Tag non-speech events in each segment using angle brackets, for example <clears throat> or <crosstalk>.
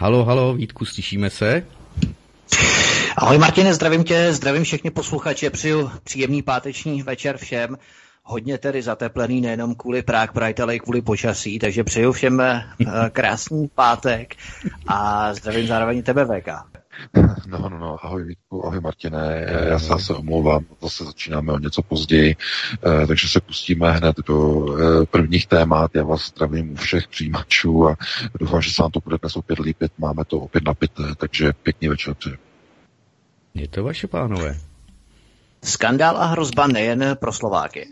Halo, halo, Vítku, slyšíme se? Ahoj Martine, zdravím tě, zdravím všechny posluchače, přeju příjemný páteční večer všem hodně tedy zateplený nejenom kvůli Prague Pride, ale i kvůli počasí, takže přeju všem eh, krásný pátek a zdravím zároveň tebe, VK. <laughs> No, no, no, ahoj Vítku, ahoj Martine, já se zase omlouvám, zase začínáme o něco později, eh, takže se pustíme hned do eh, prvních témat, já vás zdravím u všech přijímačů a doufám, že se nám to bude dnes opět líbit, máme to opět napité, takže pěkný večer přeji. Je to vaše pánové. Skandál a hrozba nejen pro Slováky.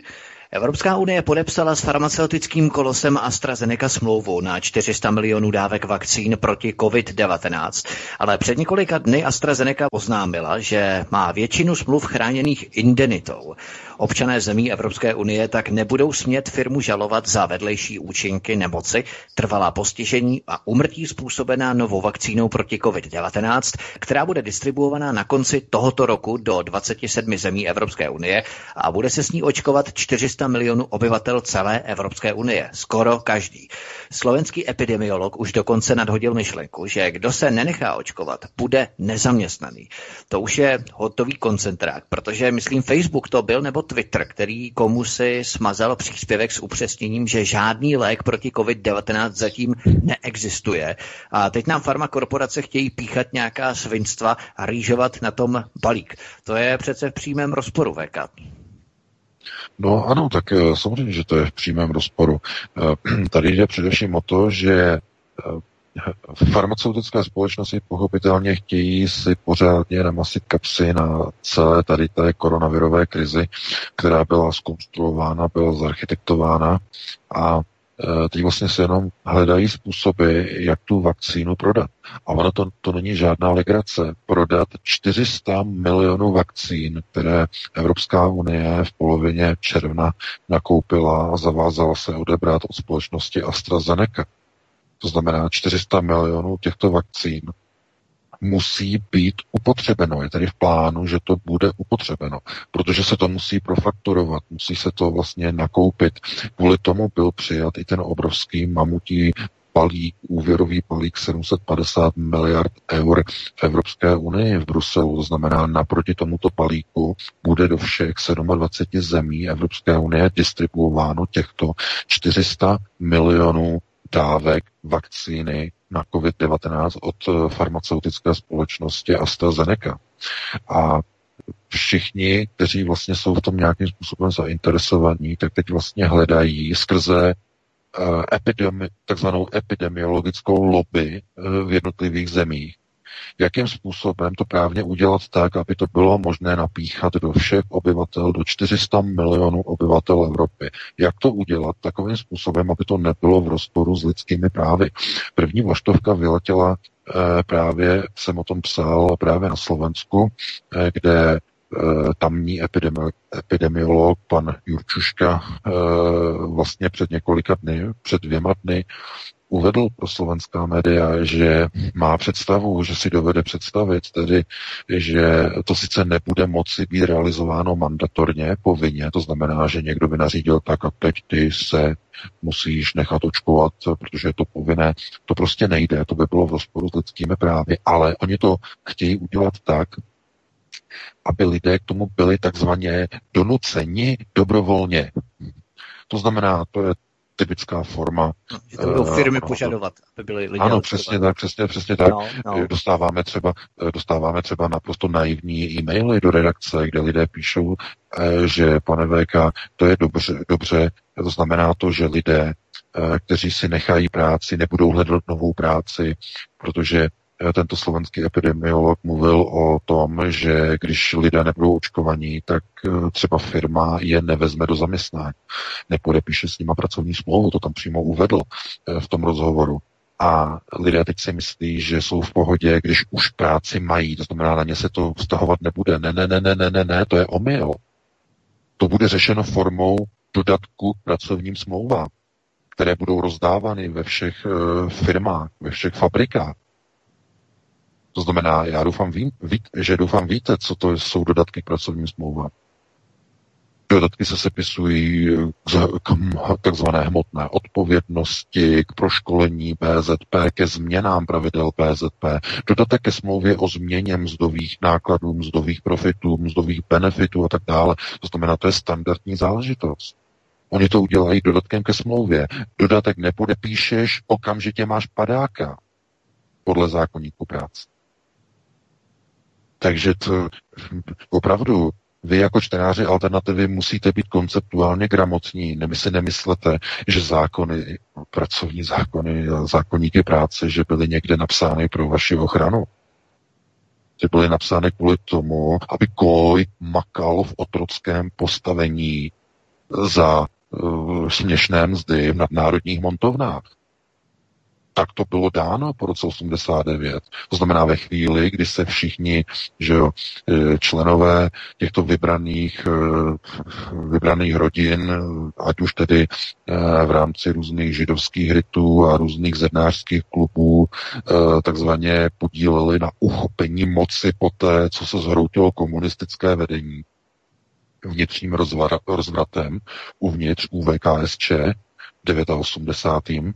Evropská unie podepsala s farmaceutickým kolosem AstraZeneca smlouvu na 400 milionů dávek vakcín proti COVID-19, ale před několika dny AstraZeneca oznámila, že má většinu smluv chráněných indenitou. Občané zemí Evropské unie tak nebudou smět firmu žalovat za vedlejší účinky nemoci, trvalá postižení a umrtí způsobená novou vakcínou proti COVID-19, která bude distribuovaná na konci tohoto roku do 27 zemí Evropské unie a bude se s ní očkovat 400 milionů obyvatel celé Evropské unie. Skoro každý. Slovenský epidemiolog už dokonce nadhodil myšlenku, že kdo se nenechá očkovat, bude nezaměstnaný. To už je hotový koncentrák, protože myslím Facebook to byl nebo Twitter, který komu si smazal příspěvek s upřesněním, že žádný lék proti COVID-19 zatím neexistuje. A teď nám farmakorporace chtějí píchat nějaká svinstva a rýžovat na tom balík. To je přece v přímém rozporu, VK. No ano, tak eh, samozřejmě, že to je v přímém rozporu. Eh, <clears throat> tady jde především o to, že eh, farmaceutické společnosti pochopitelně chtějí si pořádně namasit kapsy na celé tady té koronavirové krizi, která byla skonstruována, byla zarchitektována a e, teď vlastně se jenom hledají způsoby, jak tu vakcínu prodat. A ono to, to není žádná legrace. Prodat 400 milionů vakcín, které Evropská unie v polovině června nakoupila a zavázala se odebrat od společnosti AstraZeneca to znamená 400 milionů těchto vakcín, musí být upotřebeno. Je tedy v plánu, že to bude upotřebeno, protože se to musí profakturovat, musí se to vlastně nakoupit. Kvůli tomu byl přijat i ten obrovský mamutí balík, úvěrový balík 750 miliard eur v Evropské unii v Bruselu. To znamená, naproti tomuto balíku bude do všech 27 zemí Evropské unie distribuováno těchto 400 milionů dávek vakcíny na COVID-19 od eh, farmaceutické společnosti AstraZeneca. A všichni, kteří vlastně jsou v tom nějakým způsobem zainteresovaní, tak teď vlastně hledají skrze uh, epidemi, takzvanou epidemiologickou lobby uh, v jednotlivých zemích, jakým způsobem to právně udělat tak, aby to bylo možné napíchat do všech obyvatel, do 400 milionů obyvatel Evropy. Jak to udělat takovým způsobem, aby to nebylo v rozporu s lidskými právy. První vlaštovka vyletěla eh, právě, jsem o tom psal, právě na Slovensku, eh, kde eh, tamní epidemi- epidemiolog, pan Jurčuška, vlastně před několika dny, před dvěma dny, uvedl pro slovenská média, že má představu, že si dovede představit, tedy, že to sice nebude moci být realizováno mandatorně, povinně, to znamená, že někdo by nařídil tak a teď ty se musíš nechat očkovat, protože je to povinné. To prostě nejde, to by bylo v rozporu s lidskými právy, ale oni to chtějí udělat tak, aby lidé k tomu byli takzvaně donuceni dobrovolně. To znamená, to je typická forma. No, že to budou eh, firmy uh, požadovat, aby byly lidé. Ano, přesně tak, přesně, přesně tak. No, no. Dostáváme třeba, eh, dostáváme třeba naprosto naivní e-maily do redakce, kde lidé píšou, eh, že pane VK, to je dobře, dobře, to znamená to, že lidé, kteří si nechají práci, nebudou hledat novou práci, protože Eh, tento slovenský epidemiolog mluvil o tom, že když lidé nebudou očkovaní, tak eh, třeba firma je nevezme do zaměstnání. Nepodepíše s nima pracovní smlouvu, to tam přímo uvedl eh, v tom rozhovoru. A lidé teď si myslí, že jsou v pohodě, když už práci mají, to znamená, na ně se to vztahovat nebude. Ne, ne, ne, ne, ne, ne, ne, to je omyl. To bude řešeno formou dodatku k pracovním smlouvám, které budou rozdávány ve všech firmách, ve všech fabrikách. To znamená, já doufám, vím, ví, že doufám víte, co to jsou dodatky k pracovním smlouvám. Dodatky se sepisují k takzvané hmotné odpovědnosti, k proškolení PZP, ke změnám pravidel PZP, dodatek ke smlouvě o změně mzdových nákladů, mzdových profitů, mzdových benefitů a tak dále. To znamená, to je standardní záležitost. Oni to udělají dodatkem ke smlouvě. Dodatek nepodepíšeš, okamžitě máš padáka podle zákonníku práce. Takže to opravdu vy jako čtenáři alternativy musíte být konceptuálně gramotní. Nemy si nemyslete, že zákony, pracovní zákony, zákonníky práce, že byly někde napsány pro vaši ochranu. Že byly napsány kvůli tomu, aby koj makal v otrockém postavení za uh, směšné mzdy v nadnárodních montovnách tak to bylo dáno po roce 89. To znamená ve chvíli, kdy se všichni že jo, e, členové těchto vybraných, e, vybraných rodin, ať už tedy e, v rámci různých židovských rytů a různých zednářských klubů, takzvaně podíleli na uchopení moci poté, co se zhroutilo komunistické vedení vnitřním rozvratem uvnitř UVKSČ, 89.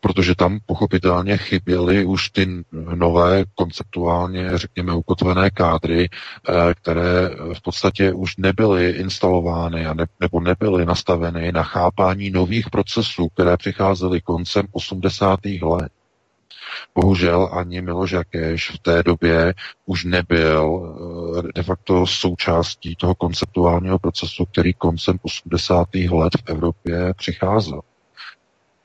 Protože tam pochopitelně chyběly už ty nové konceptuálně, řekněme, ukotvené kádry, eh, které v podstatě už nebyly instalovány a ne, nebo nebyly nastaveny na chápání nových procesů, které přicházely koncem 80. let. Bohužel ani Miloš Jakeš v té době už nebyl eh, de facto součástí toho konceptuálního procesu, který koncem 80. let v Evropě přicházel.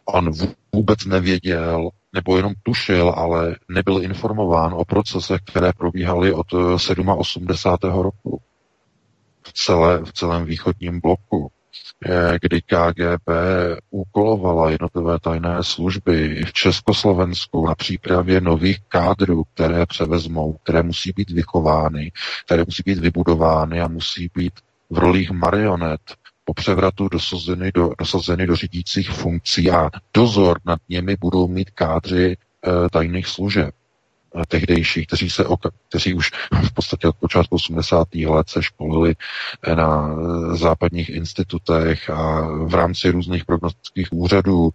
On vůbec nevěděl, nebo jenom tušil, ale nebyl informován o procesech, které probíhaly od 87. Eh, roku v, celé, v celém východním bloku, eh, kdy KGB úkolovala jednotlivé tajné služby v Československu na přípravě nových kádrů, které převezmou, které musí být vychovány, které musí být vybudovány a musí být v rolích marionet po převratu dosazeny do, dosazeny do řídících funkcí a dozor nad nimi budou mít kádři e, tajných služeb eh, tehdejších, kteří, se, kteří už v podstatě od počátku 80. let se školili eh, na západních institutech a v rámci různých prognostických úřadů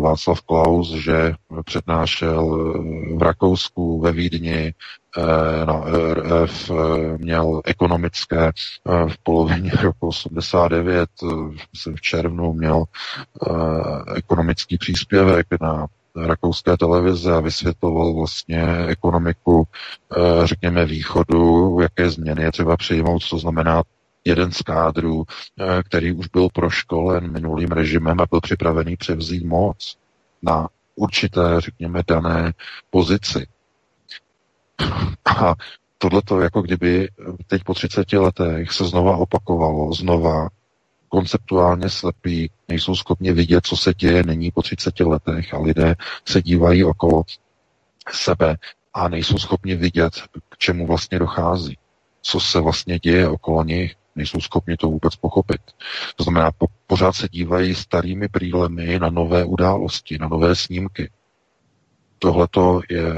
Václav Klaus, že přednášel v Rakousku, ve Vídni, Eh, na RF eh, měl ekonomické eh, v polovině roku 89, v červnu měl ekonomický příspěvek na rakouské televize a vysvětloval vlastně ekonomiku, řekněme, východu, jaké změny je třeba přijmout, co znamená jeden z kádrů, který už byl proškolen minulým režimem a byl připravený převzít moc na určité, řekněme, dané pozici. A tohleto jako kdyby teď po 30 letech se znova opakovalo, znova konceptuálně slepí, nejsou schopni vidět, co se děje nyní po 30 letech a lidé se dívají okolo sebe a nejsou schopni vidět, k čemu vlastně dochází, co se vlastně děje okolo nich, nejsou schopni to vůbec pochopit. To znamená, po, pořád se dívají starými brýlemi na nové události, na nové snímky. Tohle je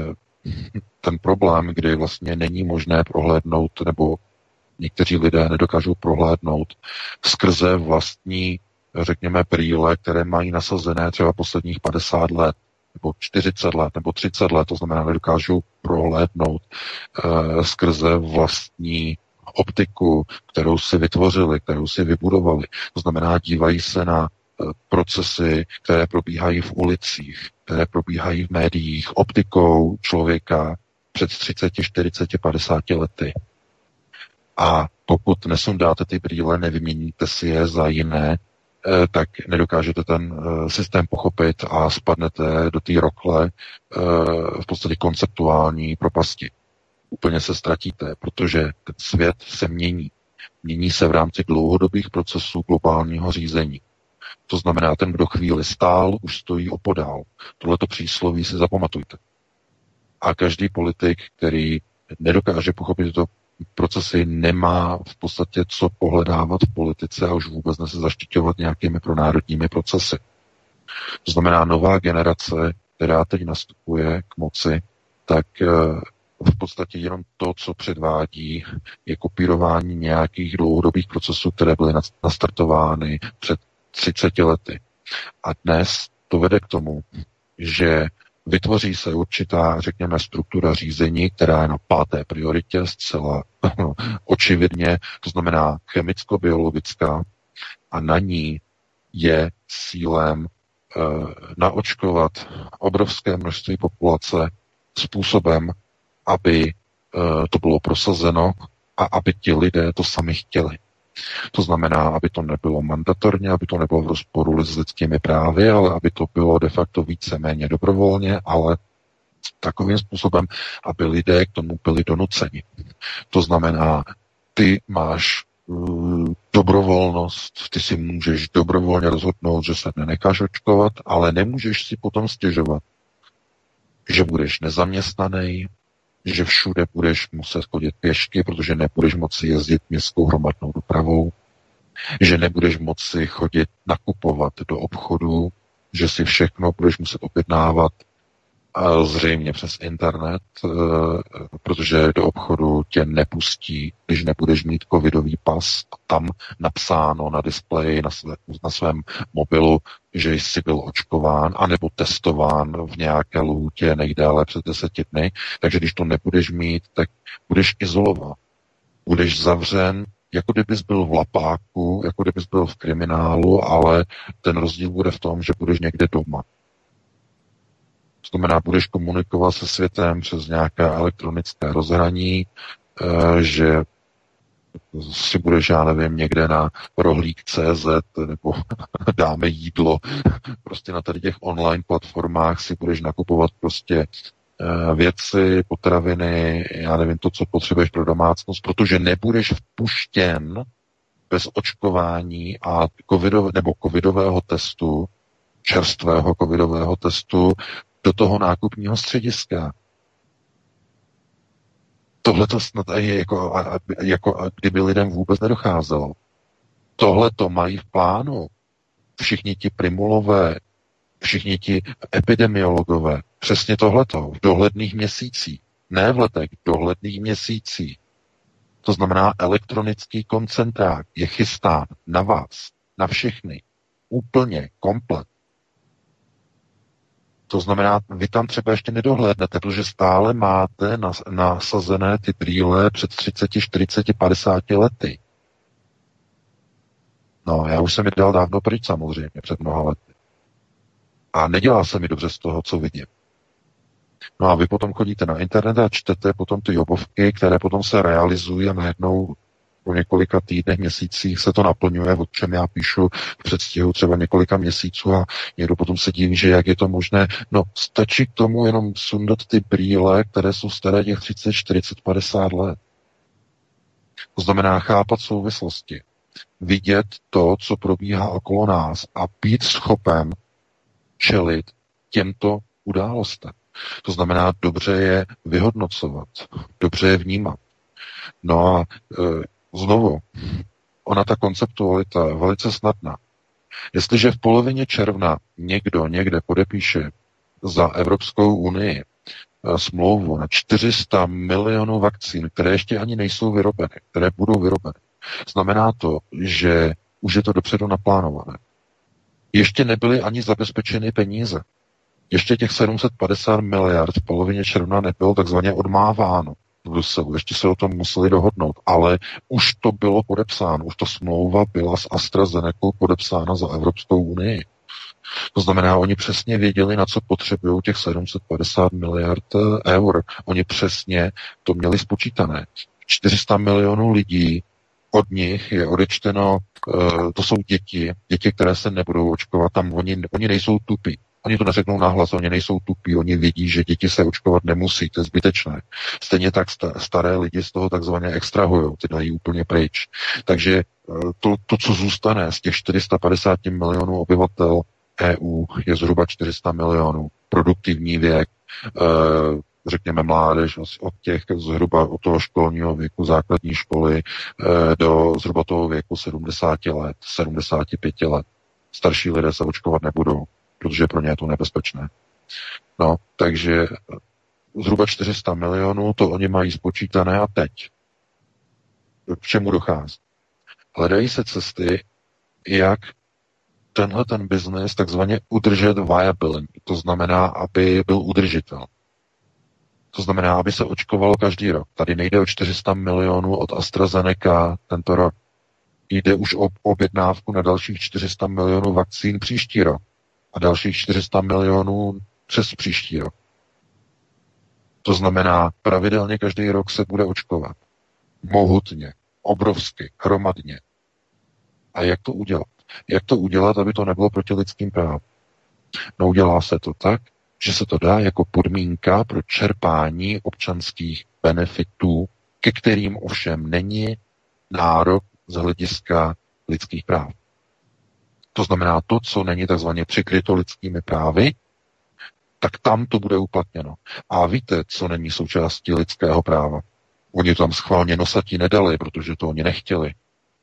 <laughs> ten problém, kdy vlastně není možné prohlédnout, nebo někteří lidé nedokážou prohlédnout skrze vlastní, řekněme, brýle, které mají nasazené třeba posledních 50 let, nebo 40 let, nebo 30 let, to znamená, nedokážou prohlédnout uh, skrze vlastní optiku, kterou si vytvořili, kterou si vybudovali. To znamená, dívají se na procesy, které probíhají v ulicích, které probíhají v médiích, optikou člověka před 30, 40, 50 lety. A pokud nesundáte ty brýle, nevyměníte si je za jiné, eh, tak nedokážete ten eh, systém pochopit a spadnete do té rokle eh, v podstatě konceptuální propasti. Úplně se ztratíte, protože ten svět se mění. Mění se v rámci dlouhodobých procesů globálního řízení. To znamená, ten, kdo chvíli stál, už stojí opodál. Tohleto přísloví si zapamatujte. A každý politik, který nedokáže pochopit tyto procesy, nemá v podstatě co pohledávat v politice a už vůbec ne se zaštiťovat nějakými pronárodními procesy. To znamená, nová generace, která teď nastupuje k moci, tak eh, v podstatě jenom to, co předvádí, je kopírování nějakých dlouhodobých procesů, které byly nastartovány před 30 lety. A dnes to vede k tomu, že vytvoří se určitá, řekněme, struktura řízení, která je na páté prioritě, zcela <laughs> očividně, to znamená chemicko-biologická, a na ní je sílem e, naočkovat obrovské množství populace způsobem, aby e, to bylo prosazeno a aby ti lidé to sami chtěli. To znamená, aby to nebylo mandatorně, aby to nebylo v rozporu s lidskými právy, ale aby to bylo de facto více-méně dobrovolně, ale takovým způsobem, aby lidé k tomu byli donuceni. To znamená, ty máš uh, dobrovolnost, ty si můžeš dobrovolně rozhodnout, že se nenecháš očkovat, ale nemůžeš si potom stěžovat, že budeš nezaměstnaný, že všude budeš muset chodit pěšky, protože nebudeš moci jezdit městskou hromadnou dopravou, že nebudeš moci chodit nakupovat do obchodu, že si všechno budeš muset objednávat zřejmě přes internet, eh, protože do obchodu tě nepustí, když nebudeš mít covidový pas a tam napsáno na displeji na, své, na svém mobilu, že jsi byl očkován anebo testován v nějaké lhůtě nejdéle přes deseti dny. Takže když to nebudeš mít, tak budeš izolován. Budeš zavřen jako kdybys byl v lapáku, jako kdybys byl v kriminálu, ale ten rozdíl bude v tom, že budeš někde doma. Znamená, budeš komunikovat se světem přes nějaké elektronické rozhraní, eh, že si budeš, já nevím, někde na rohlík CZ nebo <laughs> dáme jídlo, <laughs> prostě na tady těch online platformách si budeš nakupovat prostě eh, věci, potraviny, já nevím, to, co potřebuješ pro domácnost, protože nebudeš vpuštěn bez očkování a covidové, nebo covidového testu, čerstvého covidového testu do toho nákupního střediska. Tohle to snad je jako, jako kdyby lidem vůbec nedocházelo. Tohle to mají v plánu. Všichni ti primulové, všichni ti epidemiologové. Přesně tohleto v dohledných měsících. Ne v letech, v dohledných měsících. To znamená, elektronický koncentrák je chystán na vás, na všechny. Úplně, komplet. To znamená, vy tam třeba ještě nedohlédnete, protože stále máte nasazené ty brýle před 30, 40, 50 lety. No, já už jsem je dal dávno pryč samozřejmě, před mnoha lety. A nedělá se mi dobře z toho, co vidím. No a vy potom chodíte na internet a čtete potom ty jobovky, které potom se realizují a najednou po několika týdnech, měsících se to naplňuje, o čem já píšu v předstihu třeba několika měsíců a někdo potom se diví, že jak je to možné. No, stačí k tomu jenom sundat ty brýle, které jsou staré těch 30, 40, 50 let. To znamená chápat souvislosti, vidět to, co probíhá okolo nás a být schopen čelit těmto událostem. To znamená dobře je vyhodnocovat, dobře je vnímat. No a e, Znovu, ona ta konceptualita je velice snadná. Jestliže v polovině června někdo někde podepíše za Evropskou unii eh, smlouvu na 400 milionů vakcín, které ještě ani nejsou vyrobeny, které budou vyrobeny, znamená to, že už je to dopředu naplánované. Ještě nebyly ani zabezpečeny peníze. Ještě těch 750 miliard v polovině června nebylo takzvaně odmáváno v Bruselu. Ještě se o tom museli dohodnout, ale už to bylo podepsáno, už to smlouva byla s AstraZeneca podepsána za Evropskou unii. To znamená, oni přesně věděli, na co potřebují těch 750 miliard eh, eur. Oni přesně to měli spočítané. 400 milionů lidí, od nich je odečteno, eh, to jsou děti, děti, které se nebudou očkovat, tam oni, oni nejsou tupí. Oni to neřeknou nahlas, oni nejsou tupí, oni vědí, že děti se očkovat nemusí, to je zbytečné. Stejně tak staré lidi z toho takzvaně extrahují, ty dají úplně pryč. Takže eh, to, to, co zůstane z těch 450 milionů obyvatel EU, je zhruba 400 milionů. Produktivní věk, eh, řekněme mládež, od těch zhruba od toho školního věku základní školy eh, do zhruba toho věku 70 let, 75 let. Starší lidé se očkovat nebudou, protože pro ně je to nebezpečné. No, takže zhruba 400 milionů, to oni mají spočítané a teď. K čemu dochází? Hledají se cesty, jak tenhle ten biznis takzvaně udržet viable, to znamená, aby byl udržitel. To znamená, aby se očkovalo každý rok. Tady nejde o 400 milionů od AstraZeneca tento rok. Jde už o objednávku na dalších 400 milionů vakcín příští rok a dalších 400 milionů přes příští rok. To znamená, pravidelně každý rok se bude očkovat. Mohutně, obrovsky, hromadně. A jak to udělat? Jak to udělat, aby to nebylo proti lidským právům? No udělá se to tak, že se to dá jako podmínka pro čerpání občanských benefitů, ke kterým ovšem není nárok z hlediska lidských práv. To znamená to, co není takzvaně přikryto lidskými právy, tak tam to bude uplatněno. A víte, co není součástí lidského práva? Oni tam schválně nosatí nedali, protože to oni nechtěli,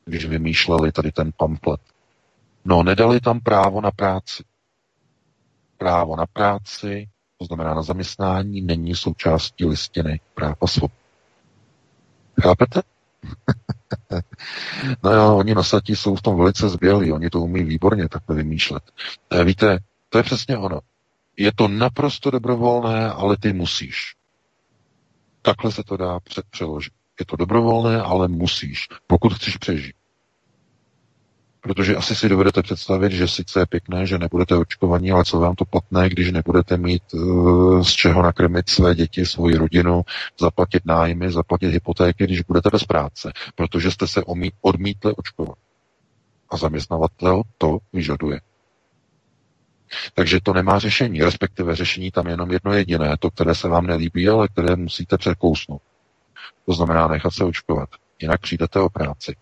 když vymýšleli tady ten pamflet. No, nedali tam právo na práci právo na práci, to znamená na zaměstnání, není součástí listiny práv a svobod. Chápete? <laughs> no jo, oni nosatí jsou v tom velice zbělí, oni to umí výborně takhle vymýšlet. E, víte, to je přesně ono. Je to naprosto dobrovolné, ale ty musíš. Takhle se to dá přeložit. Je to dobrovolné, ale musíš, pokud chceš přežít. Protože asi si dovedete představit, že sice je pěkné, že nebudete očkovaní, ale co vám to platné, když nebudete mít uh, z čeho nakrmit své děti, svoji rodinu, zaplatit nájmy, zaplatit hypotéky, když budete bez práce, protože jste se odmítli očkovat. A zaměstnavatel to vyžaduje. Takže to nemá řešení, respektive řešení tam jenom jedno jediné, to, které se vám nelíbí, ale které musíte překousnout. To znamená nechat se očkovat. Jinak přijdete o práci.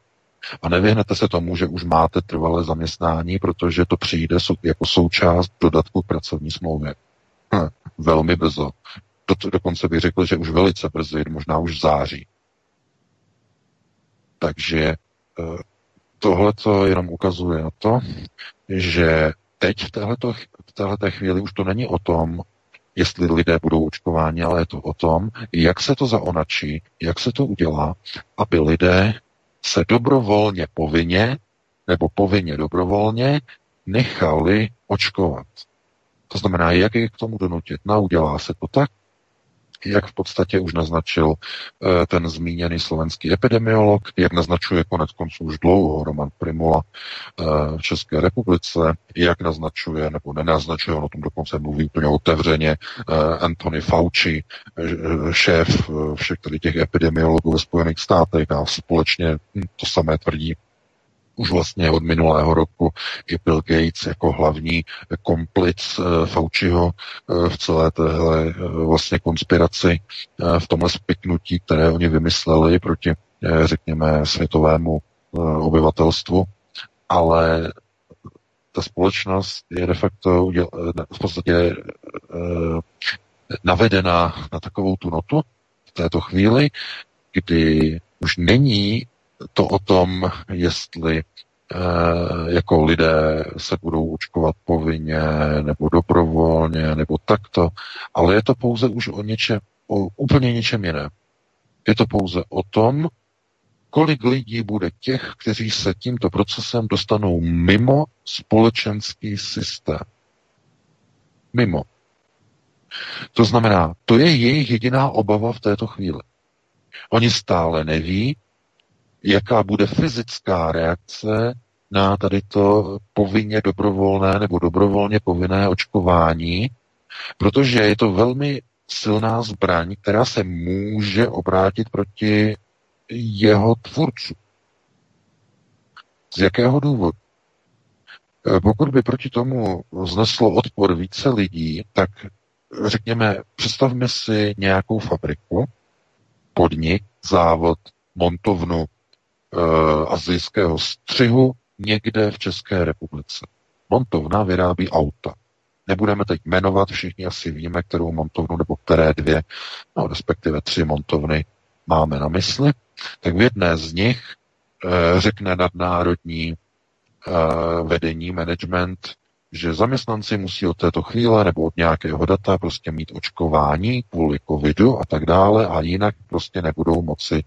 A nevyhnete se tomu, že už máte trvalé zaměstnání, protože to přijde jako součást dodatku k pracovní smlouvě. Hm, velmi brzo. Do, dokonce bych řekl, že už velice brzy, možná už v září. Takže eh, tohle to jenom ukazuje na to, že teď v této, v této chvíli už to není o tom, jestli lidé budou očkováni, ale je to o tom, jak se to zaonačí, jak se to udělá, aby lidé se dobrovolně povinně nebo povinně dobrovolně nechali očkovat. To znamená, jak je k tomu donutit? No, udělá se to tak, jak v podstatě už naznačil eh, ten zmíněný slovenský epidemiolog, jak naznačuje konec konců už dlouho Roman Primula eh, v České republice, jak naznačuje nebo nenaznačuje, on o tom dokonce mluví úplně otevřeně, eh, Anthony Fauci, šéf všech tady těch epidemiologů ve Spojených státech a společně hm, to samé tvrdí už vlastně od minulého roku i Bill Gates jako hlavní komplic uh, Fauciho uh, v celé téhle uh, vlastně konspiraci, v tomhle spiknutí, které oni vymysleli proti, řekněme, světovému obyvatelstvu, ale ta společnost je de facto v podstatě navedena na takovou tu notu v této chvíli, kdy už není to o tom, jestli eh, jako lidé se budou očkovat povinně, nebo dobrovolně, nebo takto, ale je to pouze už o něčem, o úplně něčem jiném. Je to pouze o tom, kolik lidí bude těch, kteří se tímto procesem dostanou mimo společenský systém. Mimo. To znamená, to je jejich jediná obava v této chvíli. Oni stále neví, jaká bude fyzická reakce na tady to povinně dobrovolné nebo dobrovolně povinné očkování, protože je to velmi silná zbraň, která se může obrátit proti jeho tvůrců. Z jakého důvodu? pokud by proti tomu zneslo odpor více lidí, tak řekněme, představme si nějakou fabriku, podnik, závod, montovnu e, azijského střihu někde v České republice. Montovna vyrábí auta. Nebudeme teď jmenovat, všichni asi víme, kterou montovnu nebo které dvě, no respektive tři montovny máme na mysli. Tak v jedné z nich e, řekne nadnárodní e, vedení, management, že zaměstnanci musí od této chvíle nebo od nějakého data prostě mít očkování kvůli covidu a tak dále a jinak prostě nebudou moci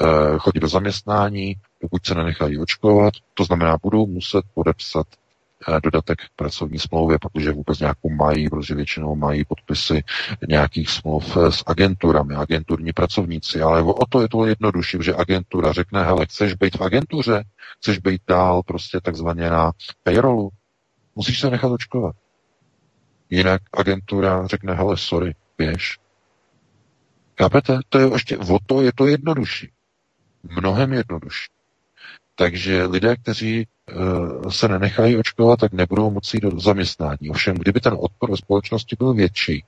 uh, chodit do zaměstnání, pokud se nenechají očkovat. To znamená, budou muset podepsat uh, dodatek k pracovní smlouvě, protože vůbec nějakou mají, protože většinou mají podpisy nějakých smluv eh, s agenturami, agenturní pracovníci, ale o to je to jednodušší, že agentura řekne, hele, chceš být v agentuře, chceš být dál prostě takzvaně na payrollu, Musíš se nechat očkovat. Jinak agentura řekne, hele, sorry, běž. Chápete? To je ještě, o to je to jednodušší. Mnohem jednodušší. Takže lidé, kteří uh, se nenechají očkovat, tak nebudou moci do zaměstnání. Ovšem, kdyby ten odpor ve společnosti byl větší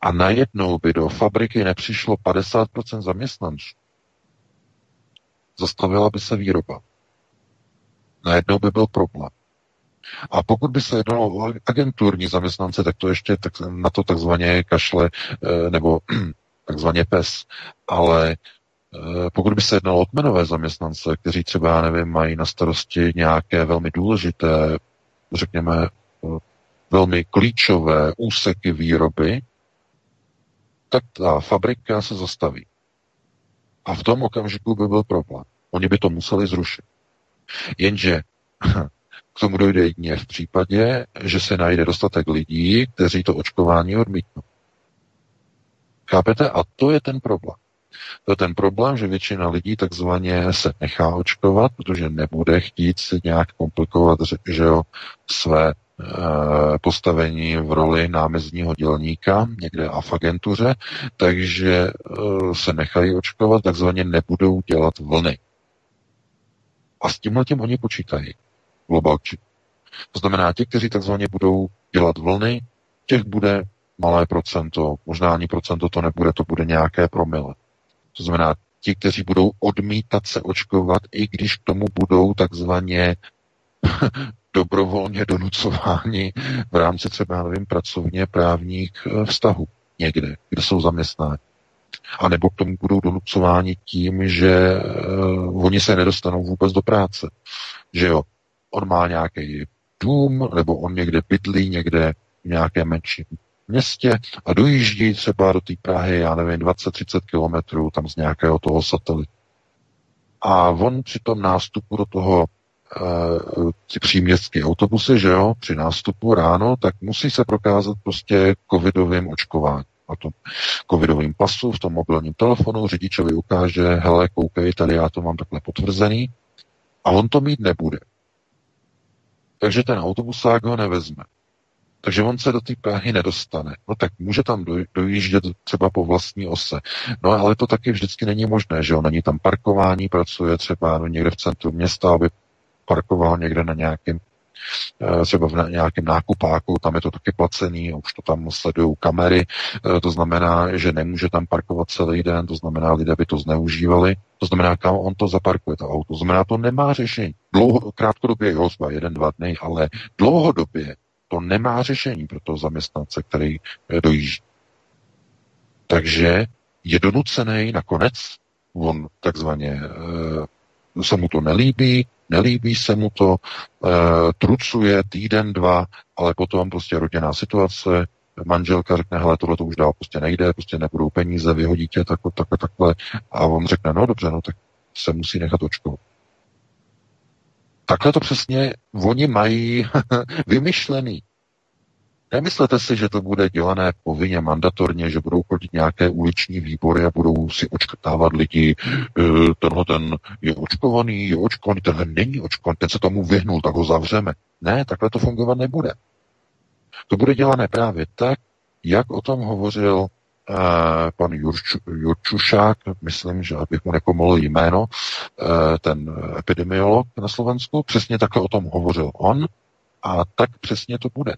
a najednou by do fabriky nepřišlo 50% zaměstnanců, zastavila by se výroba. Najednou by byl problém. A pokud by se jednalo o agenturní zaměstnance, tak to ještě tak, na to takzvaně kašle eh, nebo <clears throat> takzvaně pes. Ale eh, pokud by se jednalo o kmenové zaměstnance, kteří třeba, já nevím, mají na starosti nějaké velmi důležité, řekněme, eh, velmi klíčové úseky výroby, tak ta fabrika se zastaví. A v tom okamžiku by byl problém. Oni by to museli zrušit. Jenže <laughs> K tomu dojde jedině v případě, že se najde dostatek lidí, kteří to očkování odmítnou. Chápete? A to je ten problém. To je ten problém, že většina lidí takzvaně se nechá očkovat, protože nebude chtít si nějak komplikovat že jo, své e, postavení v roli námezního dělníka někde a v agentuře, takže e, se nechají očkovat, takzvaně nebudou dělat vlny. A s tímhle tím oni počítají globalči. To znamená, ti, kteří takzvaně budou dělat vlny, těch bude malé procento, možná ani procento to nebude, to bude nějaké promile. To znamená, ti, kteří budou odmítat se očkovat, i když k tomu budou takzvaně <laughs> dobrovolně donucováni v rámci třeba, nevím, pracovně právních eh, vztahů někde, kde jsou zaměstnáni. A nebo k tomu budou donucováni tím, že uh, oni se nedostanou vůbec do práce. Že jo, on má nějaký dům, nebo on někde bydlí, někde v nějakém menším městě a dojíždí třeba do té Prahy, já nevím, 20-30 kilometrů tam z nějakého toho satelitu. A on při tom nástupu do toho uh, ty příměstské autobusy, že jo, při nástupu ráno, tak musí se prokázat prostě covidovým očkování. A tom covidovým pasu, v tom mobilním telefonu, řidičovi ukáže, hele, koukej, tady já to mám takhle potvrzený. A on to mít nebude takže ten autobusák ho nevezme. Takže on se do té Prahy nedostane. No tak může tam dojíždět třeba po vlastní ose. No ale to taky vždycky není možné, že jo? Není tam parkování, pracuje třeba někde v centru města, aby parkoval někde na nějakém třeba v nějakém nákupáku, tam je to taky placený, už to tam sledují kamery, eh, to znamená, že nemůže tam parkovat celý den, to znamená, lidé by to zneužívali, to znamená, kam on to zaparkuje, to auto, to znamená, to nemá řešení. Dlouho, krátkodobě jo, zba jeden, dva dny, ale dlouhodobě to nemá řešení pro toho zaměstnance, který eh, dojíždí. Takže je donucený nakonec, on takzvaně se mu to nelíbí, nelíbí se mu to, e, trucuje týden, dva, ale potom prostě rodinná situace, manželka řekne, hele, tohle to už dál prostě nejde, prostě nebudou peníze, vyhodí tě takhle, takhle, takhle. A on řekne, no dobře, no tak se musí nechat očkovat. Takhle to přesně oni mají <laughs> vymyšlený. Nemyslete si, že to bude dělané povinně, mandatorně, že budou chodit nějaké uliční výbory a budou si očkrtávat lidi, e, tenhle ten je očkovaný, je očkovaný, tenhle není očkovaný, ten se tomu vyhnul, tak ho zavřeme. Ne, takhle to fungovat nebude. To bude dělané právě tak, jak o tom hovořil uh, pan Jurču, Jurčušák, myslím, že abych mu nekomolil jméno, uh, ten epidemiolog na Slovensku, přesně takhle o tom hovořil on, A tak přesně to bude.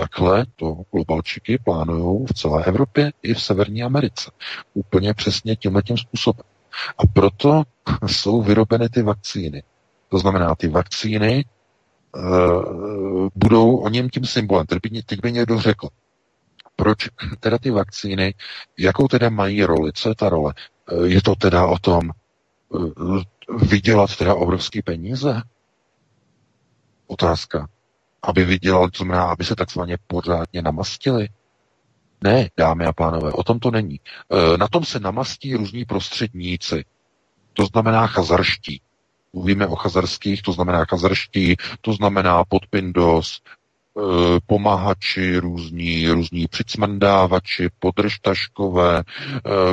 Takhle to globalčiky plánují v celé Evropě i v Severní Americe. Úplně přesně tímhle tím způsobem. A proto jsou vyrobeny ty vakcíny. To znamená, ty vakcíny uh, budou o něm tím symbolem. Teď by, teď by někdo řekl, proč teda ty vakcíny, jakou teda mají roli, co je ta role? Uh, je to teda o tom uh, vydělat teda obrovské peníze? Otázka. Aby vydělal, to znamená, aby se takzvaně pořádně namastili? Ne, dámy a pánové, o tom to není. Na tom se namastí různí prostředníci. To znamená chazarští. Mluvíme o chazarských, to znamená chazarští, to znamená podpindos, e, pomáhači, různí, různí přicmrdávači, podržtaškové, e,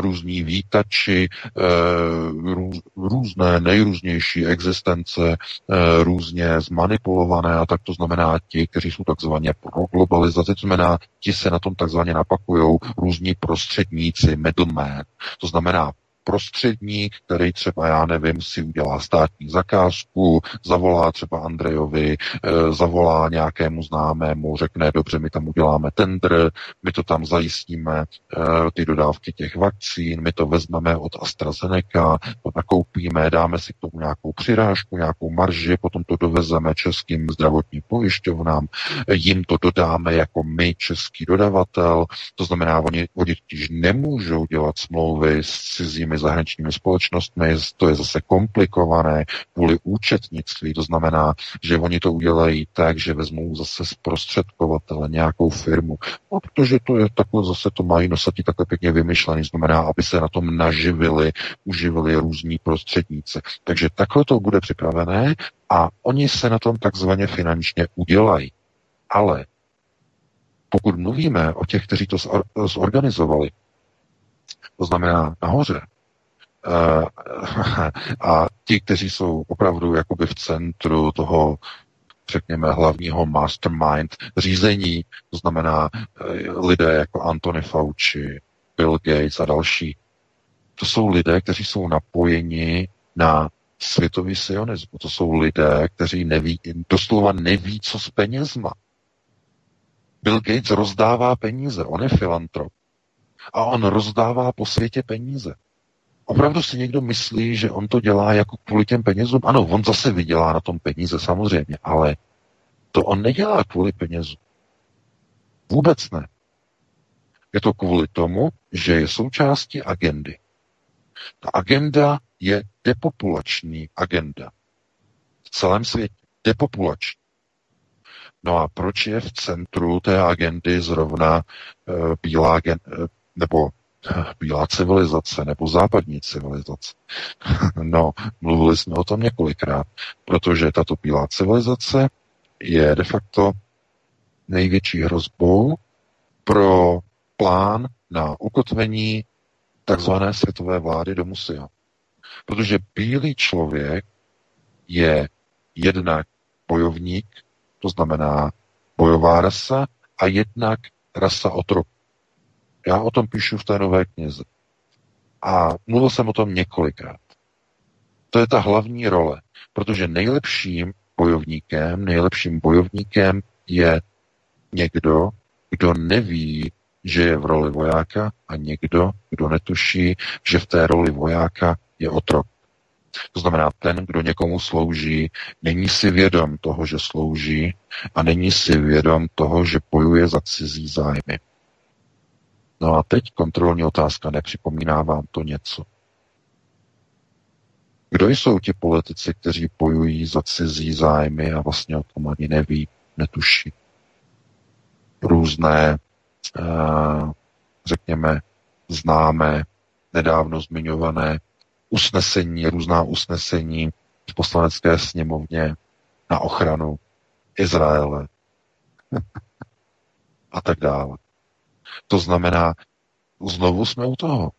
různí vítači, e, růz, různé nejrůznější existence, různě zmanipulované a tak to znamená ti, kteří jsou takzvaně pro globalizaci, to znamená, ti se na tom takzvaně napakují různí prostředníci, middleman, to znamená prostředník, který třeba, já nevím, si udělá státní zakázku, zavolá třeba Andrejovi, e, zavolá nějakému známému, řekne, dobře, my tam uděláme tender, my to tam zajistíme, e, ty dodávky těch vakcín, my to vezmeme od AstraZeneca, to nakoupíme, dáme si k tomu nějakou přirážku, nějakou marži, potom to dovezeme českým zdravotním pojišťovnám, jim to dodáme jako my, český dodavatel, to znamená, oni, oni nemůžou dělat smlouvy s cizími zahraničními společnostmi, to je zase komplikované kvůli účetnictví, to znamená, že oni to udělají tak, že vezmou zase zprostředkovatele, nějakou firmu, no, protože to je takhle, zase to mají nosatí takhle pěkně vymyšlený, znamená, aby se na tom naživili, uživili různí prostředníci. Takže takhle to bude připravené a oni se na tom takzvaně finančně udělají. Ale pokud mluvíme o těch, kteří to zorganizovali, to znamená nahoře, <laughs> a ti, kteří jsou opravdu jakoby v centru toho, řekněme, hlavního mastermind řízení, to znamená eh, lidé jako Anthony Fauci, Bill Gates a další, to jsou lidé, kteří jsou napojeni na světový sionismus. To jsou lidé, kteří neví, doslova neví, co s penězma. Bill Gates rozdává peníze, on je filantrop. A on rozdává po světě peníze. Opravdu si někdo myslí, že on to dělá jako kvůli těm penězům? Ano, on zase vydělá na tom peníze samozřejmě, ale to on nedělá kvůli penězům. Vůbec ne. Je to kvůli tomu, že je součástí agendy. Ta agenda je depopulační agenda. V celém světě. Depopulační. No a proč je v centru té agendy zrovna uh, bílá agenda, uh, nebo bílá civilizace nebo západní civilizace. <laughs> no, mluvili jsme o tom několikrát, protože tato bílá civilizace je de facto největší hrozbou pro plán na ukotvení takzvané světové vlády do Musia. Protože bílý člověk je jednak bojovník, to znamená bojová rasa, a jednak rasa otrok. Já o tom píšu v té nové knize. A mluvil jsem o tom několikrát. To je ta hlavní role, protože nejlepším bojovníkem, nejlepším bojovníkem je někdo, kdo neví, že je v roli vojáka a někdo, kdo netuší, že v té roli vojáka je otrok. To znamená, ten, kdo někomu slouží, není si vědom toho, že slouží a není si vědom toho, že bojuje za cizí zájmy. No a teď kontrolní otázka, nepřipomíná vám to něco? Kdo jsou ti politici, kteří bojují za cizí zájmy a vlastně o tom ani neví, netuší? Různé, eh, řekněme, známé, nedávno zmiňované usnesení, různá usnesení v poslanecké sněmovně na ochranu Izraele <laughs> a tak dále. To znamená, znovu jsme u toho.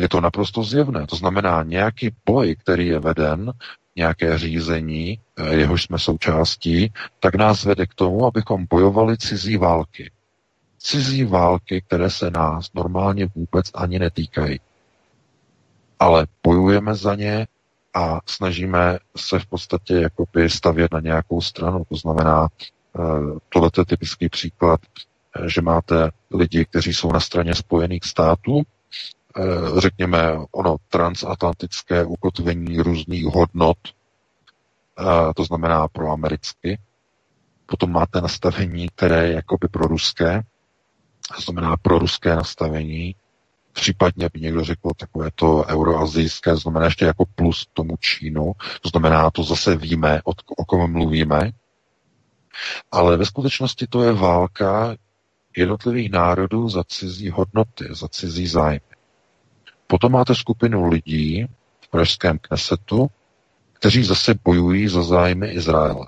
Je to naprosto zjevné. To znamená, nějaký boj, který je veden, nějaké řízení, eh, jehož jsme součástí, tak nás vede k tomu, abychom bojovali cizí války. Cizí války, které se nás normálně vůbec ani netýkají. Ale bojujeme za ně a snažíme se v podstatě jakoby stavět na nějakou stranu. To znamená, tohle je typický příklad, že máte lidi, kteří jsou na straně Spojených států, řekněme ono transatlantické ukotvení různých hodnot, to znamená pro americky. Potom máte nastavení, které je jakoby pro ruské, to znamená pro ruské nastavení, případně by někdo řekl takové to euroazijské, znamená ještě jako plus tomu Čínu, to znamená, to zase víme, o kom mluvíme, ale ve skutečnosti to je válka jednotlivých národů za cizí hodnoty, za cizí zájmy. Potom máte skupinu lidí v pražském knesetu, kteří zase bojují za zájmy Izraele.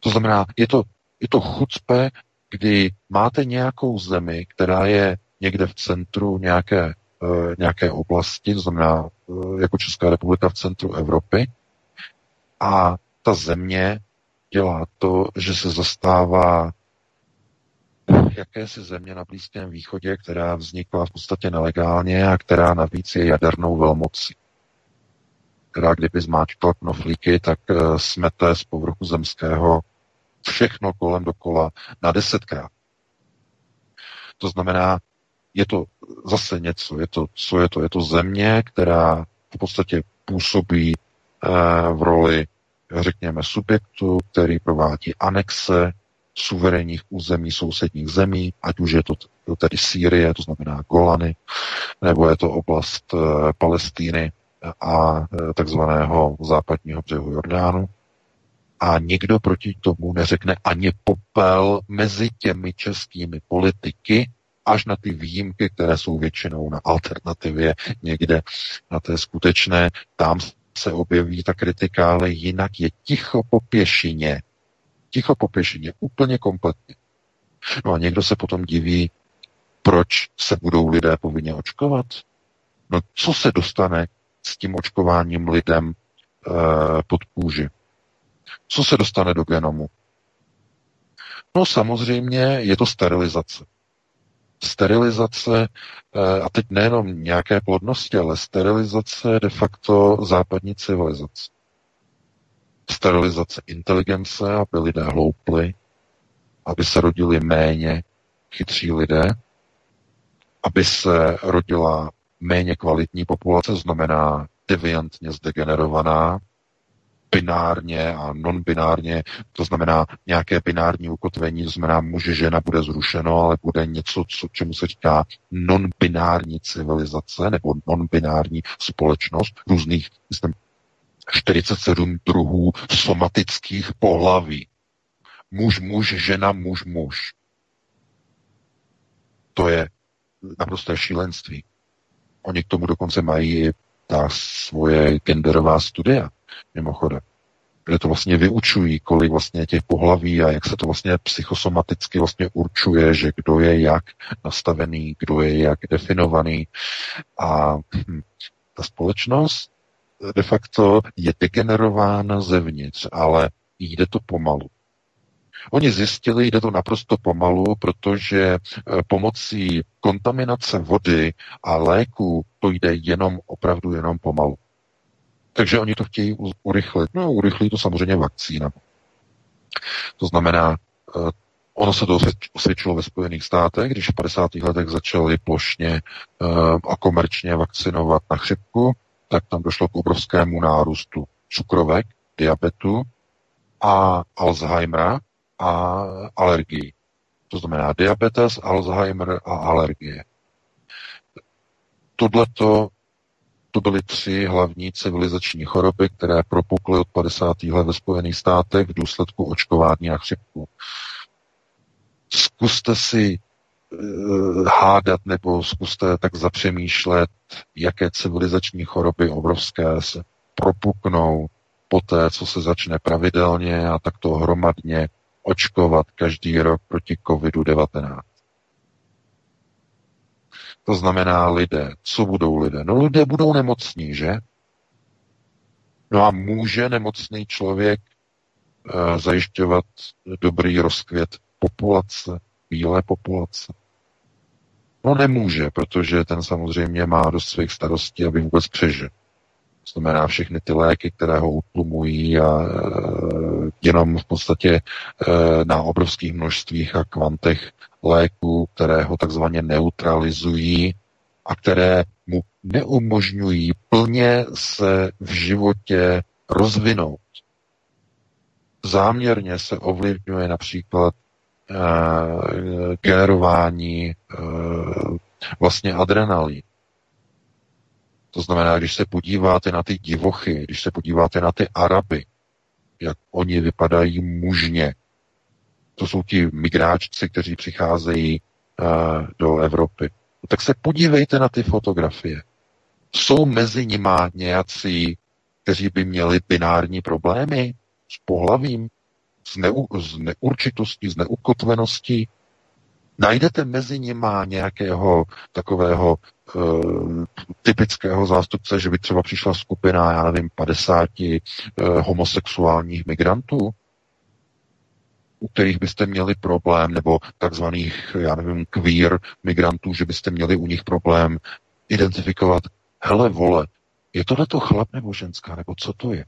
To znamená, je to, je to chucpe, kdy máte nějakou zemi, která je někde v centru nějaké, uh, nějaké oblasti, to znamená uh, jako Česká republika v centru Evropy, a ta země dělá to, že se zastává jakési země na Blízkém východě, která vznikla v podstatě nelegálně a která navíc je jadernou velmocí. Která kdyby zmáčkla knoflíky, tak uh, smete z povrchu zemského všechno kolem dokola na desetkrát. To znamená, je to zase něco, je to, co je to? Je to země, která v podstatě působí eh, v roli, řekněme, subjektu, který provádí anexe suverénních území sousedních zemí, ať už je to tedy Sýrie, to znamená Golany, nebo je to oblast eh, Palestíny a eh, takzvaného západního břehu Jordánu. A nikdo proti tomu neřekne ani popel mezi těmi českými politiky, až na ty výjimky, které jsou většinou na alternativě někde na té skutečné, tam se objeví ta kritika, ale jinak je ticho po pěšině. Ticho po pěšině, úplně kompletně. No a někdo se potom diví, proč se budou lidé povinně očkovat. No co se dostane s tím očkováním lidem e, pod kůži? Co se dostane do genomu? No samozřejmě je to sterilizace sterilizace, eh, a teď nejenom nějaké plodnosti, ale sterilizace de facto západní civilizace. Sterilizace inteligence, aby lidé hloupli, aby se rodili méně chytří lidé, aby se rodila méně kvalitní populace, znamená deviantně zdegenerovaná, binárně a non-binárně, to znamená nějaké binární ukotvení, to znamená muže, žena bude zrušeno, ale bude něco, co, čemu se říká non-binární civilizace nebo non-binární společnost různých, myslím, 47 druhů somatických pohlaví. Muž, muž, žena, muž, muž. To je naprosté šílenství. Oni k tomu dokonce mají ta svoje genderová studia mimochodem. Kde to vlastně vyučují, kolik vlastně těch pohlaví a jak se to vlastně psychosomaticky vlastně určuje, že kdo je jak nastavený, kdo je jak definovaný. A hm, ta společnost de facto je degenerována zevnitř, ale jde to pomalu. Oni zjistili, jde to naprosto pomalu, protože eh, pomocí kontaminace vody a léku to jde jenom opravdu jenom pomalu. Takže oni to chtějí urychlit. No, urychlí to samozřejmě vakcína. To znamená, eh, ono se to osvědčilo ve Spojených státech, když v 50. letech začali plošně eh, a komerčně vakcinovat na chřipku, tak tam došlo k obrovskému nárůstu cukrovek, diabetu a Alzheimera a alergii. To znamená diabetes, Alzheimer a alergie. Tohleto to byly tři hlavní civilizační choroby, které propukly od 50. let ve Spojených státech v důsledku očkování a chřipku. Zkuste si hádat nebo zkuste tak zapřemýšlet, jaké civilizační choroby obrovské se propuknou po té, co se začne pravidelně a takto hromadně očkovat každý rok proti COVID-19. To znamená lidé. Co budou lidé? No lidé budou nemocní, že? No a může nemocný člověk e, zajišťovat dobrý rozkvět populace, bílé populace? No nemůže, protože ten samozřejmě má dost svých starostí, aby vůbec přežil. To znamená všechny ty léky, které ho utlumují a e, jenom v podstatě e, na obrovských množstvích a kvantech léků, které ho takzvaně neutralizují a které mu neumožňují plně se v životě rozvinout. Záměrně se ovlivňuje například generování e, vlastně adrenalin to znamená, když se podíváte na ty divochy, když se podíváte na ty Araby, jak oni vypadají mužně, to jsou ti migráčci, kteří přicházejí uh, do Evropy, tak se podívejte na ty fotografie. Jsou mezi nimi nějací, kteří by měli binární problémy s pohlavím, s, neu, s neurčitostí, s neukotveností, Najdete mezi nimi nějakého takového uh, typického zástupce, že by třeba přišla skupina, já nevím, 50 uh, eh, homosexuálních migrantů, u kterých byste měli problém, nebo takzvaných, já nevím, queer migrantů, že byste měli u nich problém identifikovat, hele vole, je tohle to chlap nebo ženská, nebo co to je?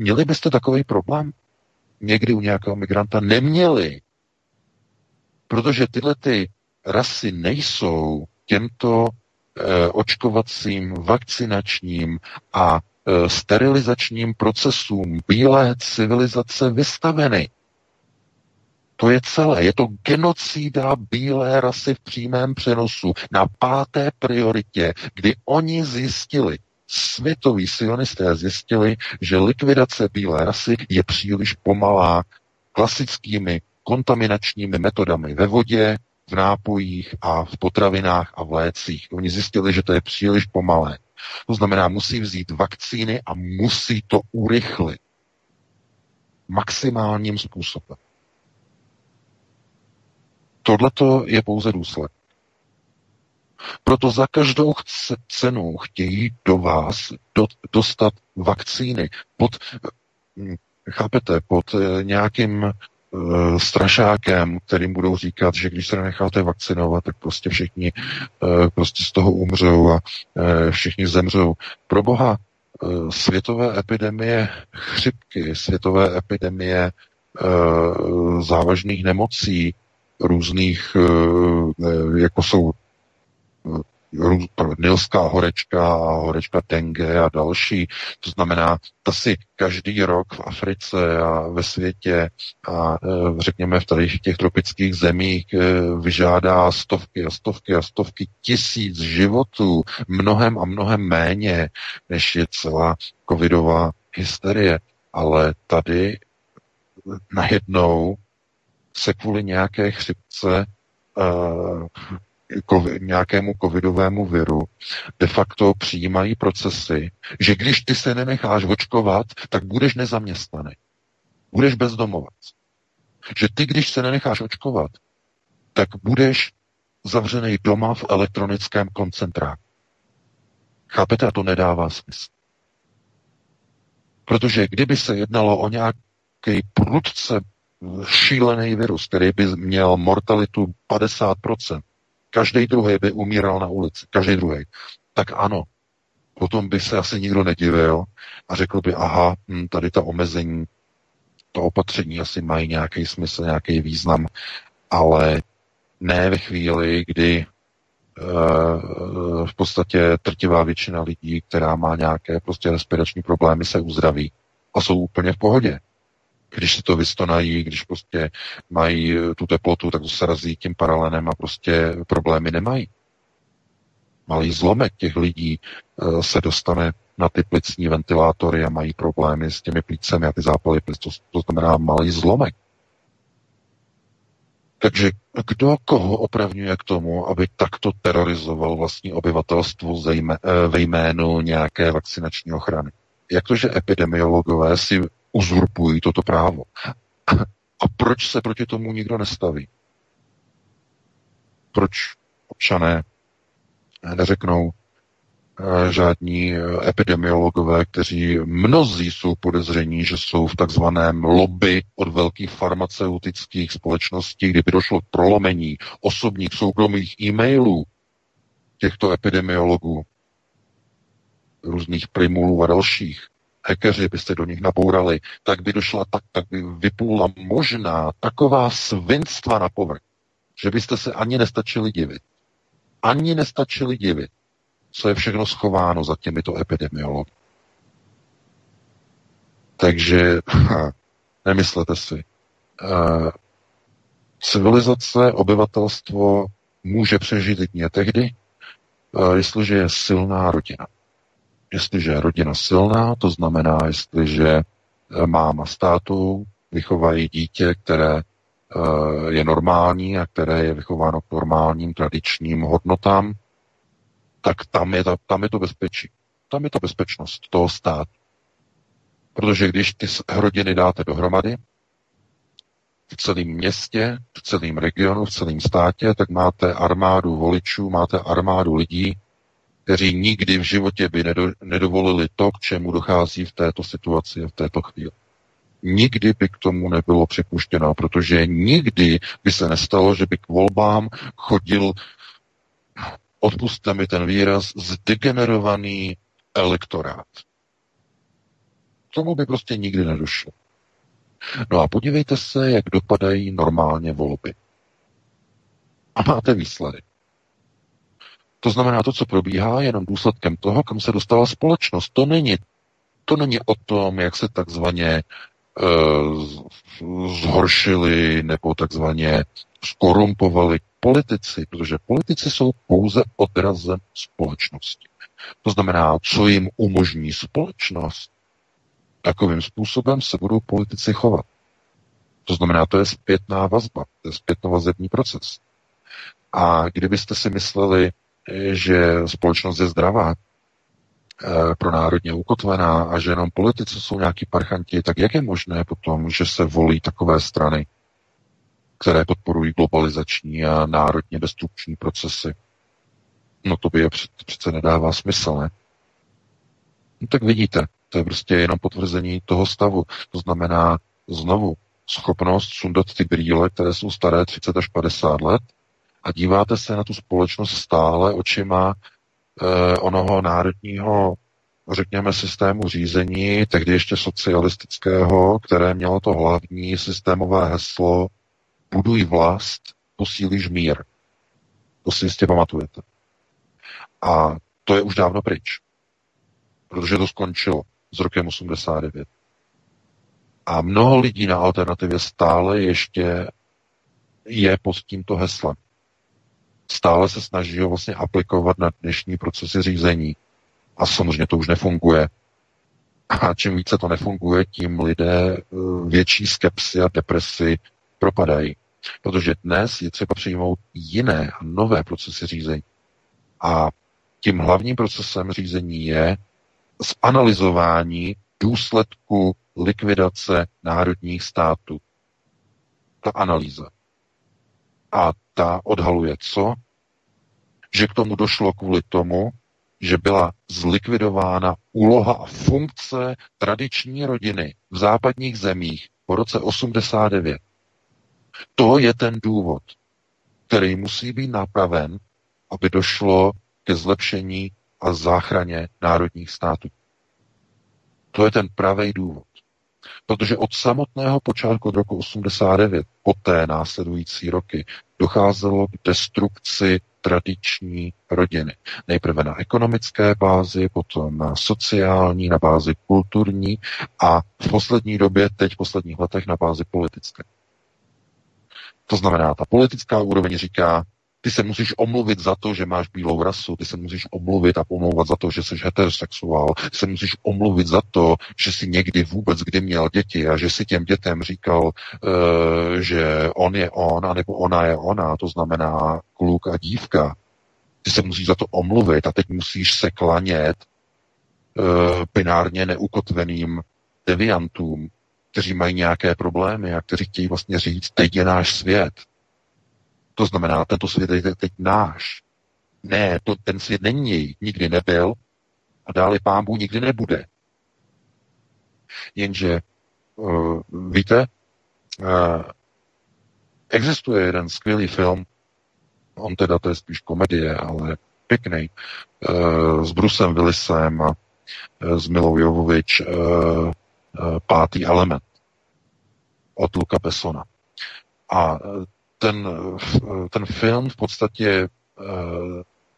Měli byste takový problém? Někdy u nějakého migranta neměli. Protože tyhle ty rasy nejsou těmto e, očkovacím, vakcinačním a e, sterilizačním procesům bílé civilizace vystaveny. To je celé. Je to genocída bílé rasy v přímém přenosu na páté prioritě, kdy oni zjistili, světoví sionisté zjistili, že likvidace bílé rasy je příliš pomalá klasickými kontaminačními metodami ve vodě, v nápojích a v potravinách a v lécích. Oni zjistili, že to je příliš pomalé. To znamená, musí vzít vakcíny a musí to urychlit maximálním způsobem. Tohle je pouze důsledek. Proto za každou cenu chtějí do vás do, dostat vakcíny pod, hm, chápete, pod eh, nějakým Eh, strašákem, kterým budou říkat, že když se nenecháte vakcinovat, tak prostě všichni eh, prostě z toho umřou a eh, všichni zemřou. Pro boha, světové epidemie chřipky, světové epidemie závažných nemocí, různých, jako jsou nilská horečka a horečka dengue a další. To znamená, ta si každý rok v Africe a ve světě a e, řekněme v tady těch tropických zemích e, vyžádá stovky a stovky a stovky tisíc životů, mnohem a mnohem méně, než je celá covidová hysterie. Ale tady najednou se kvůli nějaké chřipce uh, nějakému covidovému viru de facto přijímají procesy, že když ty se nenecháš očkovat, tak budeš nezaměstnaný. Budeš bezdomovat. Že ty, když se nenecháš očkovat, tak budeš zavřený doma v elektronickém koncentráku. Chápete? A to nedává smysl. Protože kdyby se jednalo o nějaký prudce šílený virus, který by měl mortalitu 50%, Každý druhý by umíral na ulici. Každý druhý. Tak ano, potom by se asi nikdo nedivil a řekl by, aha, hm, tady ta omezení, to opatření asi mají nějaký smysl, nějaký význam, ale ne ve chvíli, kdy uh, v podstatě trtivá většina lidí, která má nějaké prostě respirační problémy, se uzdraví a jsou úplně v pohodě když si to vystonají, když prostě mají eh, tu teplotu, tak se razí tím paralenem a prostě problémy nemají. Malý zlomek těch lidí eh, se dostane na ty plicní ventilátory a mají problémy s těmi plícemi a ty zápaly plic. To, to znamená malý zlomek. Takže kdo koho opravňuje k tomu, aby takto terorizoval vlastní obyvatelstvo eh, ve jménu nějaké vakcinační ochrany? Jak to, že epidemiologové si uzurpují toto právo. A proč se proti tomu nikdo nestaví? Proč občané neřeknou eh, žádní eh, epidemiologové, kteří mnozí jsou podezření, že jsou v takzvaném lobby od velkých farmaceutických společností, kdyby došlo k prolomení osobních soukromých e-mailů těchto epidemiologů, různých primulů a dalších, hekeři byste do nich nabourali, tak by došla, tak, tak by vyplula možná taková svinstva na povrch, že byste se ani nestačili divit. Ani nestačili divit, co je všechno schováno za těmito epidemiology. Takže nemyslete si. Uh, civilizace, obyvatelstvo může přežít jedině tehdy, uh, jestliže je silná rodina. Jestliže je rodina silná, to znamená, jestliže eh, máma státu vychovají dítě, které eh, je normální a které je vychováno k normálním tradičním hodnotám, tak tam je, ta, tam je to bezpečí. Tam je to bezpečnost toho státu. Protože když ty rodiny dáte dohromady, v celém městě, v celém regionu, v celém státě, tak máte armádu voličů, máte armádu lidí, kteří nikdy v životě by nedo, nedovolili to, k čemu dochází v této situaci a v této chvíli. Nikdy by k tomu nebylo připuštěno, protože nikdy by se nestalo, že by k volbám chodil, odpuste mi ten výraz, zdegenerovaný elektorát. Tomu by prostě nikdy nedošlo. No a podívejte se, jak dopadají normálně volby. A máte výsledek. To znamená, to, co probíhá, je jenom důsledkem toho, kam se dostala společnost. To není, to není o tom, jak se takzvaně uh, zhoršili nebo takzvaně skorumpovali politici, protože politici jsou pouze odrazem společnosti. To znamená, co jim umožní společnost, takovým způsobem se budou politici chovat. To znamená, to je zpětná vazba, to je zpětnovazební proces. A kdybyste si mysleli, že společnost je zdravá, eh, pro národně ukotvená a že jenom politici jsou nějaký parchanti, tak jak je možné potom, že se volí takové strany, které podporují globalizační a národně destrukční procesy? No to by je přece nedává smysl, ne? No tak vidíte, to je prostě jenom potvrzení toho stavu. To znamená znovu schopnost sundat ty brýle, které jsou staré 30 až 50 let, a díváte se na tu společnost stále očima eh, onoho národního, řekněme, systému řízení, tehdy ještě socialistického, které mělo to hlavní systémové heslo buduj vlast, posílíš mír. To si jistě pamatujete. A to je už dávno pryč. Protože to skončilo s rokem 89. A mnoho lidí na alternativě stále ještě je pod tímto heslem stále se snaží ho vlastně aplikovat na dnešní procesy řízení. A samozřejmě to už nefunguje. A čím více to nefunguje, tím lidé eh, větší skepsy a depresi propadají. Protože dnes je třeba přijmout jiné a nové procesy řízení. A tím hlavním procesem řízení je zanalizování důsledku likvidace národních států. Ta analýza. A ta odhaluje co? Že k tomu došlo kvůli tomu, že byla zlikvidována úloha a funkce tradiční rodiny v západních zemích po roce 89. To je ten důvod, který musí být napraven, aby došlo ke zlepšení a záchraně národních států. To je ten pravý důvod. Protože od samotného počátku od roku 89, poté následující roky, docházelo k destrukci tradiční rodiny. Nejprve na ekonomické bázi, potom na sociální, na bázi kulturní a v poslední době, teď v posledních letech, na bázi politické. To znamená, ta politická úroveň říká, ty se musíš omluvit za to, že máš bílou rasu, ty se musíš omluvit a pomlouvat za to, že jsi heterosexuál, ty se musíš omluvit za to, že jsi někdy vůbec kdy měl děti a že si těm dětem říkal, uh, že on je on, anebo ona je ona, to znamená kluk a dívka. Ty se musíš za to omluvit a teď musíš se klanět uh, binárně neukotveným deviantům, kteří mají nějaké problémy a kteří chtějí vlastně říct, teď je náš svět, to znamená, tento svět je teď náš. Ne, to, ten svět není, nikdy nebyl a dále pán Bůh nikdy nebude. Jenže, uh, víte, uh, existuje jeden skvělý film, on teda to je spíš komedie, ale pěkný, uh, s Brusem Willisem a z Milou Jovovič Pátý element od Luka Bessona. A ten, ten film v podstatě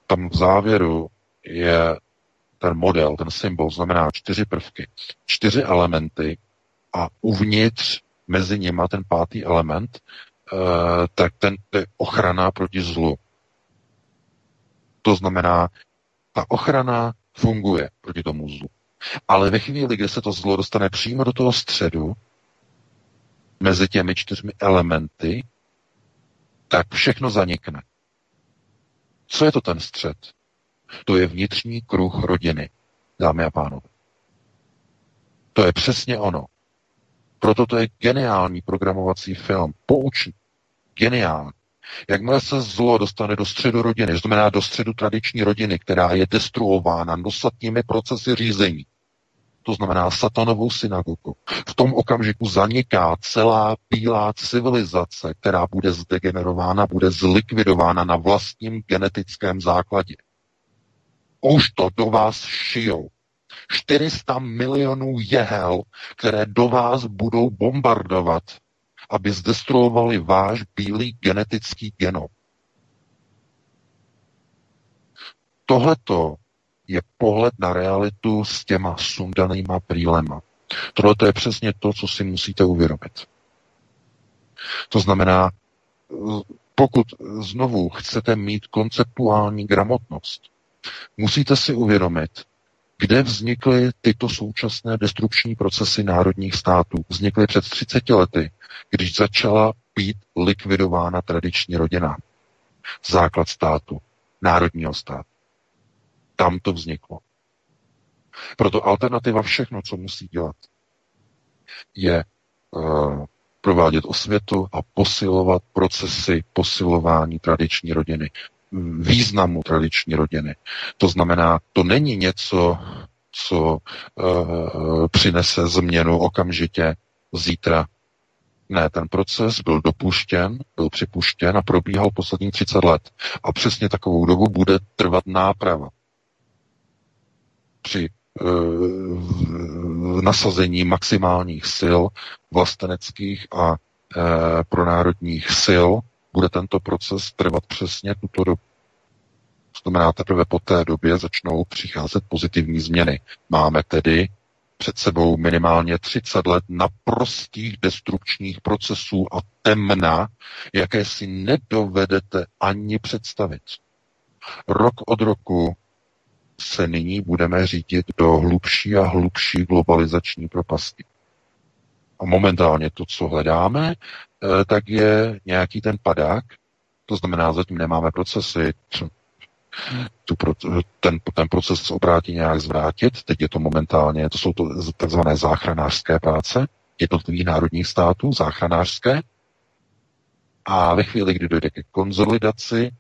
tam v závěru je ten model, ten symbol, znamená čtyři prvky, čtyři elementy a uvnitř mezi nimi ten pátý element, tak ten je ochrana proti zlu. To znamená, ta ochrana funguje proti tomu zlu. Ale ve chvíli, kdy se to zlo dostane přímo do toho středu, mezi těmi čtyřmi elementy, tak všechno zanikne. Co je to ten střed? To je vnitřní kruh rodiny, dámy a pánové. To je přesně ono. Proto to je geniální programovací film, poučný, geniální. Jakmile se zlo dostane do středu rodiny, znamená do středu tradiční rodiny, která je destruována nosatními procesy řízení, to znamená satanovou synagogu, v tom okamžiku zaniká celá bílá civilizace, která bude zdegenerována, bude zlikvidována na vlastním genetickém základě. Už to do vás šijou. 400 milionů jehel, které do vás budou bombardovat aby zdestruovali váš bílý genetický genom. Tohleto je pohled na realitu s těma sundanýma brýlema. Tohle je přesně to, co si musíte uvědomit. To znamená, pokud znovu chcete mít konceptuální gramotnost, musíte si uvědomit, kde vznikly tyto současné destrukční procesy národních států? Vznikly před 30 lety, když začala být likvidována tradiční rodina. Základ státu, národního státu. Tam to vzniklo. Proto alternativa všechno, co musí dělat, je uh, provádět osvětu a posilovat procesy posilování tradiční rodiny významu tradiční rodiny. To znamená, to není něco, co uh, přinese změnu okamžitě zítra. Ne, ten proces byl dopuštěn, byl připuštěn a probíhal poslední 30 let. A přesně takovou dobu bude trvat náprava. Při uh, nasazení maximálních sil vlasteneckých a uh, pronárodních sil bude tento proces trvat přesně tuto dobu. To znamená, teprve po té době začnou přicházet pozitivní změny. Máme tedy před sebou minimálně 30 let naprostých destrukčních procesů a temna, jaké si nedovedete ani představit. Rok od roku se nyní budeme řídit do hlubší a hlubší globalizační propasti. A momentálně to, co hledáme, eh, tak je nějaký ten padák, to znamená, zatím nemáme procesy, tu, ten, ten proces obrátí nějak zvrátit. Teď je to momentálně, to jsou to takzvané záchranářské práce jednotlivých národních států, záchranářské. A ve chvíli, kdy dojde ke konzolidaci,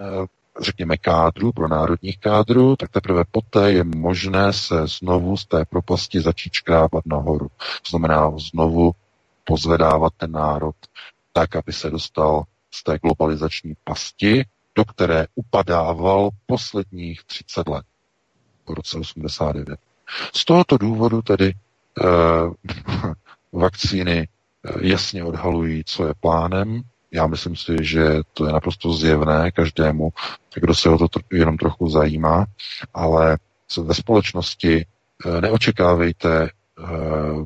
eh, řekněme, kádru, pro národních kádrů, tak teprve poté je možné se znovu z té propasti začít škrábat nahoru. To znamená znovu pozvedávat ten národ tak, aby se dostal z té globalizační pasti, do které upadával posledních 30 let v roce 89. Z tohoto důvodu tedy eh, <laughs> vakcíny eh, jasně odhalují, co je plánem, já myslím si, že to je naprosto zjevné každému, kdo se o to jenom trochu zajímá, ale ve společnosti eh, neočekávejte eh,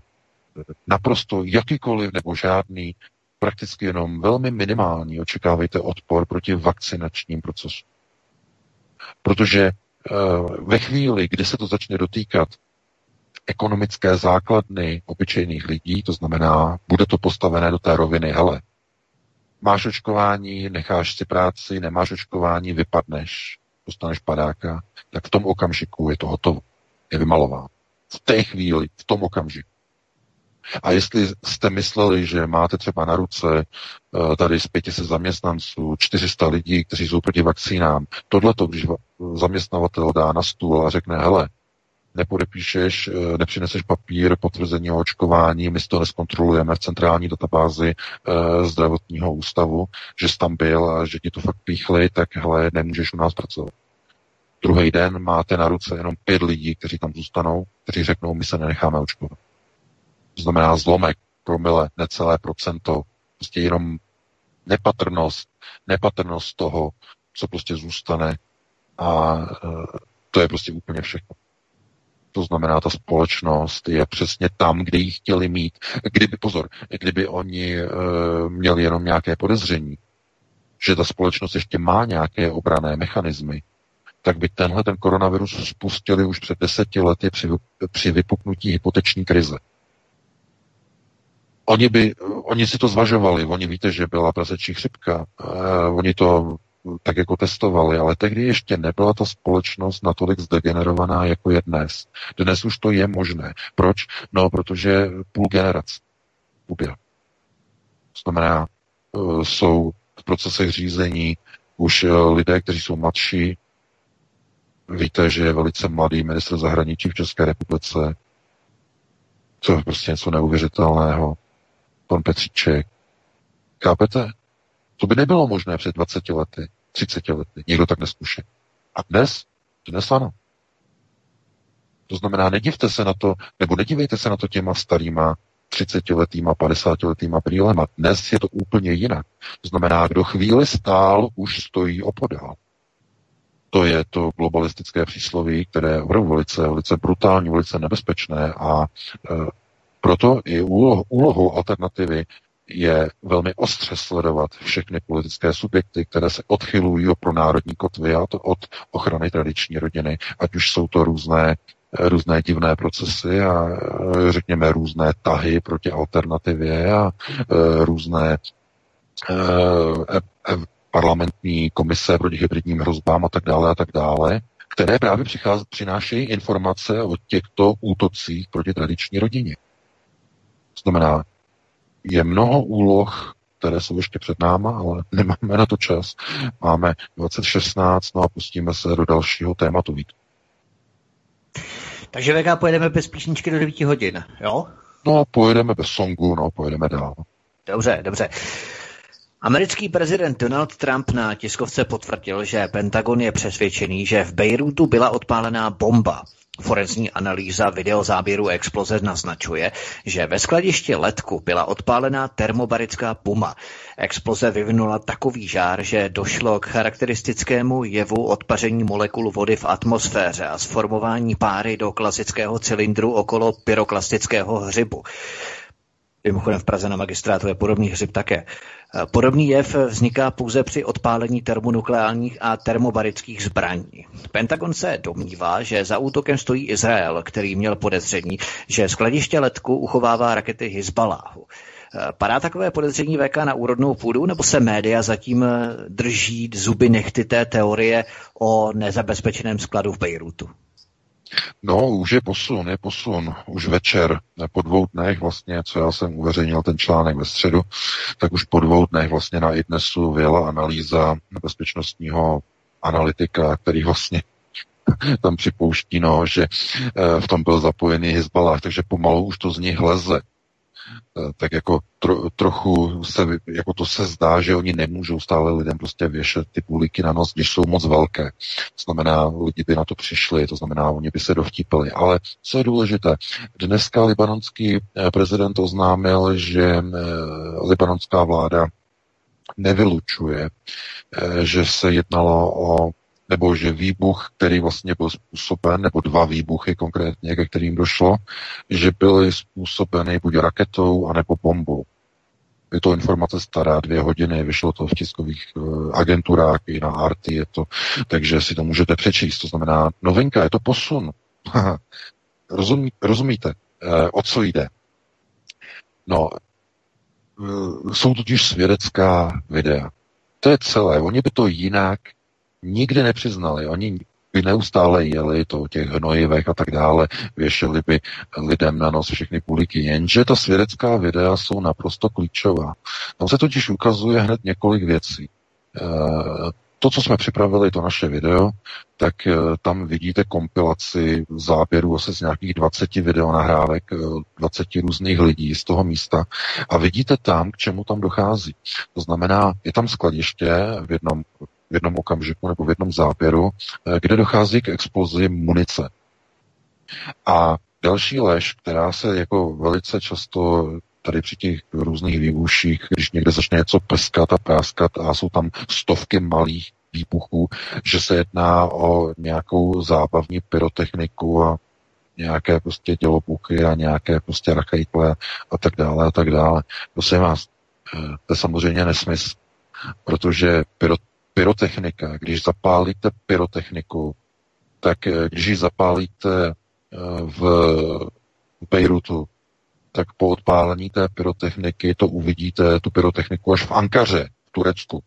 naprosto jakýkoliv nebo žádný, prakticky jenom velmi minimální, očekávejte odpor proti vakcinačním procesu. Protože eh, ve chvíli, kdy se to začne dotýkat ekonomické základny obyčejných lidí, to znamená, bude to postavené do té roviny, hele, Máš očkování, necháš si práci, nemáš očkování, vypadneš, dostaneš padáka, tak v tom okamžiku je to hotovo. Je vymalováno. V té chvíli, v tom okamžiku. A jestli jste mysleli, že máte třeba na ruce eh, tady z 500 zaměstnanců, 400 lidí, kteří jsou proti vakcínám, tohleto, když zaměstnavatel dá na stůl a řekne, hele, nepodepíšeš, eh, nepřineseš papír, potvrzení o očkování, my to neskontrolujeme v centrální databázi e, zdravotního ústavu, že jsi tam byl a že ti to fakt píchli, tak hele, nemůžeš u nás pracovat. Druhý den máte na ruce jenom pět lidí, kteří tam zůstanou, kteří řeknou, my se nenecháme očkovat. To znamená zlomek, promile, necelé procento, prostě jenom nepatrnost, nepatrnost toho, co prostě zůstane a e, to je prostě úplně všechno. To znamená, ta společnost je přesně tam, kde ji chtěli mít. Kdyby, pozor, kdyby oni e, měli jenom nějaké podezření, že ta společnost ještě má nějaké obrané mechanismy, tak by tenhle ten koronavirus spustili už před deseti lety při, při vypuknutí hypoteční krize. Oni by, oni si to zvažovali, oni víte, že byla prasečí chřipka, uh, oni to tak jako testovali, ale tehdy ještě nebyla ta společnost natolik zdegenerovaná, jako je dnes. Dnes už to je možné. Proč? No, protože půl generace uběhla. To znamená, uh, jsou v procesech řízení už uh, lidé, kteří jsou mladší. Víte, že je velice mladý ministr zahraničí v České republice. To je prostě něco neuvěřitelného pan Petříček. Kápete? To by nebylo možné před 20 lety, 30 lety. Někdo tak neskuše. A dnes? Dnes ano. To znamená, nedivte se na to, nebo nedívejte se na to těma starýma 30-letýma, 50-letýma brýlema. Dnes je to úplně jinak. To znamená, kdo chvíli stál, už stojí opodál. To je to globalistické přísloví, které je opravdu velice, velice brutální, velice nebezpečné a e, proto i úloh, úlohou alternativy je velmi ostře sledovat všechny politické subjekty, které se odchylují pro národní kotvy a to od ochrany tradiční rodiny, ať už jsou to různé různé divné procesy a řekněme různé tahy proti alternativě a e, různé e, e, parlamentní komise proti hybridním hrozbám a tak dále a tak dále, které právě přichází, přinášejí informace o těchto útocích proti tradiční rodině. To znamená, je mnoho úloh, které jsou ještě před náma, ale nemáme na to čas. Máme 2016, no a pustíme se do dalšího tématu víc. Takže VK pojedeme bez píšničky do 9 hodin, jo? No, pojedeme bez songu, no, pojedeme dál. Dobře, dobře. Americký prezident Donald Trump na tiskovce potvrdil, že Pentagon je přesvědčený, že v Bejrutu byla odpálená bomba. Forenzní analýza videozáběru exploze naznačuje, že ve skladišti letku byla odpálená termobarická puma. Exploze vyvinula takový žár, že došlo k charakteristickému jevu odpaření molekul vody v atmosféře a sformování páry do klasického cylindru okolo pyroklastického hřibu. Mimochodem v Praze na magistrátu je podobný hřib také. Podobný jev vzniká pouze při odpálení termonukleálních a termobarických zbraní. Pentagon se domnívá, že za útokem stojí Izrael, který měl podezření, že skladiště letku uchovává rakety Hezbaláhu. Padá takové podezření VK na úrodnou půdu, nebo se média zatím drží zuby nechty té teorie o nezabezpečeném skladu v Bejrutu? No, už je posun, je posun. Už večer, po dvou dnech vlastně, co já jsem uveřejnil ten článek ve středu, tak už po dvou dnech vlastně na IDNESu vyjela analýza bezpečnostního analytika, který vlastně <laughs> tam připouští, no, že eh, v tom byl zapojený Hezbalah, takže pomalu už to z nich leze. Eh, tak jako tro, trochu se, jako to se zdá, že oni nemůžou stále lidem prostě věšet ty půlíky na nos, když jsou moc velké. To znamená, lidi by na to přišli, to znamená, oni by se dovtípili. Ale co je důležité, dneska libanonský eh, prezident oznámil, že eh, libanonská vláda nevylučuje, že se jednalo o nebo že výbuch, který vlastně byl způsoben, nebo dva výbuchy konkrétně, ke kterým došlo, že byly způsobeny buď raketou, anebo bombou. Je to informace stará, dvě hodiny, vyšlo to v tiskových uh, agenturách i na Arty, je to, takže si to můžete přečíst. To znamená, novinka, je to posun. <laughs> Rozumí, rozumíte, uh, o co jde? No, uh, jsou totiž svědecká videa. To je celé. Oni by to jinak nikdy nepřiznali. Oni by neustále jeli to o těch hnojivech a tak dále, věšeli by lidem na nos všechny půlíky, jenže ta svědecká videa jsou naprosto klíčová. Tam se totiž ukazuje hned několik věcí. E, to, co jsme připravili, to naše video, tak e, tam vidíte kompilaci záběrů asi z nějakých 20 videonahrávek, 20 e, různých lidí z toho místa a vidíte tam, k čemu tam dochází. To znamená, je tam skladiště v jednom v jednom okamžiku nebo v jednom záběru, kde dochází k explozi munice. A další lež, která se jako velice často tady při těch různých výbuších, když někde začne něco prskat a práskat a jsou tam stovky malých výbuchů, že se jedná o nějakou zábavní pyrotechniku a nějaké prostě dělopuchy a nějaké prostě rakajtle a tak dále a tak dále. Prosím vás, eh, to je samozřejmě nesmysl, protože pyro, pyrotechnika, když zapálíte pyrotechniku, tak eh, když ji zapálíte eh, v Bejrutu, tak po odpálení té pyrotechniky to uvidíte, tu pyrotechniku až v Ankaře, v Turecku.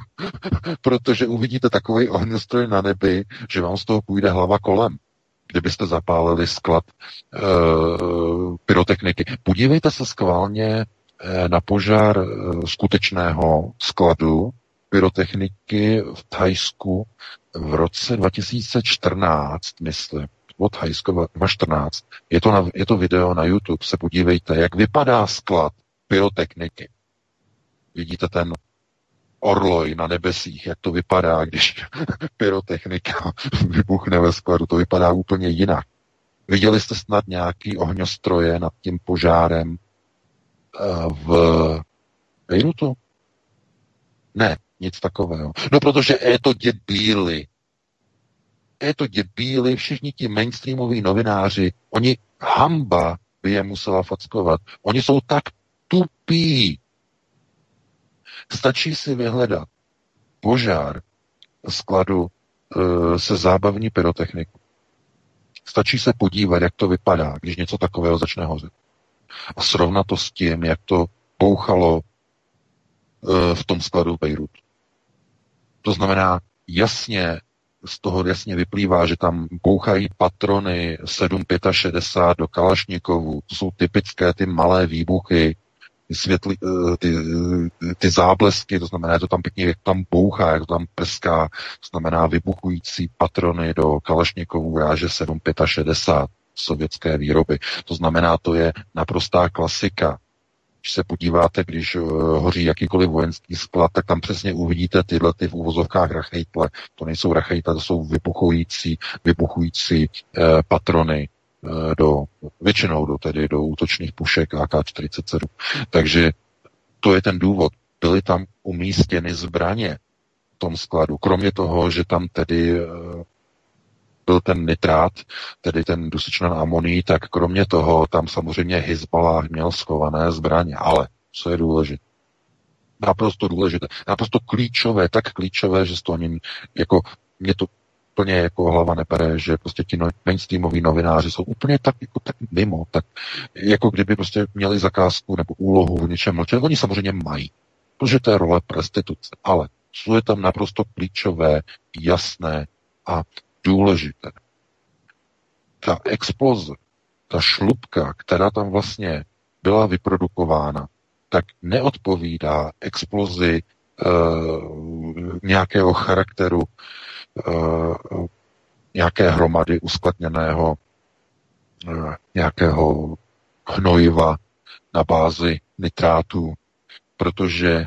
<laughs> Protože uvidíte takový ohňostroj na nebi, že vám z toho půjde hlava kolem kdybyste zapálili sklad e, pyrotechniky. Podívejte se skválně na požár skutečného skladu pyrotechniky v Thajsku v roce 2014, myslím od Thajsko 2014. Je to, na, je to video na YouTube, se podívejte, jak vypadá sklad pyrotechniky. Vidíte ten orloj na nebesích, jak to vypadá, když <laughs> pyrotechnika <laughs> vybuchne ve skladu. To vypadá úplně jinak. Viděli jste snad nějaký ohňostroje nad tím požárem eh, v Bejrutu? Ne, nic takového. No protože je to děbíly. Je to děbíly, všichni ti mainstreamoví novináři, oni hamba by je musela fackovat. Oni jsou tak tupí, Stačí si vyhledat požár skladu e, se zábavní pyrotechnikou. Stačí se podívat, jak to vypadá, když něco takového začne hořet. A srovnat to s tím, jak to pouchalo e, v tom skladu Beirut. To znamená, jasně z toho jasně vyplývá, že tam pouchají patrony 7,65 do Kalašnikovů. To jsou typické ty malé výbuchy, světli, eh, ty, eh, ty záblesky, to znamená, je to tam pěkně, jak tam bouchá, jak to tam prská, to znamená vybuchující patrony do Kalašnikovů ráže 765 sovětské výroby. To znamená, to je naprostá klasika. Když se podíváte, když uh, hoří jakýkoliv vojenský sklad, tak tam přesně uvidíte tyhle ty v úvozovkách rachejtle. To nejsou rachejtle, to jsou vybuchující, vybuchující uh, patrony Eh, do, většinou do, tedy do útočných pušek AK-47. Takže to je ten důvod. Byly tam umístěny zbraně v tom skladu. Kromě toho, že tam tedy eh, byl ten nitrát, tedy ten dusičnan amoní, tak kromě toho tam samozřejmě Hezbollah měl schované zbraně. Ale co je důležité? Naprosto důležité, naprosto klíčové, tak klíčové, že to ani jako mě to úplně jako hlava nepere, že prostě ti no, mainstreamoví novináři jsou úplně tak, jako tak mimo, tak jako kdyby prostě měli zakázku nebo úlohu v něčem mlčet. Oni samozřejmě mají, protože to je role prostituce, ale co je tam naprosto klíčové, jasné a důležité. Ta exploze, ta šlubka, která tam vlastně byla vyprodukována, tak neodpovídá explozi e, nějakého charakteru uh, nějaké hromady uskladněného uh, nějakého hnojiva na bázi nitrátu, protože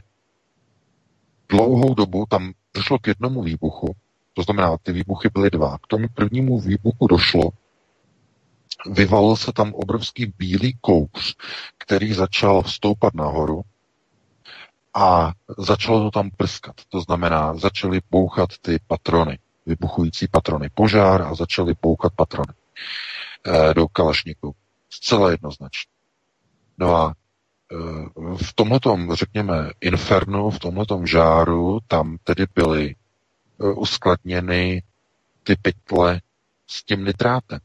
dlouhou dobu tam došlo k jednomu výbuchu, to znamená, ty výbuchy byly dva. K tomu prvnímu výbuchu došlo, vyvalil se tam obrovský bílý kouř, který začal stoupat nahoru a začalo to tam prskat. To znamená, začaly bouchat ty patrony, vybuchující patrony. Požár a začaly bouchat patrony e, do kalašníku. Zcela jednoznačně. No a e, v tomhletom, řekněme, infernu, v tomhletom žáru, tam tedy byly uskladněny ty pytle s tím nitrátem.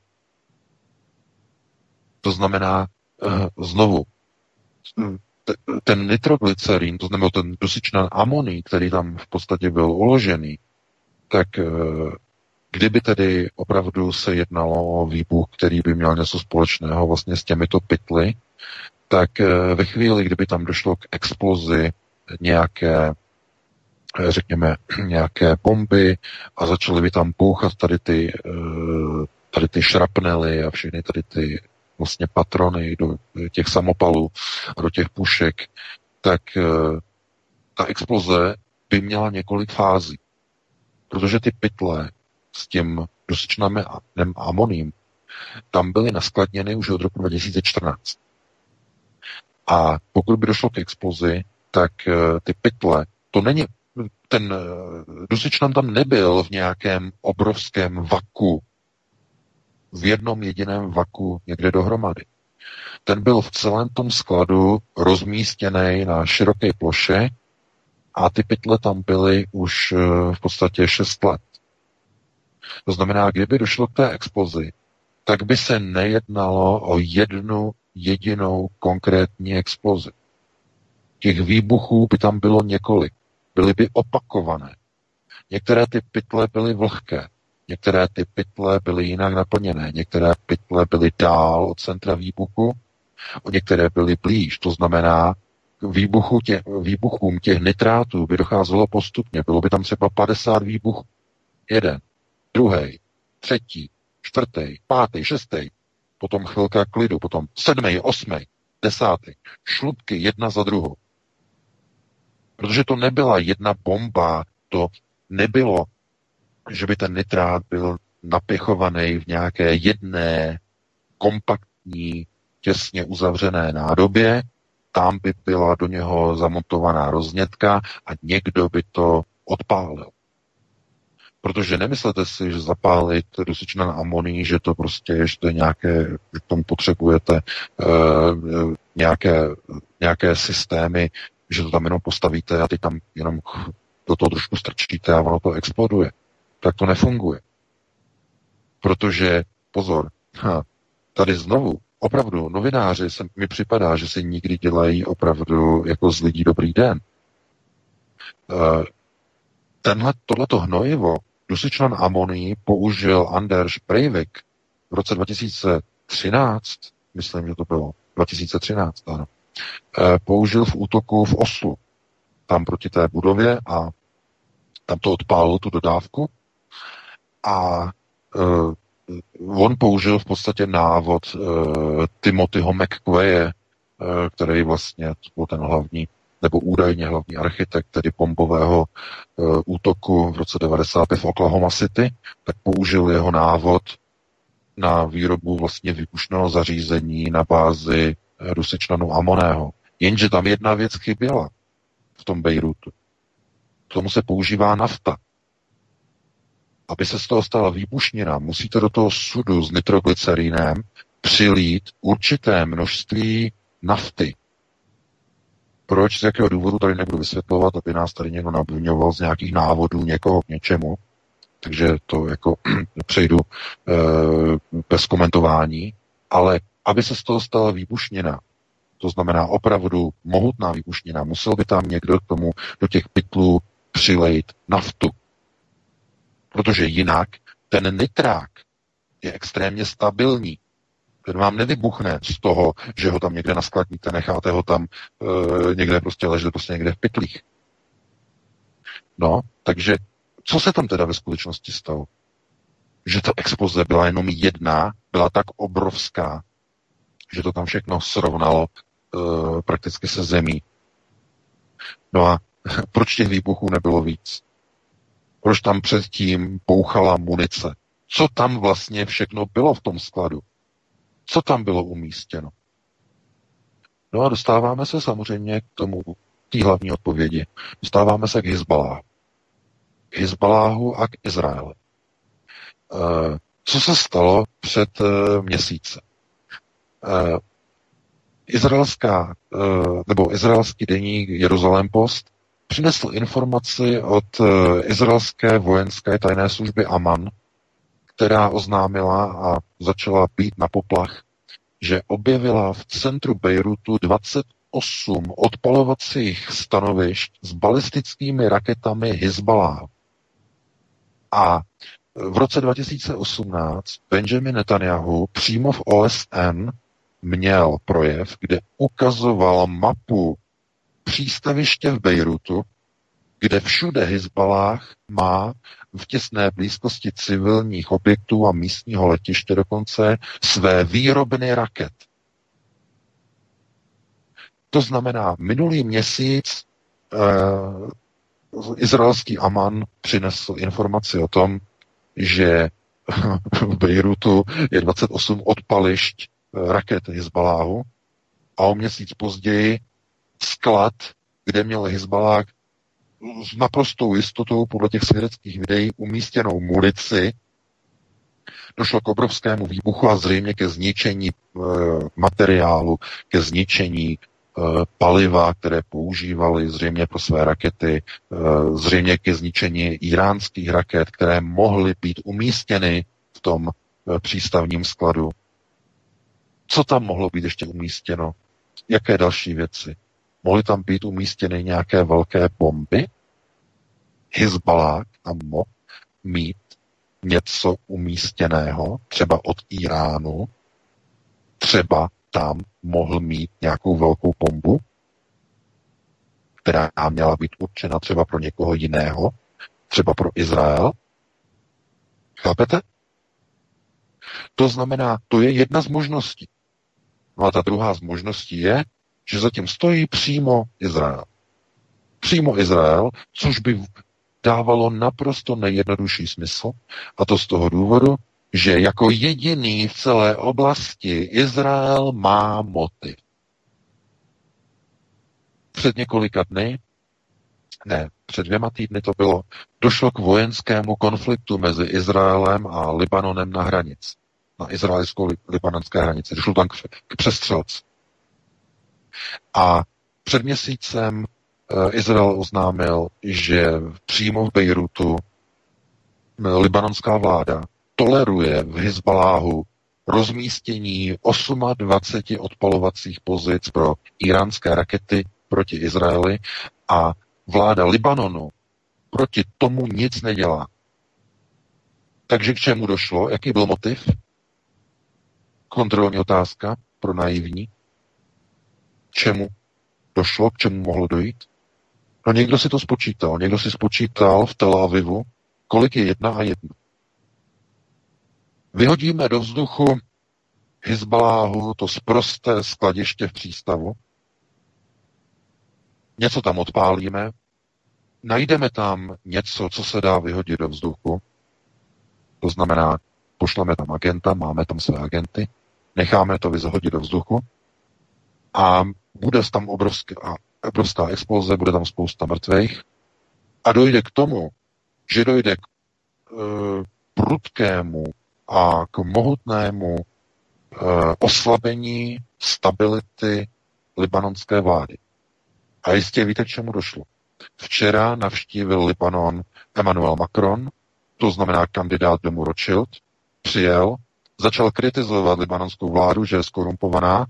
To znamená, e, znovu, ten nitroglycerín, to znamená ten dusičnan amoný, který tam v podstatě byl uložený, tak eh, kdyby tedy opravdu se jednalo o výbuch, který by měl něco společného vlastně s těmito pytly, tak eh, ve chvíli, kdyby tam došlo k explozi nějaké eh, řekněme, <clears throat> nějaké bomby a začaly by tam pouchat tady ty, tady ty šrapnely a všechny tady ty vlastně patrony do těch samopalů a do těch pušek, tak eh, ta exploze by měla několik fází. Protože ty pytle s tím dusičným amoním tam byly naskladněny už od roku 2014. A pokud by došlo k explozi, tak eh, ty pytle, to není, ten eh, dusičnan tam nebyl v nějakém obrovském vaku, v jednom jediném vaku někde dohromady. Ten byl v celém tom skladu rozmístěný na široké ploše a ty pytle tam byly už eh, v podstatě 6 let. To znamená, kdyby došlo k té explozi, tak by se nejednalo o jednu jedinou konkrétní explozi. Těch výbuchů by tam bylo několik. Byly by opakované. Některé ty pytle byly vlhké, některé ty pytle byly jinak naplněné, některé pytle byly dál od centra výbuchu, některé byly blíž. To znamená, výbuchu tě, výbuchům těch nitrátů by docházelo postupně. Bylo by tam třeba 50 výbuchů. Jeden, druhý, třetí, čtvrtý, pátý, šestý, potom chvilka klidu, potom sedmý, osmý, desátý. Šlupky jedna za druhou. Protože to nebyla jedna bomba, to nebylo, že by ten nitrát byl napěchovaný v nějaké jedné kompaktní, těsně uzavřené nádobě, tam by byla do něho zamontovaná roznětka a někdo by to odpálil. Protože nemyslete si, že zapálit dusičnan amoní, že to prostě, že to je nějaké, že tomu potřebujete uh, nějaké, nějaké systémy, že to tam jenom postavíte a ty tam jenom do toho trošku strčíte a ono to exploduje. Tak to nefunguje. Protože, pozor, ha, tady znovu, opravdu, novináři se mi připadá, že si nikdy dělají opravdu jako z lidí dobrý den. Uh, tenhle, tohleto hnojivo, dusičnan amoní použil Anders Breivik v roce 2013, myslím, že to bylo, 2013, ano, eh, použil v útoku v Oslu, tam proti té budově a tam to odpálilo tu dodávku. A uh, on použil v podstatě návod uh, Timothyho McQuaye, který vlastně byl ten hlavní nebo údajně hlavní architekt tedy bombového e, útoku v roce 95 v Oklahoma City, tak použil jeho návod na výrobu vlastně výbušného zařízení na bázi Rusičnanu Amoného. Jenže tam jedna věc chyběla v tom Bejrutu. K tomu se používá nafta. Aby se z toho stala výbušnina, musíte do toho sudu s nitroglycerinem přilít určité množství nafty. Proč, z jakého důvodu tady nebudu vysvětlovat, aby nás tady někdo nabvňoval z nějakých návodů někoho k něčemu. Takže to jako <clears throat> přejdu e, bez komentování. Ale aby se z toho stala výbušnina, to znamená opravdu mohutná výbušnina, musel by tam někdo k tomu do těch pytlů přilejt naftu. Protože jinak ten nitrák je extrémně stabilní. Ten vám nevybuchne z toho, že ho tam někde naskladníte, necháte ho tam e, někde prostě ležet, prostě někde v pytlích. No, takže co se tam teda ve skutečnosti stalo? Že ta exploze byla jenom jedna, byla tak obrovská, že to tam všechno srovnalo e, prakticky se zemí. No a <laughs> proč těch výbuchů nebylo víc? Proč tam předtím pouchala munice? Co tam vlastně všechno bylo v tom skladu? Co tam bylo umístěno? No a dostáváme se samozřejmě k tomu, té hlavní odpovědi. Dostáváme se k Hezbaláhu. K Hezbaláhu a k Izraeli. E, co se stalo před e, měsíce? E, izraelská, e, nebo izraelský deník Jeruzalém Post přinesl informaci od e, izraelské vojenské tajné služby Aman, která oznámila a začala být na poplach, že objevila v centru Bejrutu 28 odpalovacích stanovišť s balistickými raketami Hezbollah. A v roce 2018 Benjamin Netanyahu přímo v OSN měl projev, kde ukazoval mapu přístaviště v Bejrutu, kde všude Hezbalách má v těsné blízkosti civilních objektů a místního letiště dokonce své výrobny raket. To znamená, minulý měsíc eh, izraelský Aman přinesl informaci o tom, že <laughs> v Bejrutu je 28 odpališť raket Hezbaláhu a o měsíc později sklad, kde měl Hezbalák s naprostou jistotou podle těch svědeckých videí umístěnou munici, došlo k obrovskému výbuchu a zřejmě ke zničení e, materiálu, ke zničení e, paliva, které používali zřejmě pro své rakety, e, zřejmě ke zničení iránských raket, které mohly být umístěny v tom přístavním skladu. Co tam mohlo být ještě umístěno? Jaké další věci? Mohly tam být umístěny nějaké velké bomby? Hezbalah tam mohl mít něco umístěného, třeba od Iránu, třeba tam mohl mít nějakou velkou bombu, která měla být určena třeba pro někoho jiného, třeba pro Izrael. Chápete? To znamená, to je jedna z možností. No a ta druhá z možností je, že zatím stojí přímo Izrael. Přímo Izrael, což by dávalo naprosto nejjednodušší smysl, a to z toho důvodu, že jako jediný v celé oblasti Izrael má motiv. Před několika dny, ne, před dvěma týdny to bylo, došlo k vojenskému konfliktu mezi Izraelem a Libanonem na hranici. Na izraelsko-libanonské hranici. Došlo tam k, přestřelci. A před měsícem Eh, Izrael oznámil, že přímo v Bejrutu eh, libanonská vláda toleruje v Hezbaláhu rozmístění 28 odpalovacích pozic pro iránské rakety proti Izraeli a vláda Libanonu proti tomu nic nedělá. Takže k čemu došlo? Jaký byl motiv? Kontrolní otázka pro naivní. Čemu došlo, k čemu mohlo dojít? No někdo si to spočítal. Někdo si spočítal v Tel Avivu, kolik je jedna a jedna. Vyhodíme do vzduchu Hezbaláhu to zprosté skladiště v přístavu, něco tam odpálíme, najdeme tam něco, co se dá vyhodit do vzduchu, to znamená, pošleme tam agenta, máme tam své agenty, necháme to vyzhodit do vzduchu a bude tam obrovské, a obrovská exploze, bude tam spousta mrtvých a dojde k tomu, že dojde k e, prudkému a k mohutnému e, oslabení stability libanonské vlády. A jistě víte, k čemu došlo. Včera navštívil Libanon Emmanuel Macron, to znamená kandidát domu Rothschild, přijel, začal kritizovat libanonskou vládu, že je skorumpovaná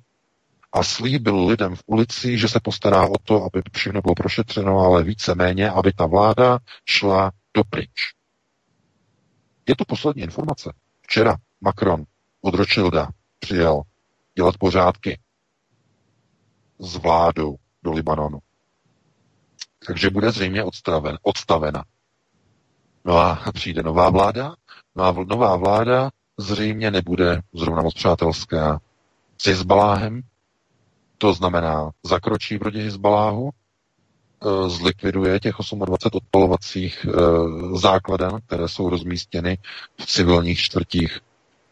a slíbil lidem v ulici, že se postará o to, aby všechno bylo prošetřeno, ale více-méně, aby ta vláda šla dopryč. Je to poslední informace. Včera Macron od Rothschilda přijel dělat pořádky s vládou do Libanonu. Takže bude zřejmě odstaven, odstavena. No a přijde nová vláda, no a nová vláda zřejmě nebude zrovna moc přátelská s Hezbaláhem, to znamená, zakročí proti Hezbaláhu, e, zlikviduje těch 28 odpalovacích e, základen, které jsou rozmístěny v civilních čtvrtích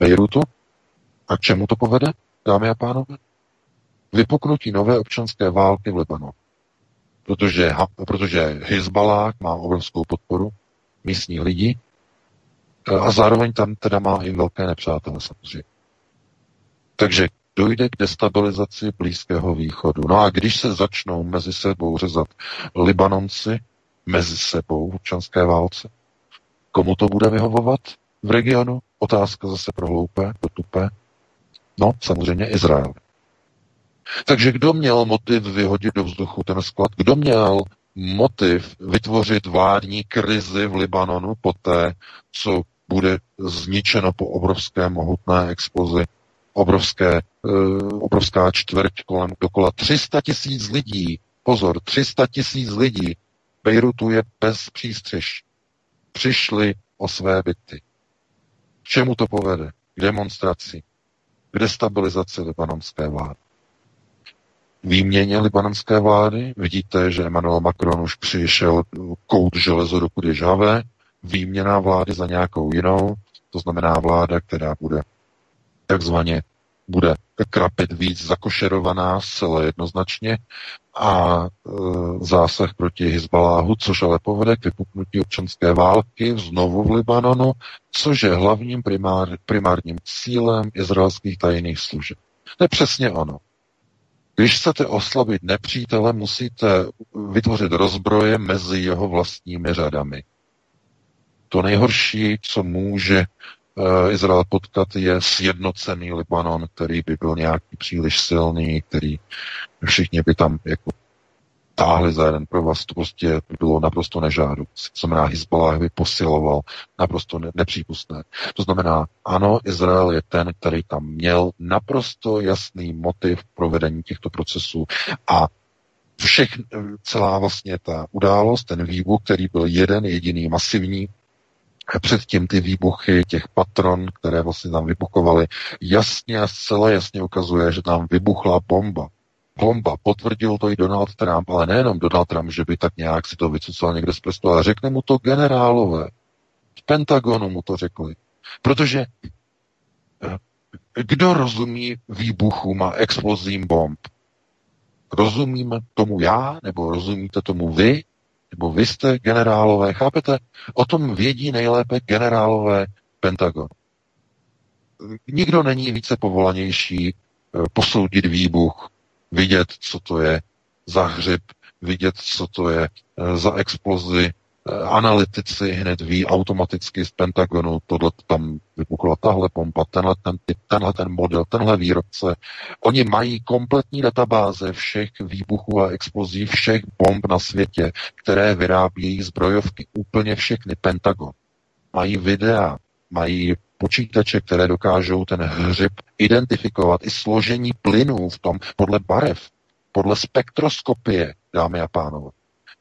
Bejrutu. A k čemu to povede, dámy a pánové? Vypuknutí nové občanské války v Libanu. Protože, protože Hezbalah má obrovskou podporu místních lidí a zároveň tam teda má i velké nepřátelé samozřejmě. Takže dojde k destabilizaci Blízkého východu. No a když se začnou mezi sebou řezat Libanonci, mezi sebou v občanské válce, komu to bude vyhovovat v regionu? Otázka zase pro hloupé, pro tupé. No, samozřejmě Izrael. Takže kdo měl motiv vyhodit do vzduchu ten sklad? Kdo měl motiv vytvořit vládní krizi v Libanonu poté, co bude zničeno po obrovské mohutné explozi obrovské, uh, obrovská čtvrť kolem dokola 300 tisíc lidí. Pozor, 300 tisíc lidí. Bejrutu je bez přístřež. Přišli o své byty. K čemu to povede? K demonstraci. K destabilizaci libanonské vlády. výměně libanonské vlády. Vidíte, že Emmanuel Macron už přišel kout železo do žavé, výměna vlády za nějakou jinou, to znamená vláda, která bude takzvaně bude krapit víc zakošerovaná zcela jednoznačně a e, zásah proti Hezbaláhu, což ale povede k vypuknutí občanské války znovu v Libanonu, což je hlavním primár, primárním cílem izraelských tajných služeb. To je přesně ono. Když chcete oslabit nepřítele, musíte vytvořit rozbroje mezi jeho vlastními řadami. To nejhorší, co může uh, Izrael potkat, je sjednocený Libanon, který by byl nějaký příliš silný, který všichni by tam jako táhli za jeden pro vás, to prostě bylo naprosto nežádoucí. To znamená, Hezbollah by posiloval naprosto ne- nepřípustné. To znamená, ano, Izrael je ten, který tam měl naprosto jasný motiv provedení těchto procesů a všech, celá vlastně ta událost, ten výbuch, který byl jeden jediný masivní, předtím ty výbuchy těch patron, které vlastně tam vybuchovaly, jasně a zcela jasně ukazuje, že tam vybuchla bomba bomba. Potvrdil to i Donald Trump, ale nejenom Donald Trump, že by tak nějak si to vycucal někde z prstu, ale řekne mu to generálové. V Pentagonu mu to řekli. Protože eh, kdo rozumí výbuchům a explozím bomb? Rozumíme tomu já, nebo rozumíte tomu vy, nebo vy jste generálové, chápete? O tom vědí nejlépe generálové Pentagon. Nikdo není více povolanější eh, posoudit výbuch vidět, co to je za hřib, vidět, co to je eh, za explozi. Eh, analytici hned ví automaticky z Pentagonu, tohle tam vypukla tahle pompa, tenhle ten typ, tenhle ten model, tenhle výrobce. Oni mají kompletní databáze všech výbuchů a explozí, všech bomb na světě, které vyrábějí zbrojovky. Úplně všechny Pentagon. Mají videa, mají počítače, které dokážou ten hřib identifikovat, i složení plynů v tom podle barev, podle spektroskopie, dámy a pánové.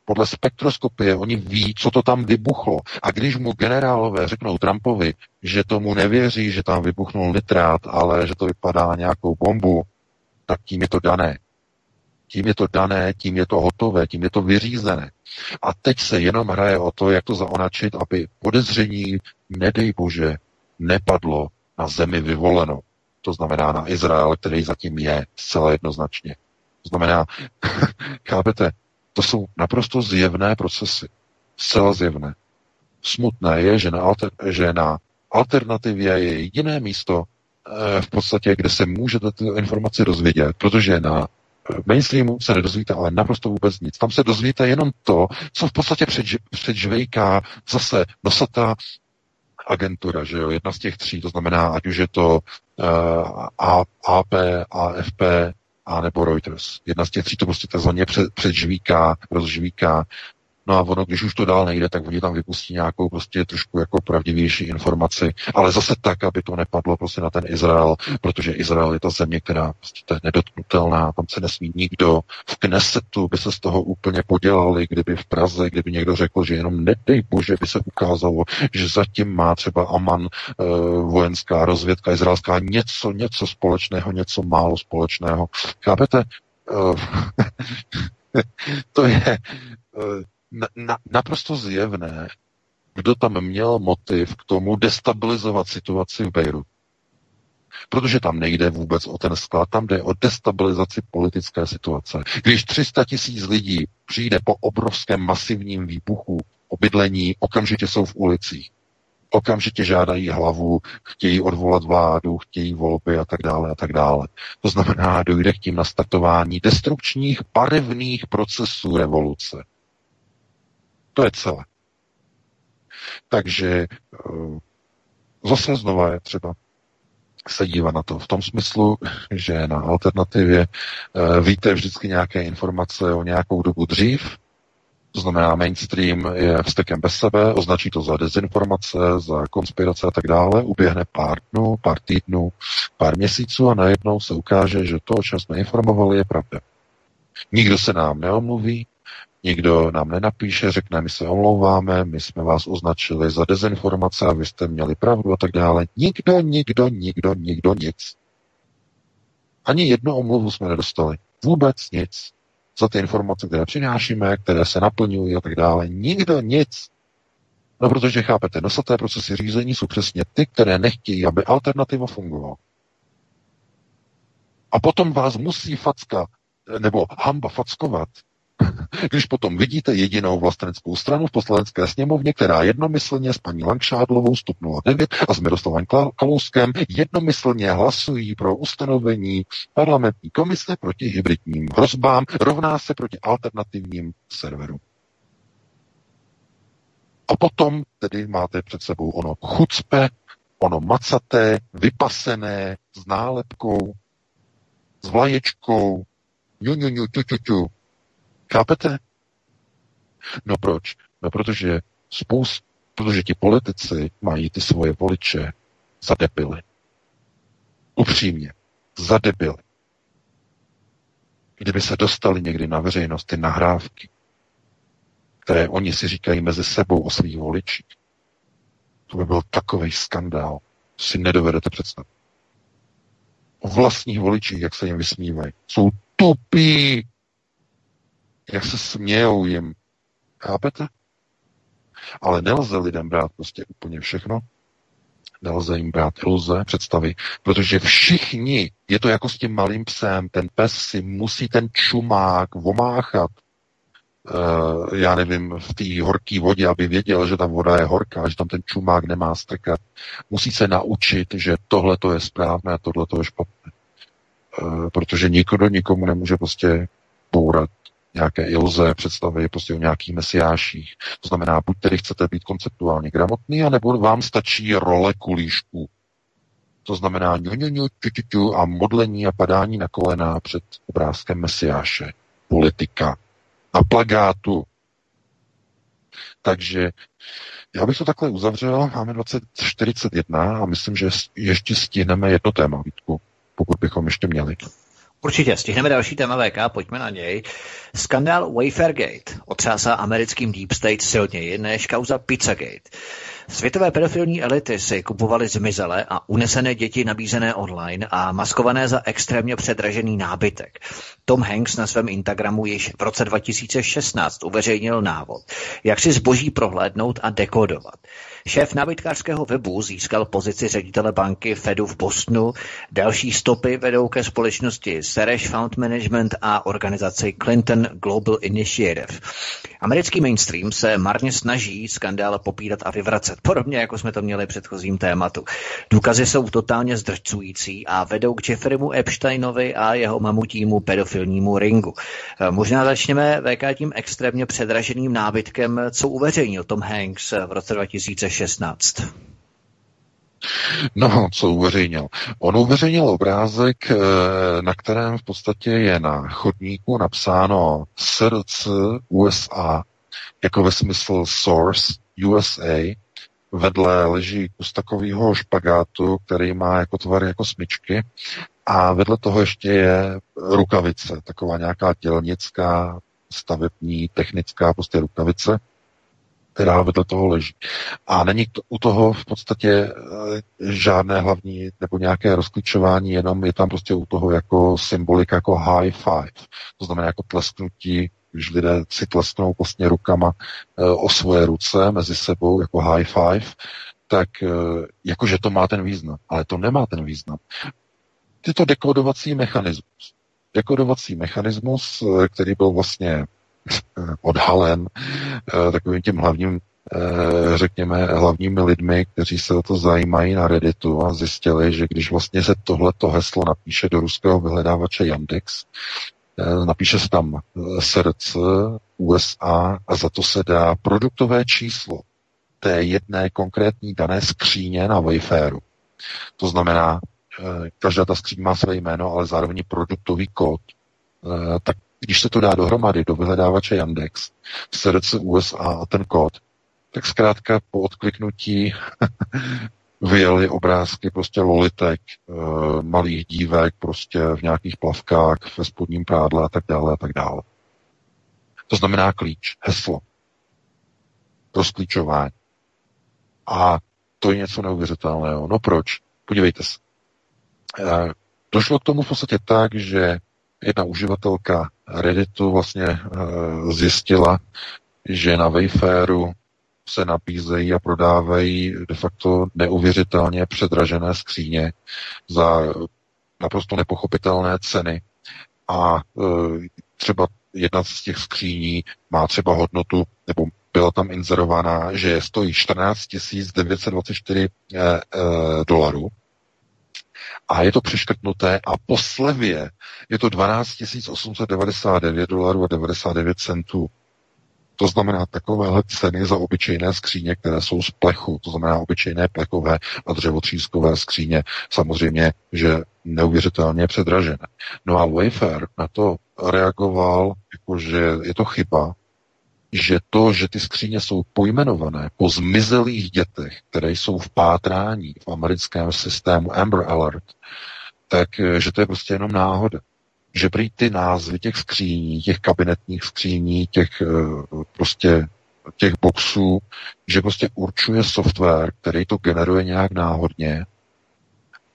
Podle spektroskopie oni ví, co to tam vybuchlo. A když mu generálové řeknou Trumpovi, že tomu nevěří, že tam vybuchnul nitrát, ale že to vypadá na nějakou bombu, tak tím je to dané. Tím je to dané, tím je to hotové, tím je to vyřízené. A teď se jenom hraje o to, jak to zaonačit, aby podezření, nedej bože, nepadlo na zemi vyvoleno. To znamená na Izrael, který zatím je zcela jednoznačně. To znamená, <laughs> chápete, to jsou naprosto zjevné procesy. Zcela zjevné. Smutné je, že na, alter, že na alternativě je jediné místo, eh, v podstatě, kde se můžete ty informace dozvědět, protože na eh, mainstreamu se nedozvíte ale naprosto vůbec nic. Tam se dozvíte jenom to, co v podstatě předžvejká zase nosatá agentura, že jo, jedna z těch tří, to znamená, ať už je to uh, AP, AFP, a nebo Reuters. Jedna z těch tří to prostě takzvaně před, předžvíká, rozžvíká No a ono, když už to dál nejde, tak oni tam vypustí nějakou prostě trošku jako pravdivější informaci, ale zase tak, aby to nepadlo prostě na ten Izrael, protože Izrael je ta země, která prostě je nedotknutelná, tam se nesmí nikdo. V Knesetu by se z toho úplně podělali, kdyby v Praze, kdyby někdo řekl, že jenom nedej bože by se ukázalo, že zatím má třeba Aman, e, vojenská rozvědka izraelská, něco, něco společného, něco málo společného. Chápete? E, <laughs> to je, e, na, na, naprosto zjevné, kdo tam měl motiv k tomu destabilizovat situaci v Bejru. Protože tam nejde vůbec o ten sklad, tam jde o destabilizaci politické situace. Když 300 tisíc lidí přijde po obrovském masivním výbuchu o bydlení, okamžitě jsou v ulicích. Okamžitě žádají hlavu, chtějí odvolat vládu, chtějí volby a tak dále a tak dále. To znamená, dojde k tím nastartování destrukčních barevných procesů revoluce. To je celé. Takže eh, zase znova je třeba se dívat na to v tom smyslu, že na alternativě eh, víte vždycky nějaké informace o nějakou dobu dřív, to znamená mainstream je vstekem bez sebe, označí to za dezinformace, za konspirace a tak dále, uběhne pár dnů, pár týdnů, pár měsíců a najednou se ukáže, že to, o čem jsme informovali, je pravda. Nikdo se nám neomluví, Nikdo nám nenapíše, řekne, my se omlouváme, my jsme vás označili za dezinformace a vy jste měli pravdu a tak dále. Nikdo, nikdo, nikdo, nikdo, nic. Ani jednu omluvu jsme nedostali. Vůbec nic. Za ty informace, které přinášíme, které se naplňují a tak dále. Nikdo nic. No protože chápete, nosaté procesy řízení jsou přesně ty, které nechtějí, aby alternativa fungovala. A potom vás musí facka, nebo hamba fackovat, <laughs> když potom vidíte jedinou vlasteneckou stranu v poslanecké sněmovně, která jednomyslně s paní Langšádlovou stup 09 a s Miroslavem Kalouskem jednomyslně hlasují pro ustanovení parlamentní komise proti hybridním hrozbám, rovná se proti alternativním serverům. A potom tedy máte před sebou ono chucpe, ono macaté, vypasené, s nálepkou, s vlaječkou, ňu, ňu, ňu, ťu, ťu, ťu. Chápete? No proč? No protože spoust, protože ti politici mají ty svoje voliče za debily. Upřímně, za debily. Kdyby se dostali někdy na veřejnost ty nahrávky, které oni si říkají mezi sebou o svých voličích, to by byl takový skandál, si nedovedete představit. O vlastních voličích, jak se jim vysmívají. Jsou tupí, jak se smějou jim. Chápete? Ale nelze lidem brát prostě úplně všechno. Nelze jim brát iluze, představy, protože všichni, je to jako s tím malým psem, ten pes si musí ten čumák vomáchat, uh, já nevím, v té horké vodě, aby věděl, že ta voda je horká, že tam ten čumák nemá strkat. Musí se naučit, že tohle to je správné a tohle to je špatné. Uh, protože nikdo nikomu nemůže prostě bourat nějaké iluze, představy prostě o nějakých mesiáších. To znamená, buď tedy chcete být konceptuálně gramotný, anebo vám stačí role kulíšku. To znamená ňu, ňu, ňu, a modlení a padání na kolena před obrázkem mesiáše. Politika. Na plagátu. Takže já bych to takhle uzavřel. Máme 2041 a myslím, že ještě stihneme jedno téma, Vítku, pokud bychom ještě měli. Určitě, stihneme další téma VK, pojďme na něj. Skandál Wafergate otřásá americkým Deep State silněji než kauza Pizzagate. Světové pedofilní elity si kupovaly zmizelé a unesené děti nabízené online a maskované za extrémně předražený nábytek. Tom Hanks na svém Instagramu již v roce 2016 uveřejnil návod, jak si zboží prohlédnout a dekodovat. Šéf nábytkářského webu získal pozici ředitele banky Fedu v Bostonu. Další stopy vedou ke společnosti Sereš Fund Management a organizaci Clinton Global Initiative. Americký mainstream se marně snaží skandál popírat a vyvracet, podobně jako jsme to měli v předchozím tématu. Důkazy jsou totálně zdrcující a vedou k Jeffreymu Epsteinovi a jeho mamutímu pedofilnímu ringu. Možná začněme VK tím extrémně předraženým nábytkem, co uveřejnil Tom Hanks v roce 2006 16. No, co uveřejnil? On uveřejnil obrázek, eh, na kterém v podstatě je na chodníku napsáno SRC USA, jako ve smysl Source USA, vedle leží kus takového špagátu, který má jako tvar jako smyčky a vedle toho ještě je rukavice, taková nějaká dělnická, stavební, technická prostě rukavice která vedle toho leží. A není to, u toho v podstatě eh, žádné hlavní nebo nějaké rozklíčování, jenom je tam prostě u toho jako symbolika jako high five. To znamená jako tlesknutí, když lidé si tlesknou vlastně rukama eh, o svoje ruce mezi sebou jako high five, tak eh, jakože to má ten význam. Ale to nemá ten význam. Je to dekodovací mechanismus. Dekodovací mechanismus, který byl vlastně odhalen eh, takovým tím hlavním eh, řekněme, hlavními lidmi, kteří se o to zajímají na Redditu a zjistili, že když vlastně se tohleto heslo napíše do ruského vyhledávače Yandex, eh, napíše se tam srdce USA a za to se dá produktové číslo té jedné konkrétní dané skříně na Wayfairu. To znamená, každá ta skříň má své jméno, ale zároveň produktový kód, tak když se to dá dohromady do vyhledávače Yandex, srdce USA a ten kód, tak zkrátka po odkliknutí <laughs> vyjeli obrázky prostě lolitek, e, malých dívek prostě v nějakých plavkách, ve spodním prádle a tak dále a tak dále. To znamená klíč, heslo, rozklíčování. A to je něco neuvěřitelného. No proč? Podívejte se. E, došlo k tomu v podstatě tak, že jedna uživatelka Redditu vlastně e, zjistila, že na Wayfairu se nabízejí a prodávají de facto neuvěřitelně předražené skříně za naprosto nepochopitelné ceny a e, třeba jedna z těch skříní má třeba hodnotu, nebo byla tam inzerována, že stojí 14 924 e, e, dolarů a je to přeškrtnuté a po slevě je to 12 899 dolarů a 99 centů. To znamená takovéhle ceny za obyčejné skříně, které jsou z plechu, to znamená obyčejné plechové a dřevotřískové skříně. Samozřejmě, že neuvěřitelně předražené. No a Wayfair na to reagoval, jako že je to chyba, že to, že ty skříně jsou pojmenované po zmizelých dětech, které jsou v pátrání v americkém systému Amber Alert, tak že to je prostě jenom náhoda že prý ty názvy těch skříní, těch kabinetních skříní, těch eh, prostě těch boxů, že prostě určuje software, který to generuje nějak náhodně.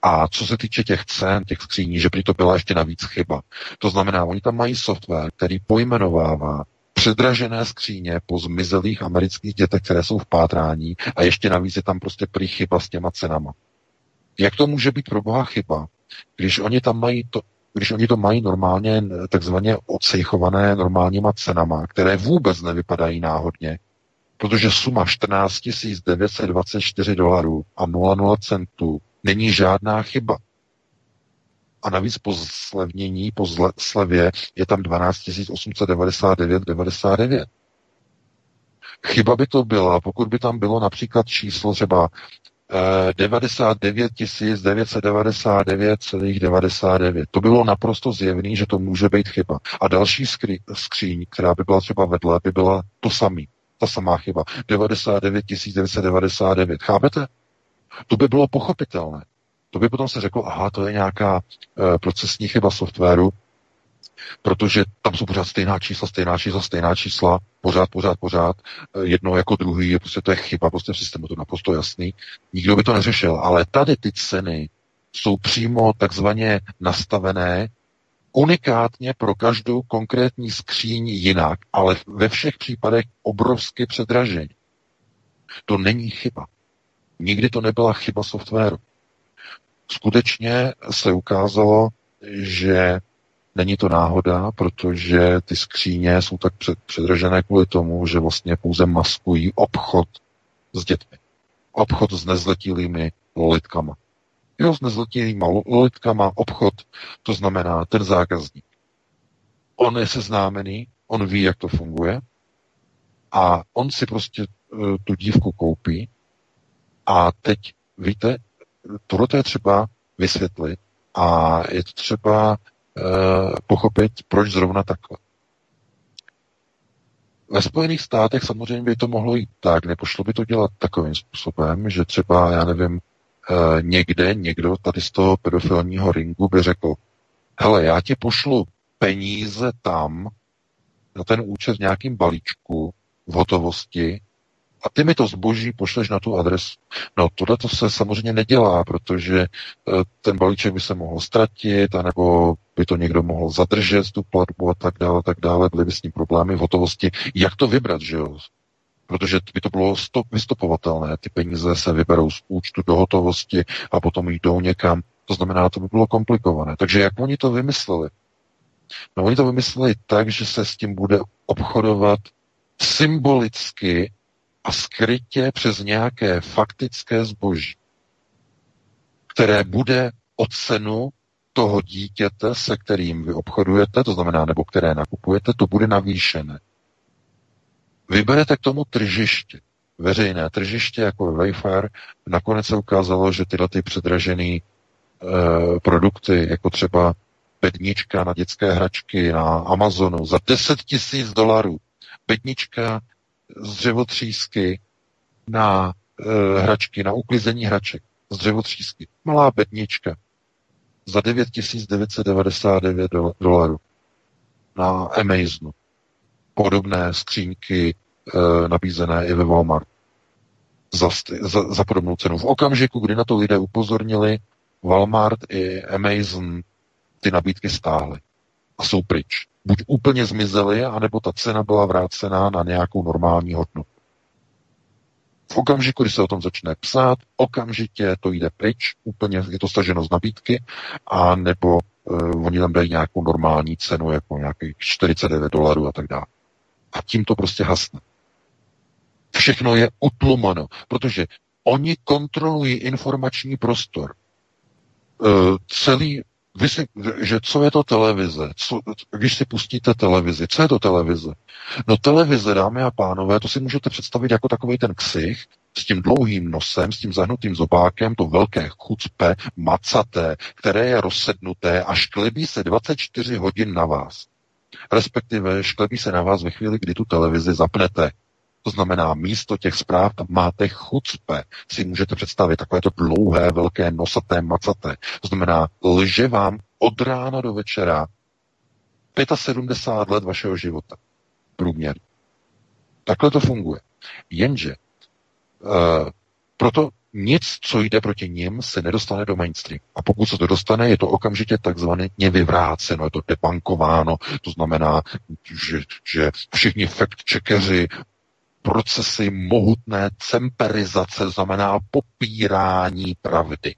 A co se týče těch cen, těch skříní, že prý to byla ještě navíc chyba. To znamená, oni tam mají software, který pojmenovává předražené skříně po zmizelých amerických dětech, které jsou v pátrání a ještě navíc je tam prostě prý chyba s těma cenama. Jak to může být pro boha chyba, když oni tam mají to, když oni to mají normálně takzvaně odsejchované normálníma cenama, které vůbec nevypadají náhodně, protože suma 14 924 dolarů a 00 centů není žádná chyba. A navíc po slevnění, po slevě je tam 12 899,99. Chyba by to byla, pokud by tam bylo například číslo třeba 99 999,99. To bylo naprosto zjevný, že to může být chyba. A další skříň, která by byla třeba vedle, by byla to samý. Ta samá chyba. 99 999. Chápete? To by bylo pochopitelné. To by potom se řeklo, aha, to je nějaká uh, procesní chyba softwaru, protože tam jsou pořád stejná čísla, stejná čísla, stejná čísla, pořád, pořád, pořád, eh, jedno jako druhý, je prostě to je chyba, prostě v systému to naprosto jasný. Nikdo by to neřešil, ale tady ty ceny jsou přímo takzvaně nastavené unikátně pro každou konkrétní skříň jinak, ale ve všech případech obrovsky předražení. To není chyba. Nikdy to nebyla chyba softwaru. Skutečně se ukázalo, že Není to náhoda, protože ty skříně jsou tak předražené kvůli tomu, že vlastně pouze maskují obchod s dětmi. Obchod s nezletilými lolitkama. Jo, s nezletilými lolitkama obchod, to znamená ten zákazník. On je seznámený, on ví, jak to funguje a on si prostě uh, tu dívku koupí a teď, víte, tohle je třeba vysvětlit a je to třeba pochopit, proč zrovna takhle. Ve Spojených státech samozřejmě by to mohlo jít tak, nepošlo by to dělat takovým způsobem, že třeba, já nevím, eh, někde někdo tady z toho pedofilního ringu by řekl, hele, já ti pošlu peníze tam, na ten účet v nějakým balíčku v hotovosti a ty mi to zboží pošleš na tu adresu. No tohle to se samozřejmě nedělá, protože eh, ten balíček by se mohl ztratit, anebo by to někdo mohl zadržet, tu platbu a tak dále, tak dále, byly by s ním problémy v hotovosti. Jak to vybrat, že jo? Protože by to bylo stop, vystopovatelné. Ty peníze se vyberou z účtu do hotovosti a potom jdou někam. To znamená, to by bylo komplikované. Takže jak oni to vymysleli? No oni to vymysleli tak, že se s tím bude obchodovat symbolicky a skrytě přes nějaké faktické zboží, které bude o cenu toho dítěte, se kterým vy obchodujete, to znamená, nebo které nakupujete, to bude navýšené. Vyberete k tomu tržiště, veřejné tržiště jako Wayfair. Nakonec se ukázalo, že tyhle ty předražené e, produkty, jako třeba bednička na dětské hračky na Amazonu za 10 tisíc dolarů, bednička z dřevotřísky na e, hračky, na uklizení hraček z dřevotřísky. Malá bednička za 9999 dolarů na Amazonu. Podobné skřínky e, nabízené i ve Walmart za, za, za podobnou cenu. V okamžiku, kdy na to lidé upozornili, Walmart i Amazon ty nabídky stáhly. A jsou pryč. Buď úplně zmizely, anebo ta cena byla vrácená na nějakou normální hodnotu. V okamžiku, kdy se o tom začne psát, okamžitě to jde pryč, úplně je to staženo z nabídky, a nebo uh, oni tam dají nějakou normální cenu, jako nějakých 49 dolarů a tak dále. A tím to prostě hasne. Všechno je utlumano, protože oni kontrolují informační prostor. Uh, celý vy si, že co je to televize? Co, když si pustíte televizi, co je to televize? No televize, dámy a pánové, to si můžete představit jako takový ten ksich s tím dlouhým nosem, s tím zahnutým zobákem, to velké chucpe, macaté, které je rozsednuté a šklebí se 24 hodin na vás. Respektive šklebí se na vás ve chvíli, kdy tu televizi zapnete. To znamená, místo těch zpráv tam máte chucpe. Si můžete představit takové to dlouhé, velké, nosaté, macaté. To znamená, lže vám od rána do večera 75 let vašeho života. Průměr. Takhle to funguje. Jenže uh, proto nic, co jde proti ním, se nedostane do mainstream. A pokud se to dostane, je to okamžitě takzvaně vyvráceno, je to debankováno, to znamená, že, že všichni fact-checkeři procesy mohutné cemperizace znamená popírání pravdy.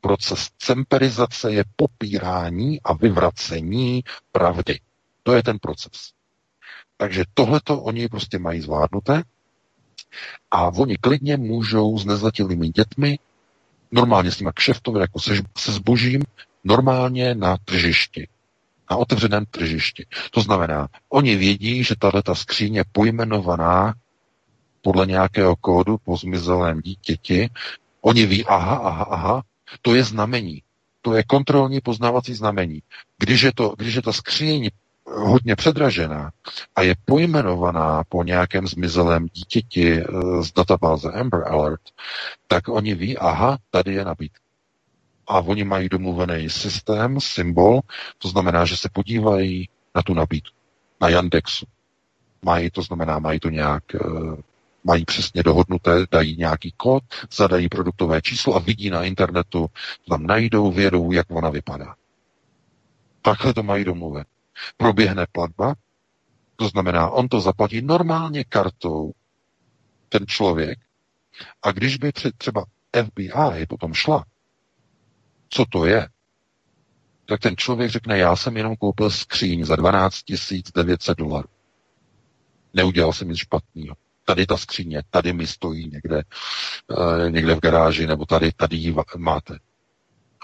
Proces cemperizace je popírání a vyvracení pravdy. To je ten proces. Takže tohleto oni prostě mají zvládnuté a oni klidně můžou s nezletilými dětmi normálně s nimi kšeftovat jako se, se zbožím, normálně na tržišti na otevřeném tržišti. To znamená, oni vědí, že tato skříň je pojmenovaná podle nějakého kódu po zmizelém dítěti, oni ví, aha, aha, aha, to je znamení. To je kontrolní poznávací znamení. Když je, to, když je ta skříň hodně předražená a je pojmenovaná po nějakém zmizelém dítěti eh, z databáze Amber Alert, tak oni ví, aha, tady je nabídka. A oni mají domluvený systém, symbol, to znamená, že se podívají na tu nabídku, na Yandexu. Mají, to znamená, mají to nějak eh, mají přesně dohodnuté, dají nějaký kód, zadají produktové číslo a vidí na internetu, tam najdou, vědou, jak ona vypadá. Takhle to mají domluven. Proběhne platba, to znamená, on to zaplatí normálně kartou, ten člověk, a když by třeba FBI potom šla, co to je, tak ten člověk řekne, já jsem jenom koupil skříň za 12 900 dolarů. Neudělal jsem nic špatného tady ta skříně, tady mi stojí někde, eh, někde v garáži, nebo tady, tady ji máte.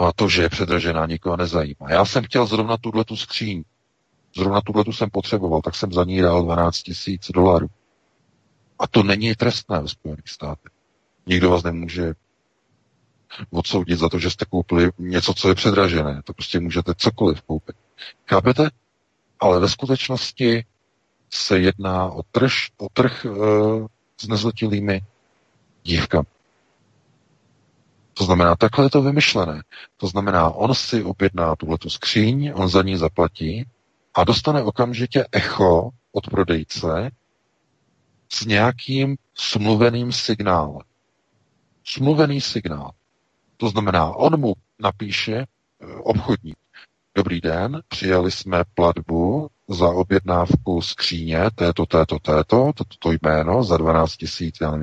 A to, že je předražená, nikoho nezajímá. Já jsem chtěl zrovna tuhle tu skříň. Zrovna tuhle tu jsem potřeboval, tak jsem za ní dal 12 tisíc dolarů. A to není trestné ve Spojených státech. Nikdo vás nemůže odsoudit za to, že jste koupili něco, co je předražené. To prostě můžete cokoliv koupit. Chápete? Ale ve skutečnosti se jedná o, trž, o trh e, s nezletilými dívkami. To znamená, takhle je to vymyšlené. To znamená, on si objedná tuhle skříň, on za ní zaplatí a dostane okamžitě echo od prodejce s nějakým smluveným signálem. Smluvený signál. To znamená, on mu napíše e, obchodník. Dobrý den, přijali jsme platbu za objednávku skříně této, této, této, toto to jméno za 12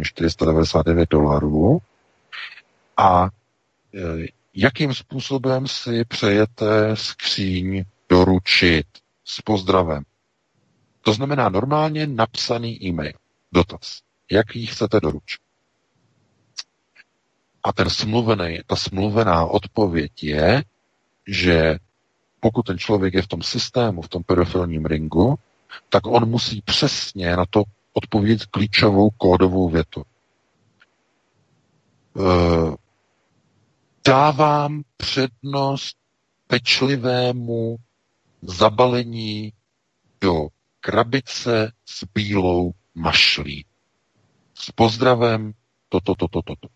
499 dolarů. A e, jakým způsobem si přejete skříň doručit s pozdravem? To znamená normálně napsaný e-mail, dotaz. Jak ji chcete doručit? A ten smluvený, ta smluvená odpověď je, že pokud ten člověk je v tom systému, v tom pedofilním ringu, tak on musí přesně na to odpovědět klíčovou kódovou větu. E, dávám přednost pečlivému zabalení do krabice s bílou mašlí. S pozdravem toto, toto, toto.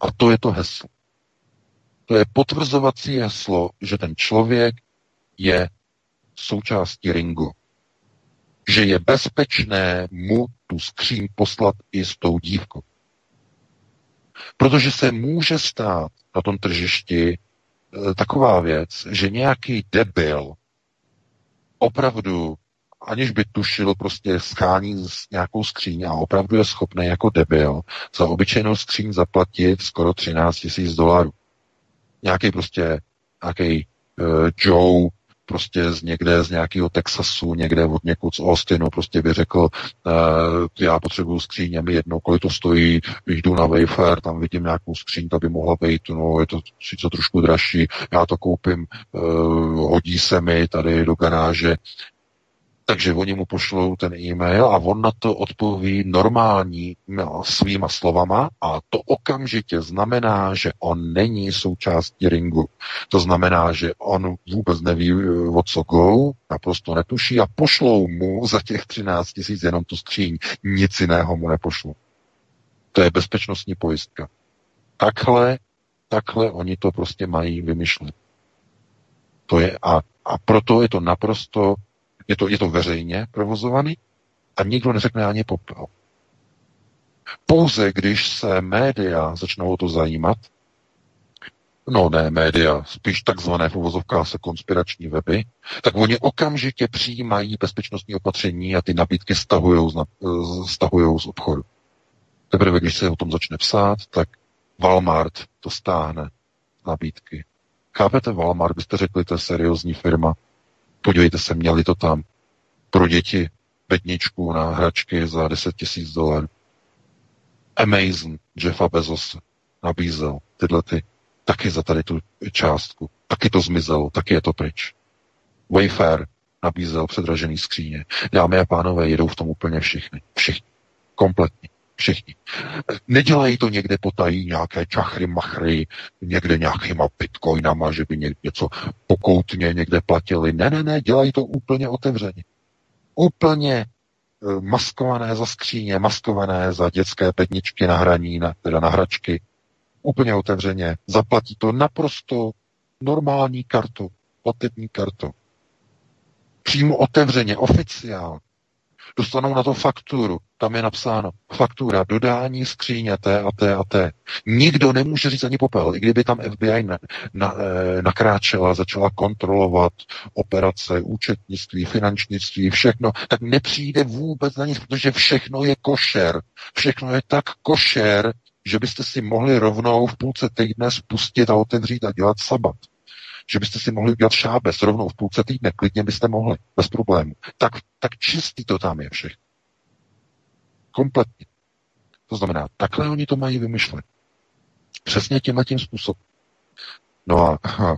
A to je to heslo. To je potvrzovací heslo, že ten člověk je součástí ringu. Že je bezpečné mu tu skříň poslat i s tou dívkou. Protože se může stát na tom tržišti e, taková věc, že nějaký debil opravdu, aniž by tušil prostě schání s nějakou skříň a opravdu je schopný jako debil za obyčejnou skříň zaplatit skoro 13 tisíc dolarů. Nějaký prostě, nějaký uh, Joe prostě z někde, z nějakého Texasu, někde od někud z Austinu, prostě by řekl, uh, já potřebuju skříň, mi jedno, kolik to stojí, jdu na Wayfair, tam vidím nějakou skříň, ta by mohla být, no, je to sice trošku dražší, já to koupím, uh, hodí se mi tady do garáže, takže oni mu pošlou ten e-mail a on na to odpoví normální no, svýma slovama a to okamžitě znamená, že on není součástí ringu. To znamená, že on vůbec neví, o co go, naprosto netuší a pošlou mu za těch 13 tisíc jenom tu skříň. Nic jiného mu nepošlou. To je bezpečnostní pojistka. Takhle, takhle oni to prostě mají vymyšlet. To je a, a proto je to naprosto je to, je to veřejně provozovaný a nikdo neřekne ani popel. Pouze když se média začnou o to zajímat, no ne média, spíš takzvané v uvozovkách se konspirační weby, tak oni okamžitě přijímají bezpečnostní opatření a ty nabídky stahují z, stahujou z obchodu. Teprve, když se o tom začne psát, tak Walmart to stáhne nabídky. Chápete, Walmart, byste řekli, to je seriózní firma, Podívejte se, měli to tam pro děti bedničku na hračky za 10 tisíc dolarů. Amazon Jeffa Bezos nabízel tyhle ty, taky za tady tu částku. Taky to zmizelo, taky je to pryč. Wayfair nabízel předražený skříně. Dámy a pánové, jedou v tom úplně všichni. Všichni. Kompletně. Všichni. Nedělají to někde potají nějaké čachry, machry, někde nějakýma bitcoinama, že by něco pokoutně někde platili. Ne, ne, ne, dělají to úplně otevřeně. Úplně eh, maskované za skříně, maskované za dětské pedničky na hraní, na, teda na hračky. Úplně otevřeně. Zaplatí to naprosto normální kartu, platební kartu. Přímo otevřeně, oficiálně dostanou na to fakturu. Tam je napsáno faktura, dodání skříně té a té a té. Nikdo nemůže říct ani popel. I kdyby tam FBI na, na, eh, nakráčela, začala kontrolovat operace, účetnictví, finančnictví, všechno, tak nepřijde vůbec na nic, protože všechno je košer. Všechno je tak košer, že byste si mohli rovnou v půlce týdne spustit a otevřít a dělat sabat že byste si mohli udělat šábes rovnou v půlce týdne, klidně byste mohli, bez problému. Tak, tak čistý to tam je všechno. Kompletně. To znamená, takhle oni to mají vymyšlet. Přesně tímhle tím způsobem. No a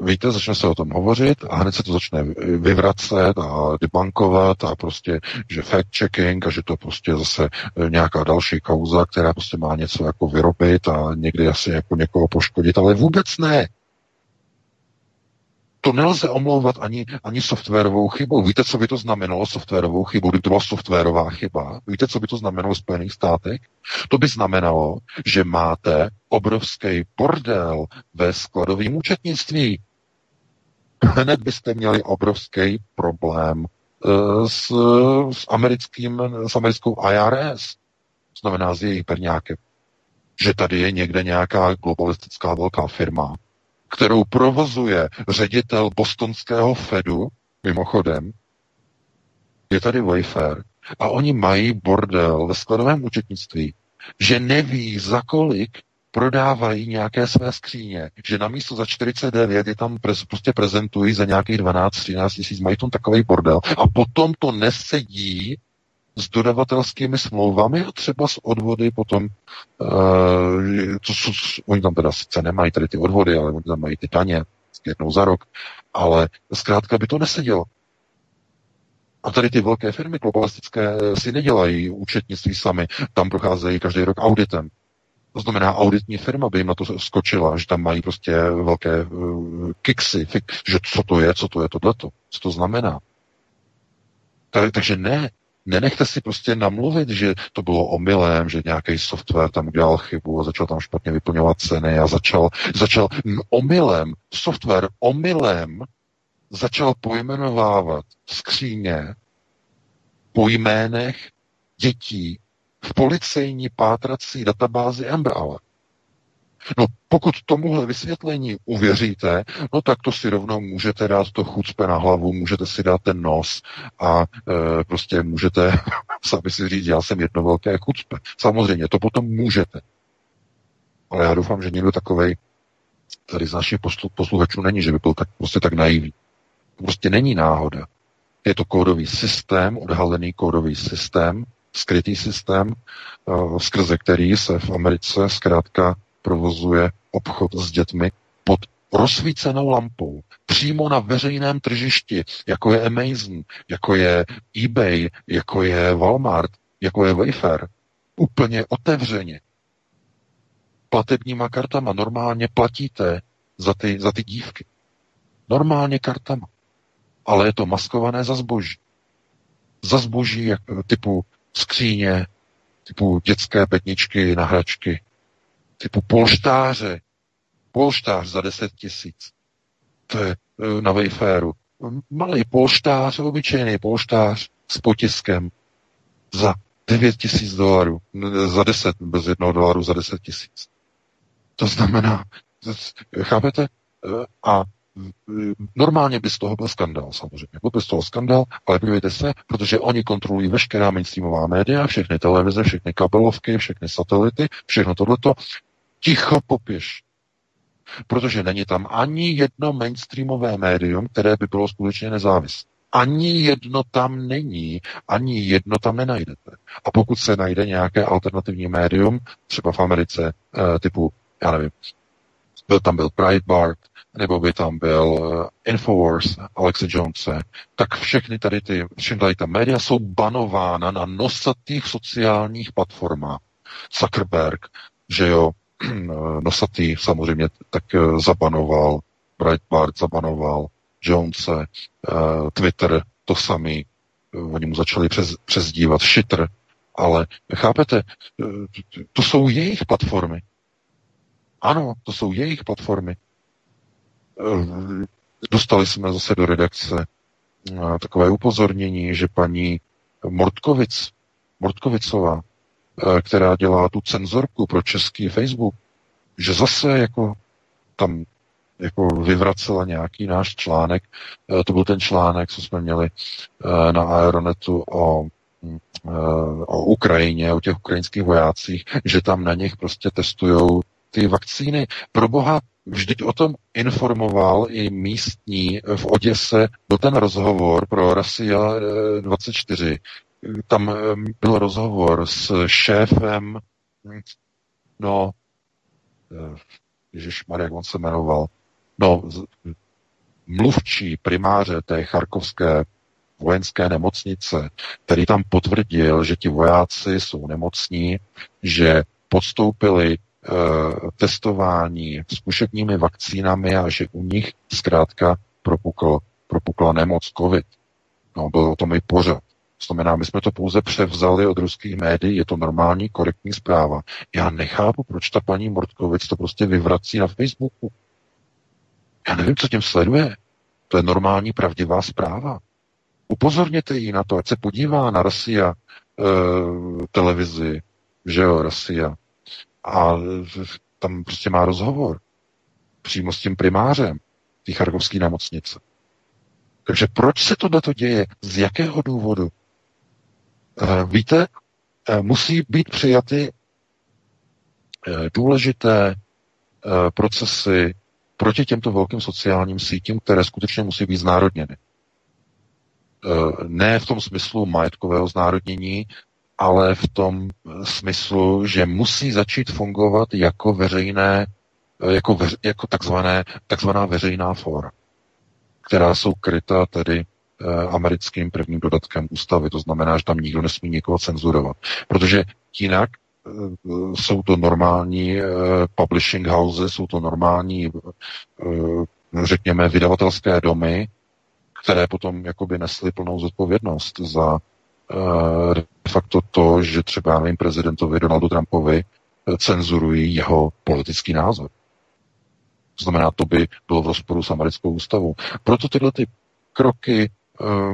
víte, začne se o tom hovořit a hned se to začne vyvracet a debankovat a prostě, že fact-checking a že to prostě zase nějaká další kauza, která prostě má něco jako vyrobit a někdy asi jako někoho poškodit, ale vůbec ne to nelze omlouvat ani, ani softwarovou chybou. Víte, co by to znamenalo softwarovou chybou, kdyby to byla softwarová chyba? Víte, co by to znamenalo v Spojených státech? To by znamenalo, že máte obrovský bordel ve skladovém účetnictví. Hned byste měli obrovský problém uh, s, s, americkým, s americkou IRS, znamená s jejich perňákem. Že tady je někde nějaká globalistická velká firma, kterou provozuje ředitel bostonského Fedu, mimochodem, je tady Wayfair, a oni mají bordel ve skladovém účetnictví, že neví za kolik prodávají nějaké své skříně, že na místo za 49 je tam prez, prostě prezentují za nějakých 12-13 tisíc, mají tam takový bordel a potom to nesedí s dodavatelskými smlouvami a třeba s odvody potom, uh, co, co, oni tam teda sice nemají tady ty odvody, ale oni tam mají ty daně jednou za rok, ale zkrátka by to nesedělo. A tady ty velké firmy globalistické si nedělají účetnictví sami, tam procházejí každý rok auditem. To znamená, auditní firma by jim na to skočila, že tam mají prostě velké uh, kiksy, že co to je, co to je tohleto, co to znamená. Tak, takže ne, Nenechte si prostě namluvit, že to bylo omylem, že nějaký software tam udělal chybu a začal tam špatně vyplňovat ceny a začal, začal omylem, software omylem začal pojmenovávat skříně po jménech dětí v policejní pátrací databázi Amber Alert. No pokud tomuhle vysvětlení uvěříte, no tak to si rovnou můžete dát to chucpe na hlavu, můžete si dát ten nos a e, prostě můžete <laughs> sami si říct, já jsem jedno velké chucpe. Samozřejmě, to potom můžete. Ale já doufám, že někdo takovej tady z našich posluchačů není, že by byl tak, prostě tak naivní. To prostě není náhoda. Je to kódový systém, odhalený kódový systém, skrytý systém, uh, skrze který se v Americe zkrátka provozuje obchod s dětmi pod rozsvícenou lampou, přímo na veřejném tržišti, jako je Amazon, jako je eBay, jako je Walmart, jako je Wayfair. Úplně otevřeně. Platebníma kartama normálně platíte za ty, za ty dívky. Normálně kartama. Ale je to maskované za zboží. Za zboží typu skříně, typu dětské petničky na hračky, typu polštáře. Polštář za 10 tisíc. To je e, na Wayfairu. Malý polštář, obyčejný polštář s potiskem za 9 tisíc dolarů. Za 10, bez jednoho dolaru za 10 tisíc. To znamená, chápete? E, a normálně by z toho byl skandál, samozřejmě. Byl by z toho skandál, ale podívejte se, protože oni kontrolují veškerá mainstreamová média, všechny televize, všechny kabelovky, všechny satelity, všechno tohleto. Ticho popěš. Protože není tam ani jedno mainstreamové médium, které by bylo skutečně nezávislé. Ani jedno tam není, ani jedno tam nenajdete. A pokud se najde nějaké alternativní médium, třeba v Americe, eh, typu, já nevím, byl tam byl Breitbart, nebo by tam byl eh, Infowars Alexe Jonese, tak všechny tady ty, všechny tady ta média jsou banována na nosatých sociálních platformách. Zuckerberg, že jo, <clears throat> nosatý samozřejmě tak eh, zabanoval, Breitbart zabanoval, Jonese, uh, Twitter to samý, oni mu začali přes, přezdívat Shitter, ale chápete, to jsou jejich platformy. Ano, to jsou jejich platformy. Eh, dostali jsme zase do redakce eh, takové upozornění, že paní Mortkovic, Mortkovicová, eh, která dělá tu cenzorku pro český Facebook, že zase jako tam jako vyvracela nějaký náš článek. To byl ten článek, co jsme měli na Aeronetu o, o Ukrajině, o těch ukrajinských vojácích, že tam na nich prostě testují ty vakcíny. Pro boha, vždyť o tom informoval i místní v Oděse, byl ten rozhovor pro Rasia 24. Tam byl rozhovor s šéfem, no, eh, Ježíš jak on se jmenoval, no, mluvčí primáře té charkovské vojenské nemocnice, který tam potvrdil, že ti vojáci jsou nemocní, že podstoupili Eh, testování zkušebními vakcínami a že u nich zkrátka propukl, propukla nemoc COVID. No, byl o tom i pořad. Znamená, my jsme to pouze převzali od ruských médií, je to normální, korektní zpráva. Já nechápu, proč ta paní Mortkovic to prostě vyvrací na Facebooku. Já nevím, co tím sleduje. To je normální, pravdivá zpráva. Upozorněte jí na to, ať se podívá na Rasia e, televizi, že jo, Rasia, a tam prostě má rozhovor přímo s tím primářem té charkovské nemocnice. Takže proč se tohle to děje? Z jakého důvodu? E, víte, e, musí být přijaty e, důležité procesy proti těmto velkým sociálním sítím, které skutečně musí být znárodněny. Ne v tom smyslu majetkového znárodnění, ale v tom smyslu, že musí začít fungovat jako veřejné, jako, veř, jako takzvané, takzvaná veřejná fóra, která jsou kryta tedy eh, americkým prvním dodatkem ústavy. To znamená, že tam nikdo nesmí někoho cenzurovat. Protože jinak eh, jsou to normální eh, publishing houses, jsou to normální, řekněme, vydavatelské domy, které potom jakoby nesly plnou zodpovědnost za de facto to, že třeba, nevím, prezidentovi Donaldu Trumpovi eh, cenzurují jeho politický názor. To znamená, to by bylo v rozporu s americkou ústavou. Proto tyhle ty kroky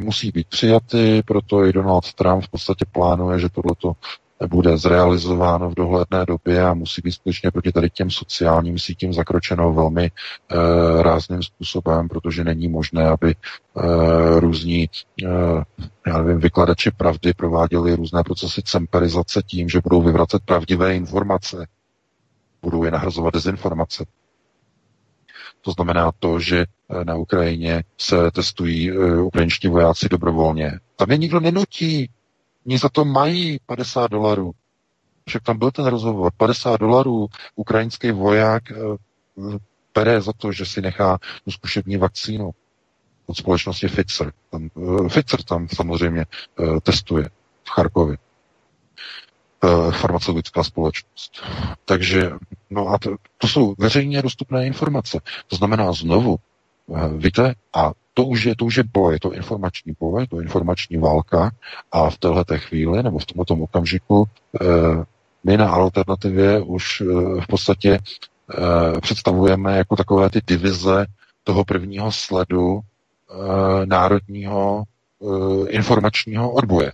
musí být přijaty, proto i Donald Trump v podstatě plánuje, že tohleto bude zrealizováno v dohledné době a musí být skutečně proti tady těm sociálním sítím zakročeno velmi e, rázným způsobem, protože není možné, aby e, různí e, já nevím, vykladači pravdy prováděli různé procesy cemperizace tím, že budou vyvracet pravdivé informace, budou je nahrazovat dezinformace. To znamená to, že na Ukrajině se testují ukrajinští vojáci dobrovolně. Tam je nikdo nenutí. Oni za to mají 50 dolarů. Však tam byl ten rozhovor. 50 dolarů ukrajinský voják bere za to, že si nechá tu zkušební vakcínu od společnosti Pfizer. Tam, Pfizer tam samozřejmě testuje v Charkově. Farmaceutická společnost. Takže, no a to, to jsou veřejně dostupné informace. To znamená znovu, víte, a to už je, to už je boj, je to informační boj, to je informační válka a v této chvíli nebo v tomto okamžiku e, my na alternativě už v podstatě představujeme jako takové ty divize toho prvního sledu národního informačního odboje.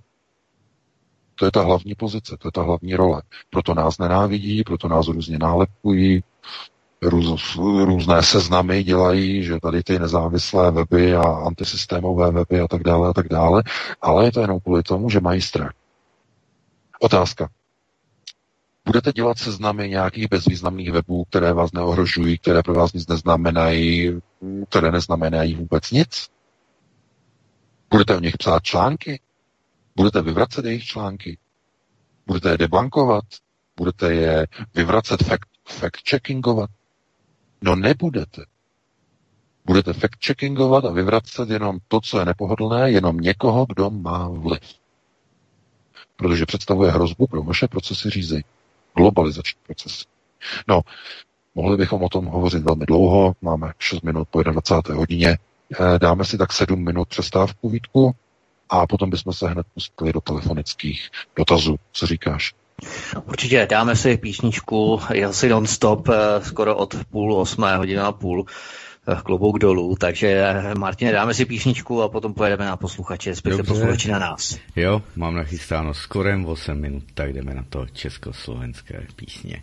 To je ta hlavní pozice, to je ta hlavní role. Proto nás nenávidí, proto nás různě nálepkují, růz, různé seznamy dělají, že tady ty nezávislé weby a antisystémové weby a tak dále a tak dále, ale je to jenom kvůli tomu, že mají strach. Otázka. Budete dělat seznamy nějakých bezvýznamných webů, které vás neohrožují, které pro vás nic neznamenají, které neznamenají vůbec nic? Budete o nich psát články? Budete vyvracet jejich články? Budete je debankovat? Budete je vyvracet fact, fact-checkingovat? No nebudete. Budete fact-checkingovat a vyvracet jenom to, co je nepohodlné, jenom někoho, kdo má vliv. Protože představuje hrozbu pro vaše procesy řízení. Globalizační procesy. No, mohli bychom o tom hovořit velmi dlouho, máme 6 minut po 21. hodině. Eh, dáme si tak 7 minut přestávku, Vítku, a potom bychom se hned pustili do telefonických dotazů. Co říkáš? Určitě dáme si písničku, je asi non-stop, eh, skoro od půl osmé hodina a půl eh, klobouk dolů, takže eh, Martine, dáme si písničku a potom pojedeme na posluchače, respektive posluchači na nás. Jo, mám nachystáno skorem 8 minut, tak jdeme na to československé písně.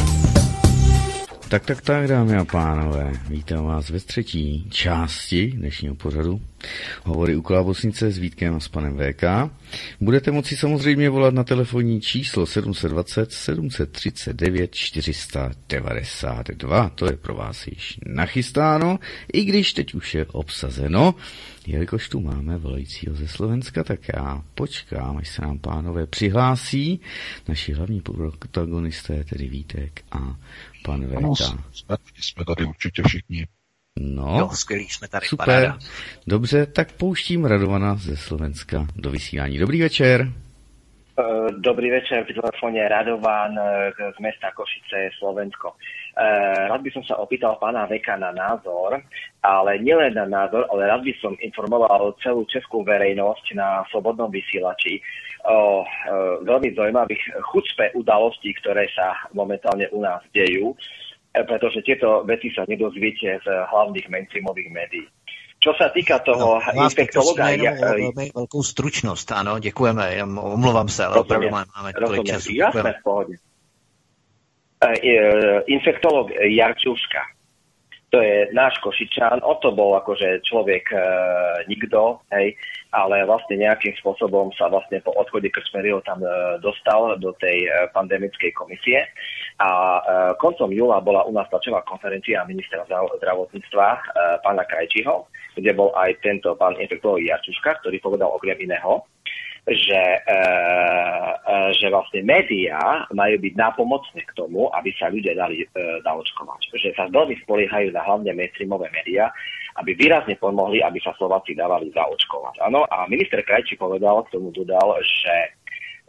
Tak, tak, tak, dámy a pánové, vítám vás ve třetí části dnešního pořadu. Hovory u Klávosnice s Vítkem a s panem VK. Budete moci samozřejmě volat na telefonní číslo 720 739 492. To je pro vás již nachystáno, i když teď už je obsazeno. Jelikož tu máme volajícího ze Slovenska, tak já počkám, až se nám pánové přihlásí. Naši hlavní protagonisté, tedy Vítek a pan Véta. Ano, jsme, jsme tady určitě všichni. No, jo, skvělý, jsme tady, super. Paráda. Dobře, tak pouštím Radovana ze Slovenska do vysílání. Dobrý večer. Eh, dobrý večer, pri telefóne Radovan eh, z mesta Košice, Slovensko. Eh, rád by som sa opýtal pána Veka na názor, ale nielen na názor, ale rád by som informoval celú českú verejnosť na Slobodnom vysielači o veľmi zaujímavých chucpe udalostí, ktoré sa momentálne u nás dejú E, pretože tieto veci sa nedozviete z hlavných mainstreamových médií. Čo sa týka toho no, infektologa... Ja, velmi velkou stručnost, ano, děkujeme, já omlouvám se, ale opravdu máme tolik času. Jasné, v pohodě. E, infektolog Jarčuška, to je náš Košičan, o to bol akože človek e, nikto, hej, ale vlastne nejakým spôsobom sa vlastne po odchode Krčmeryho tam e, dostal do tej e, pandemickej komisie. A e, koncom júla bola u nás tlačová konferencia ministra zdravotníctva e, pána Krajčího, kde bol aj tento pán infektolog Jarčuška, ktorý povedal okrem iného, že, e, e, že vlastne médiá majú byť nápomocné k tomu, aby sa ľudia dali e, zaočkovať. Že sa veľmi spoliehajú na hlavne mainstreamové médiá, aby výrazne pomohli, aby sa Slováci dávali zaočkovať. Áno, a minister Krajčí povedal, k tomu dodal, že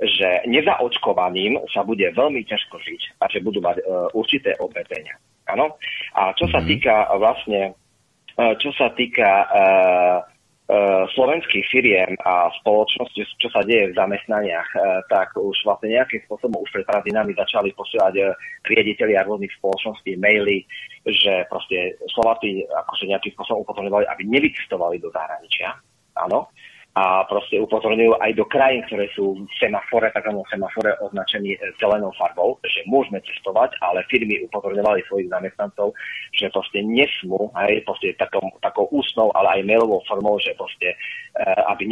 že nezaočkovaným sa bude veľmi ťažko žiť a že budú mať uh, určité obmedzenia. Áno? A čo sa mhm. týka vlastne, uh, čo sa týka uh, slovenských firiem a spoločnosti, čo sa deje v zamestnaniach, uh, tak už vlastne nejakým spôsobom už pred pár dynami začali posielať uh, riaditeľi rôznych spoločností maily, že proste Slováci akože nejakým spôsobom upozorňovali, aby nevycestovali do zahraničia. Áno a proste upozorňujú aj do krajín, ktoré sú v semafore, takzvanom semafore označení zelenou farbou, že môžeme cestovať, ale firmy upozorňovali svojich zamestnancov, že proste nesmú, aj proste takou, takou ústnou, ale aj mailovou formou, že proste, eh, aby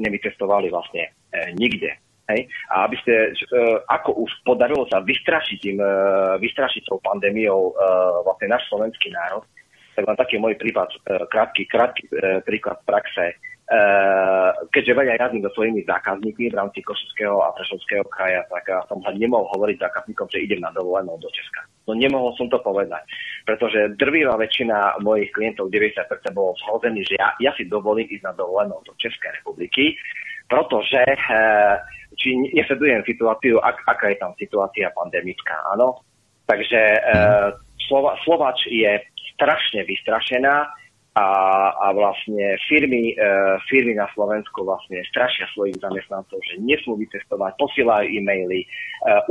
nevycestovali vlastne eh, nikde. Hej? A aby ste, uh, ako už podarilo sa vystrašiť, tým, uh, vystrašiť tou pandémiou uh, vlastne náš slovenský národ, tak len taký môj prípad, uh, krátky, krátky uh, príklad praxe. Eh, keďže veľa jazdím so svojimi zákazníkmi v rámci Košického a Prešovského kraja, tak ja som sa nemohol hovoriť zákazníkom, že idem na dovolenou do Česka. No nemohol som to povedať, pretože drvivá väčšina mojich klientov, 90% bolo zhozený, že ja, ja si dovolím ísť na dovolenou do Českej republiky, pretože eh, či nesledujem situáciu, ak, aká je tam situácia pandemická, áno. Takže uh, Slova, Slovač je strašne vystrašená, a, a vlastne firmy, e, firmy na Slovensku vlastne strašia svojich zamestnancov, že nesmú vycestovať, posielajú e-maily, e,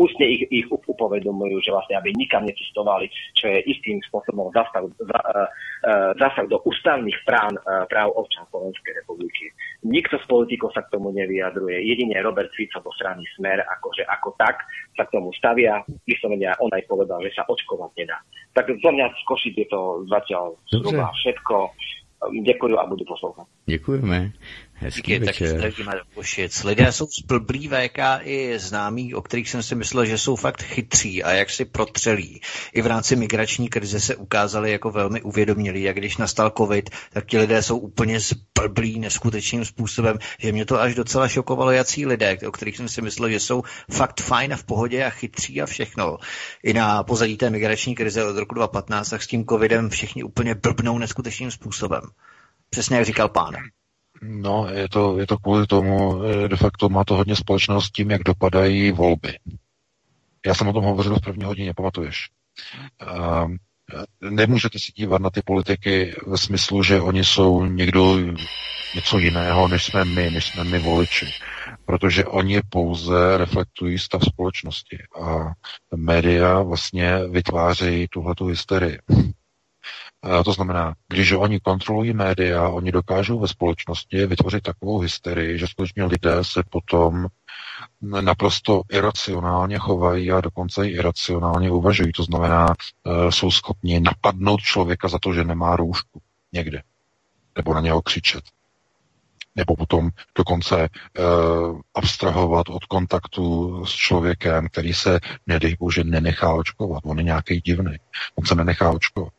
ústne ich, ich upovedomujú, že vlastne aby nikam necestovali, čo je istým spôsobom zasah, za, e, e zasah do ústavných práv, e, práv občan Slovenskej republiky. Nikto z politikov sa k tomu nevyjadruje. Jedine Robert Fico zo strany Smer, akože ako tak sa k tomu stavia. Vyslovene on aj povedal, že sa očkovať nedá. Tak za mňa z Košic je to zatiaľ zhruba všetko. Děkuji a budu poslouchat. Děkujeme. Hezký Díky, večer. Tak zdravíme do Lidé jsou zblblí VK i známí, o kterých jsem si myslel, že jsou fakt chytří a jak si protřelí. I v rámci migrační krize se ukázali jako velmi uvědomělí. Jak když nastal covid, tak ti lidé jsou úplně zblblí neskutečným způsobem, že mě to až docela šokovalo, jací lidé, o kterých jsem si myslel, že jsou fakt fajn a v pohodě a chytří a všechno. I na pozadí té migrační krize od roku 2015, tak s tím covidem všichni úplně blbnou neskutečným způsobem. Přesně jak říkal pán. No, je to, je to kvůli tomu, eh, de facto má to hodně společného s tím, jak dopadají volby. Já jsem o tom hovořil v první hodině, pamatuješ? Uh, nemůžete si dívat na ty politiky ve smyslu, že oni jsou někdo něco jiného, než jsme my, než jsme my voliči. Protože oni pouze reflektují stav společnosti a média vlastně vytvářejí tuhletu hysterii. To znamená, když oni kontrolují média, oni dokážou ve společnosti vytvořit takovou hysterii, že skutečně lidé se potom naprosto iracionálně chovají a dokonce i iracionálně uvažují. To znamená, e, jsou schopni napadnout člověka za to, že nemá růžku někde, nebo na něho křičet nebo potom dokonce e, abstrahovat od kontaktu s člověkem, který se, nedej bože, nenechá očkovat. On je nějaký divný. On se nenechá očkovat.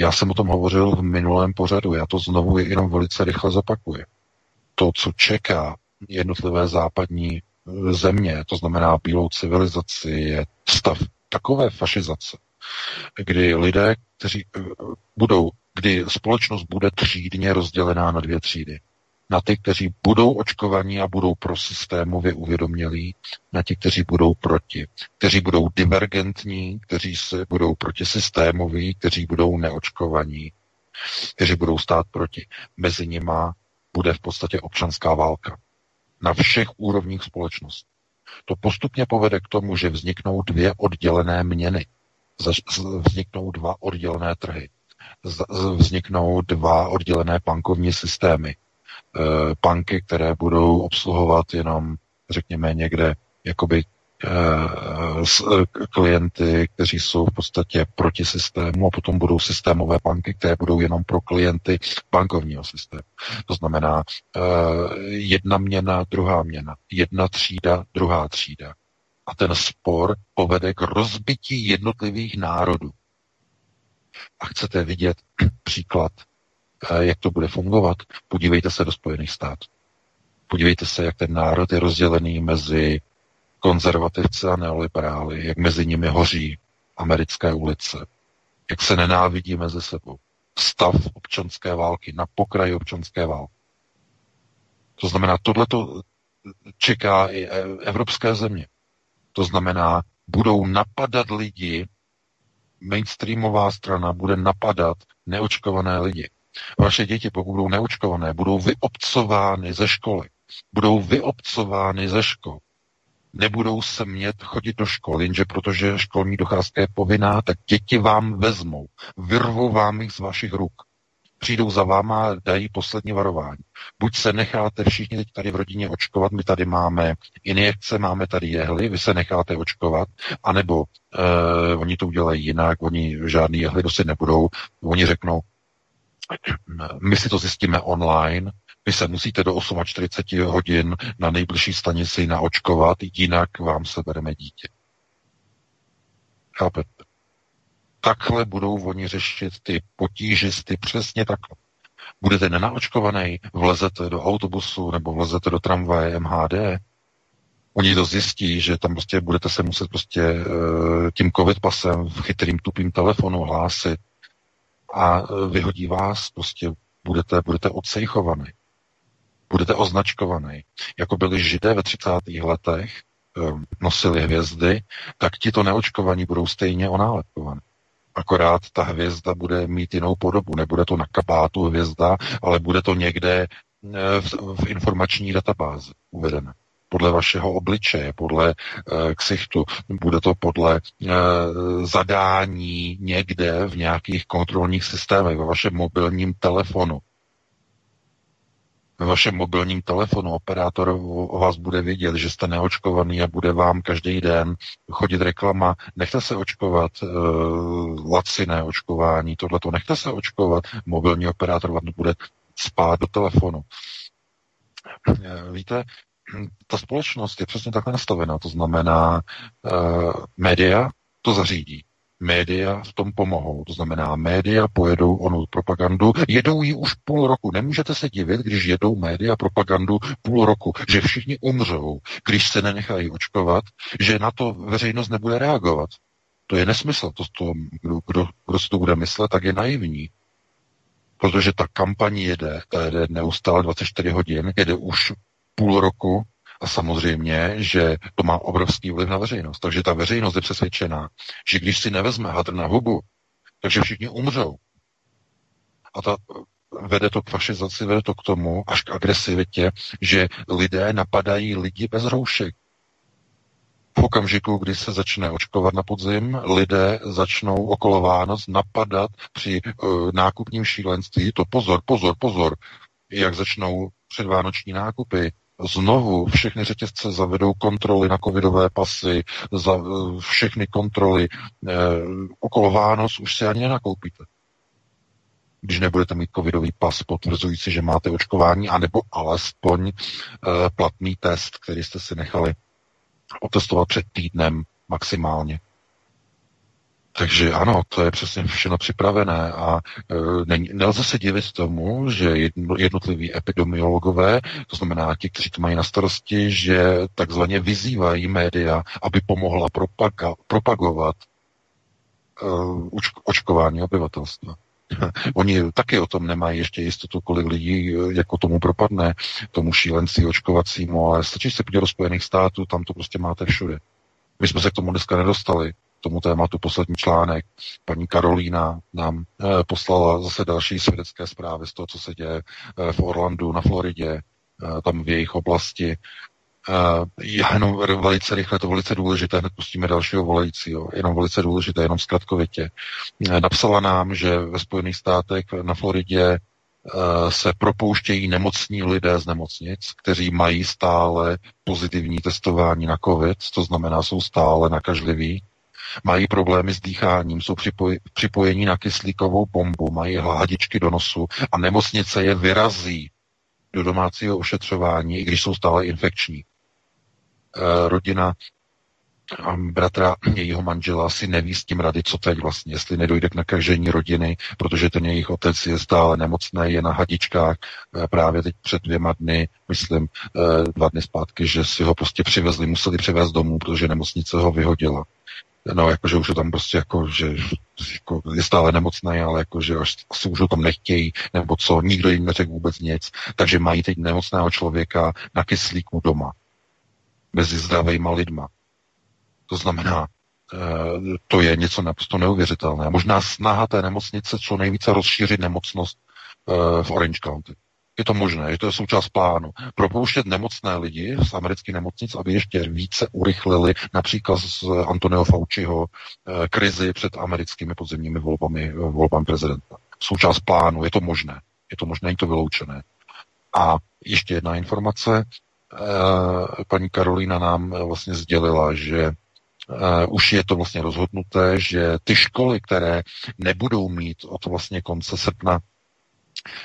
Já jsem o tom hovořil v minulém pořadu, já to znovu jenom velice rychle zopakuji. To, co čeká jednotlivé západní eh, země, to znamená bílou civilizaci, je stav takové fašizace, kdy lidé, kteří eh, budou, kdy společnost bude třídně rozdělená na dvě třídy na ty, kteří budou očkovaní a budou pro systémově uvědomělí, na ti, kteří budou proti, kteří budou divergentní, kteří se budou proti systémoví, kteří budou neočkovaní, kteří budou stát proti. Mezi nima bude v podstatě občanská válka. Na všech úrovních společnosti. To postupně povede k tomu, že vzniknou dvě oddělené měny, vzniknou dva oddělené trhy, vzniknou dva oddělené bankovní systémy, Eh, banky, které budou obsluhovat jenom, řekněme, někde jakoby eh, eh, klienty, kteří jsou v podstatě proti systému a potom budou systémové banky, které budou jenom pro klienty bankovního systému. To znamená jedna měna, druhá měna, jedna třída, druhá třída. A ten spor povede k rozbití jednotlivých národů. A chcete vidět <clears throat> příklad jak to bude fungovat. Podívejte se do Spojených států. Podívejte se, jak ten národ je rozdělený mezi konzervativce a neoliberály, jak mezi nimi hoří americké ulice, jak se nenávidí mezi sebou. Stav občanské války, na pokraji občanské války. To znamená, tohleto čeká i evropské země. To znamená, budou napadat lidi, mainstreamová strana bude napadat neočkované lidi. Vaše děti, pokud budou neočkované, budou vyobcovány ze školy. Budou vyobcovány ze škol. Nebudou se mět chodit do školy, jenže protože školní docházka je povinná, tak děti vám vezmou, vyrvou vám jich z vašich ruk přijdou za váma a dají poslední varování. Buď se necháte všichni teď tady v rodině očkovat, my tady máme injekce, máme tady jehly, vy se necháte očkovat, anebo uh, oni to udělají jinak, oni žádný jehly dosi nebudou, oni řeknou, my si to zjistíme online, vy se musíte do 48 hodin na nejbližší stanici naočkovat, jinak vám se bereme dítě. Chápete? Takhle budou oni řešit ty potížisty přesně takhle. Budete nenaočkovaný, vlezete do autobusu nebo vlezete do tramvaje MHD, oni to zjistí, že tam prostě budete se muset prostě uh, tím covid pasem v chytrým tupým telefonu hlásit a uh, vyhodí vás, prostě budete, budete odsejchovaný. Budete označkovaný. Jako byli židé ve 30. letech, um, nosili hvězdy, tak ti to neočkovaní budou stejně onálepkovaní. Akorát ta hvězda bude mít jinou podobu. Nebude to na kabátu hvězda, ale bude to někde eh, v, v informační databázi uvedené podle vašeho obličeje, podle uh, ksichtu, bude to podle uh, zadání někde v nějakých kontrolních systémech, ve vašem mobilním telefonu? Ve vašem mobilním telefonu operátor o vás bude vědět, že jste neočkovaný a bude vám každý den chodit reklama, nechte se očkovat, uh, laciné očkování, tohle to nechte se očkovat, mobilní operátor vám bude spát do telefonu. Víte, ta společnost je přesně takhle nastavená, to znamená, uh, média to zařídí média v tom pomohou. To znamená, média pojedou onu propagandu, jedou ji už půl roku. Nemůžete se divit, když jedou média propagandu půl roku, že všichni umřou, když se nenechají očkovat, že na to veřejnost nebude reagovat. To je nesmysl. To, to, kdo, kdo, kdo si to bude myslet, tak je naivní. Protože ta kampaň jede, jede neustále 24 hodin, jede už půl roku a samozřejmě, že to má obrovský vliv na veřejnost. Takže ta veřejnost je přesvědčená, že když si nevezme hadr na hubu, takže všichni umřou. A ta vede to k fašizaci, vede to k tomu, až k agresivitě, že lidé napadají lidi bez roušek. V okamžiku, kdy se začne očkovat na podzim, lidé začnou okolo Vánoc napadat při uh, nákupním šílenství. To pozor, pozor, pozor, jak začnou předvánoční nákupy, znovu všechny řetězce zavedou kontroly na covidové pasy, za, všechny kontroly. Eh, okolo Vánoc už se ani nenakoupíte. Když nebudete mít covidový pas potvrzující, že máte očkování, anebo alespoň eh, platný test, který jste si nechali otestovat před týdnem maximálně. Takže ano, to je přesně všechno připravené a e, nelze se divit tomu, že jednotliví epidemiologové, to znamená ti, kteří to mají na starosti, že takzvaně vyzývají média, aby pomohla propaga, propagovat e, očkování obyvatelstva. <laughs> Oni taky o tom nemají ještě jistotu, kolik lidí e, jako tomu propadne, tomu šílenci očkovacímu, ale stačí se podívat do Spojených států, tam to prostě máte všude. My jsme se k tomu dneska nedostali tomu tématu poslední článek. Paní Karolína nám eh, poslala zase další svědecké zprávy z toho, co se děje eh, v Orlandu na Floridě, eh, tam v jejich oblasti. Já jenom velice rychle, to velice důležité, hned pustíme dalšího volajícího, jenom velice důležité, jenom zkratkovitě. Napsala nám, že ve Spojených státech na Floridě se propouštějí nemocní lidé z nemocnic, kteří mají stále pozitivní testování na COVID, to znamená, jsou stále nakažliví mají problémy s dýcháním, jsou připoj, připojení na kyslíkovou bombu, mají hládičky do nosu a nemocnice je vyrazí do domácího ošetřování, i když jsou stále infekční. E, rodina bratra jejího manžela si neví s tím rady, co teď vlastně, jestli nedojde k nakažení rodiny, protože ten jejich otec je stále nemocný, je na hadičkách. E, právě teď před dvěma dny, myslím, e, dva dny zpátky, že si ho prostě přivezli, museli přivést domů, protože nemocnice ho vyhodila. No jakože už je tam prostě jako, že jako je stále nemocný, ale jakože až asi už ho tam nechtějí, nebo co, nikdo jim neřekl vůbec nic, takže mají teď nemocného člověka na kyslíku doma, mezi zdravýma lidma. To znamená, eh, to je něco naprosto neuvěřitelné. Možná snaha té nemocnice co nejvíce rozšířit nemocnost eh, v Orange County. Je to možné, že to je součást plánu. Propouštět nemocné lidi z amerických nemocnic, aby ještě více urychlili například z Antonio Fauciho eh, krizi před americkými podzemními volbami, volbami prezidenta. Součást plánu, je to možné. Je to možné, je to vyloučené. A ještě jedna informace. Paní Karolína nám vlastně sdělila, že Uh, už je to vlastně rozhodnuté, že ty školy, které nebudou mít od vlastně konce srpna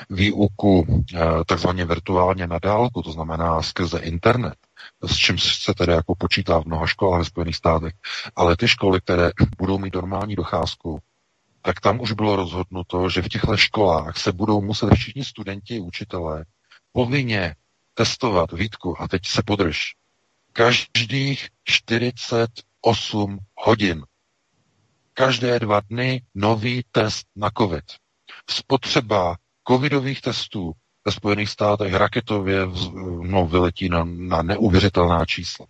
výuku uh, takzvaně virtuálně na dálku, to znamená skrze internet, s čím se tedy jako počítá v mnoha školách ve Spojených státech, ale ty školy, které budou mít normální docházku, tak tam už bylo rozhodnuto, že v těchto školách se budou muset všichni studenti, učitelé povinně testovat výtku a teď se podrž. Každých 40 8 hodin. Každé dva dny nový test na COVID. Spotřeba covidových testů ve Spojených státech raketově no, vyletí na, na neuvěřitelná čísla.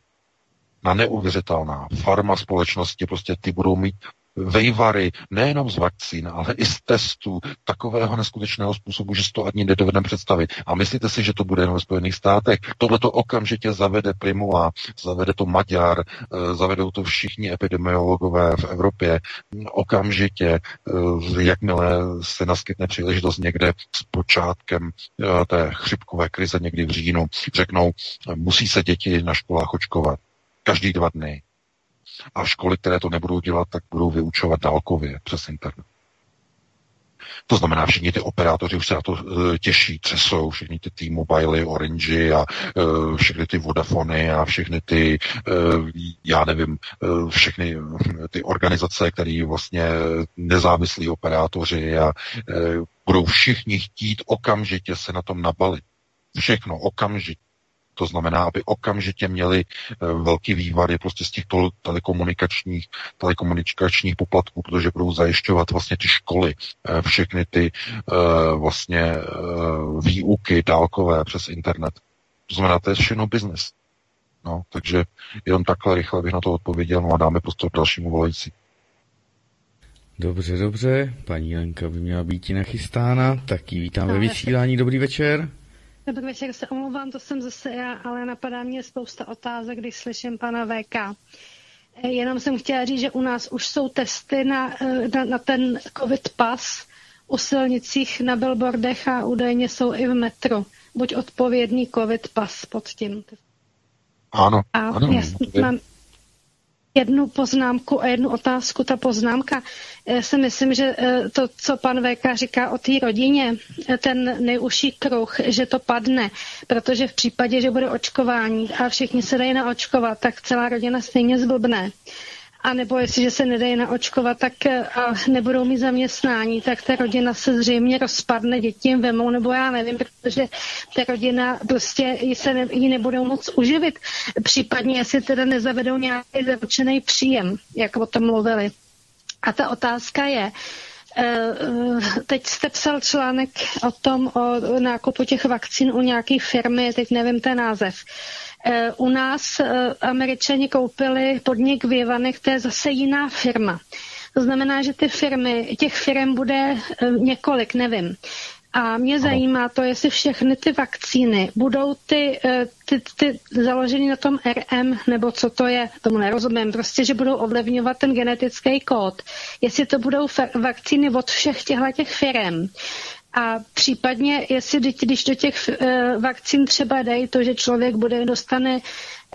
Na neuvěřitelná. Farma společnosti prostě ty budou mít vejvary nejenom z vakcín, ale i z testů takového neskutečného způsobu, že si to ani nedovedeme představit. A myslíte si, že to bude jenom ve Spojených státech? Tohle to okamžitě zavede Primula, zavede to Maďar, eh, zavedou to všichni epidemiologové v Evropě. Okamžitě, eh, jakmile se naskytne příležitost někde s počátkem eh, té chřipkové krize někdy v říjnu, řeknou, musí se děti na školách očkovat každý dva dny a školy, které to nebudou dělat, tak budou vyučovat dálkově přes internet. To znamená, všichni ty operátoři už se na to uh, těší, třesou, všichni ty T-Mobile, Orange a uh, všechny ty Vodafony a všechny ty, uh, já nevím, všechny ty organizace, které vlastně nezávislí operátoři a budou všichni chtít okamžitě se na tom nabalit. Všechno okamžitě. To znamená, aby okamžitě měli eh, velký vývady prostě z těch telekomunikačních, telekomunikačních poplatků, protože budou zajišťovat vlastně ty školy, eh, všechny ty eh, vlastně výuky dálkové přes internet. To znamená, to je všechno biznes. No, takže jenom takhle rychle bych na to odpověděl, no a dáme prostor dalšímu volající. Dobře, dobře, paní Lenka by měla být i nachystána, tak ji vítám ve vysílání, dobrý večer. Dobrý večer, se omlouvám, to jsem zase já, ale napadá mě spousta otázek, když slyším pana VK. Eh, jenom jsem chtěla říct, že u nás už jsou testy na, eh, na, na ten COVID pas u silnicích na billboardech a údajně jsou i v metru. Buď odpovědný COVID pas pod tím. Ano, a ano. Já mám, jednu poznámku a jednu otázku. Ta poznámka, já si myslím, že eh, to, co pan VK říká o té rodině, eh, ten nejužší kruh, že to padne, protože v případě, že bude očkování a všichni se dají naočkovat, tak celá rodina stejně zblbne a nebo jestliže se nedají naočkovat, tak eh, a nebudou mít zaměstnání, tak ta rodina se zřejmě rozpadne, děti jim vemou, nebo já nevím, protože ta rodina prostě ji, se ne, ji nebudou moc uživit. Případně, jestli teda nezavedou nějaký zaručený příjem, jak o tom mluvili. A ta otázka je, eh, Teď jste psal článek o tom, o nákupu těch vakcín u nějaké firmy, teď nevím ten název. Eh, u nás eh, američani koupili podnik v Jevanech, to je zase jiná firma. To znamená, že ty firmy, těch firm bude eh, několik, nevím. A mě zajímá to, jestli všechny ty vakcíny budou ty, ty, ty založeny na tom RM, nebo co to je, tomu nerozumím, prostě, že budou ovlivňovat ten genetický kód. Jestli to budou vakcíny od všech těchto těch firm. A případně, jestli když do těch eh, vakcín třeba dají to, že člověk bude dostane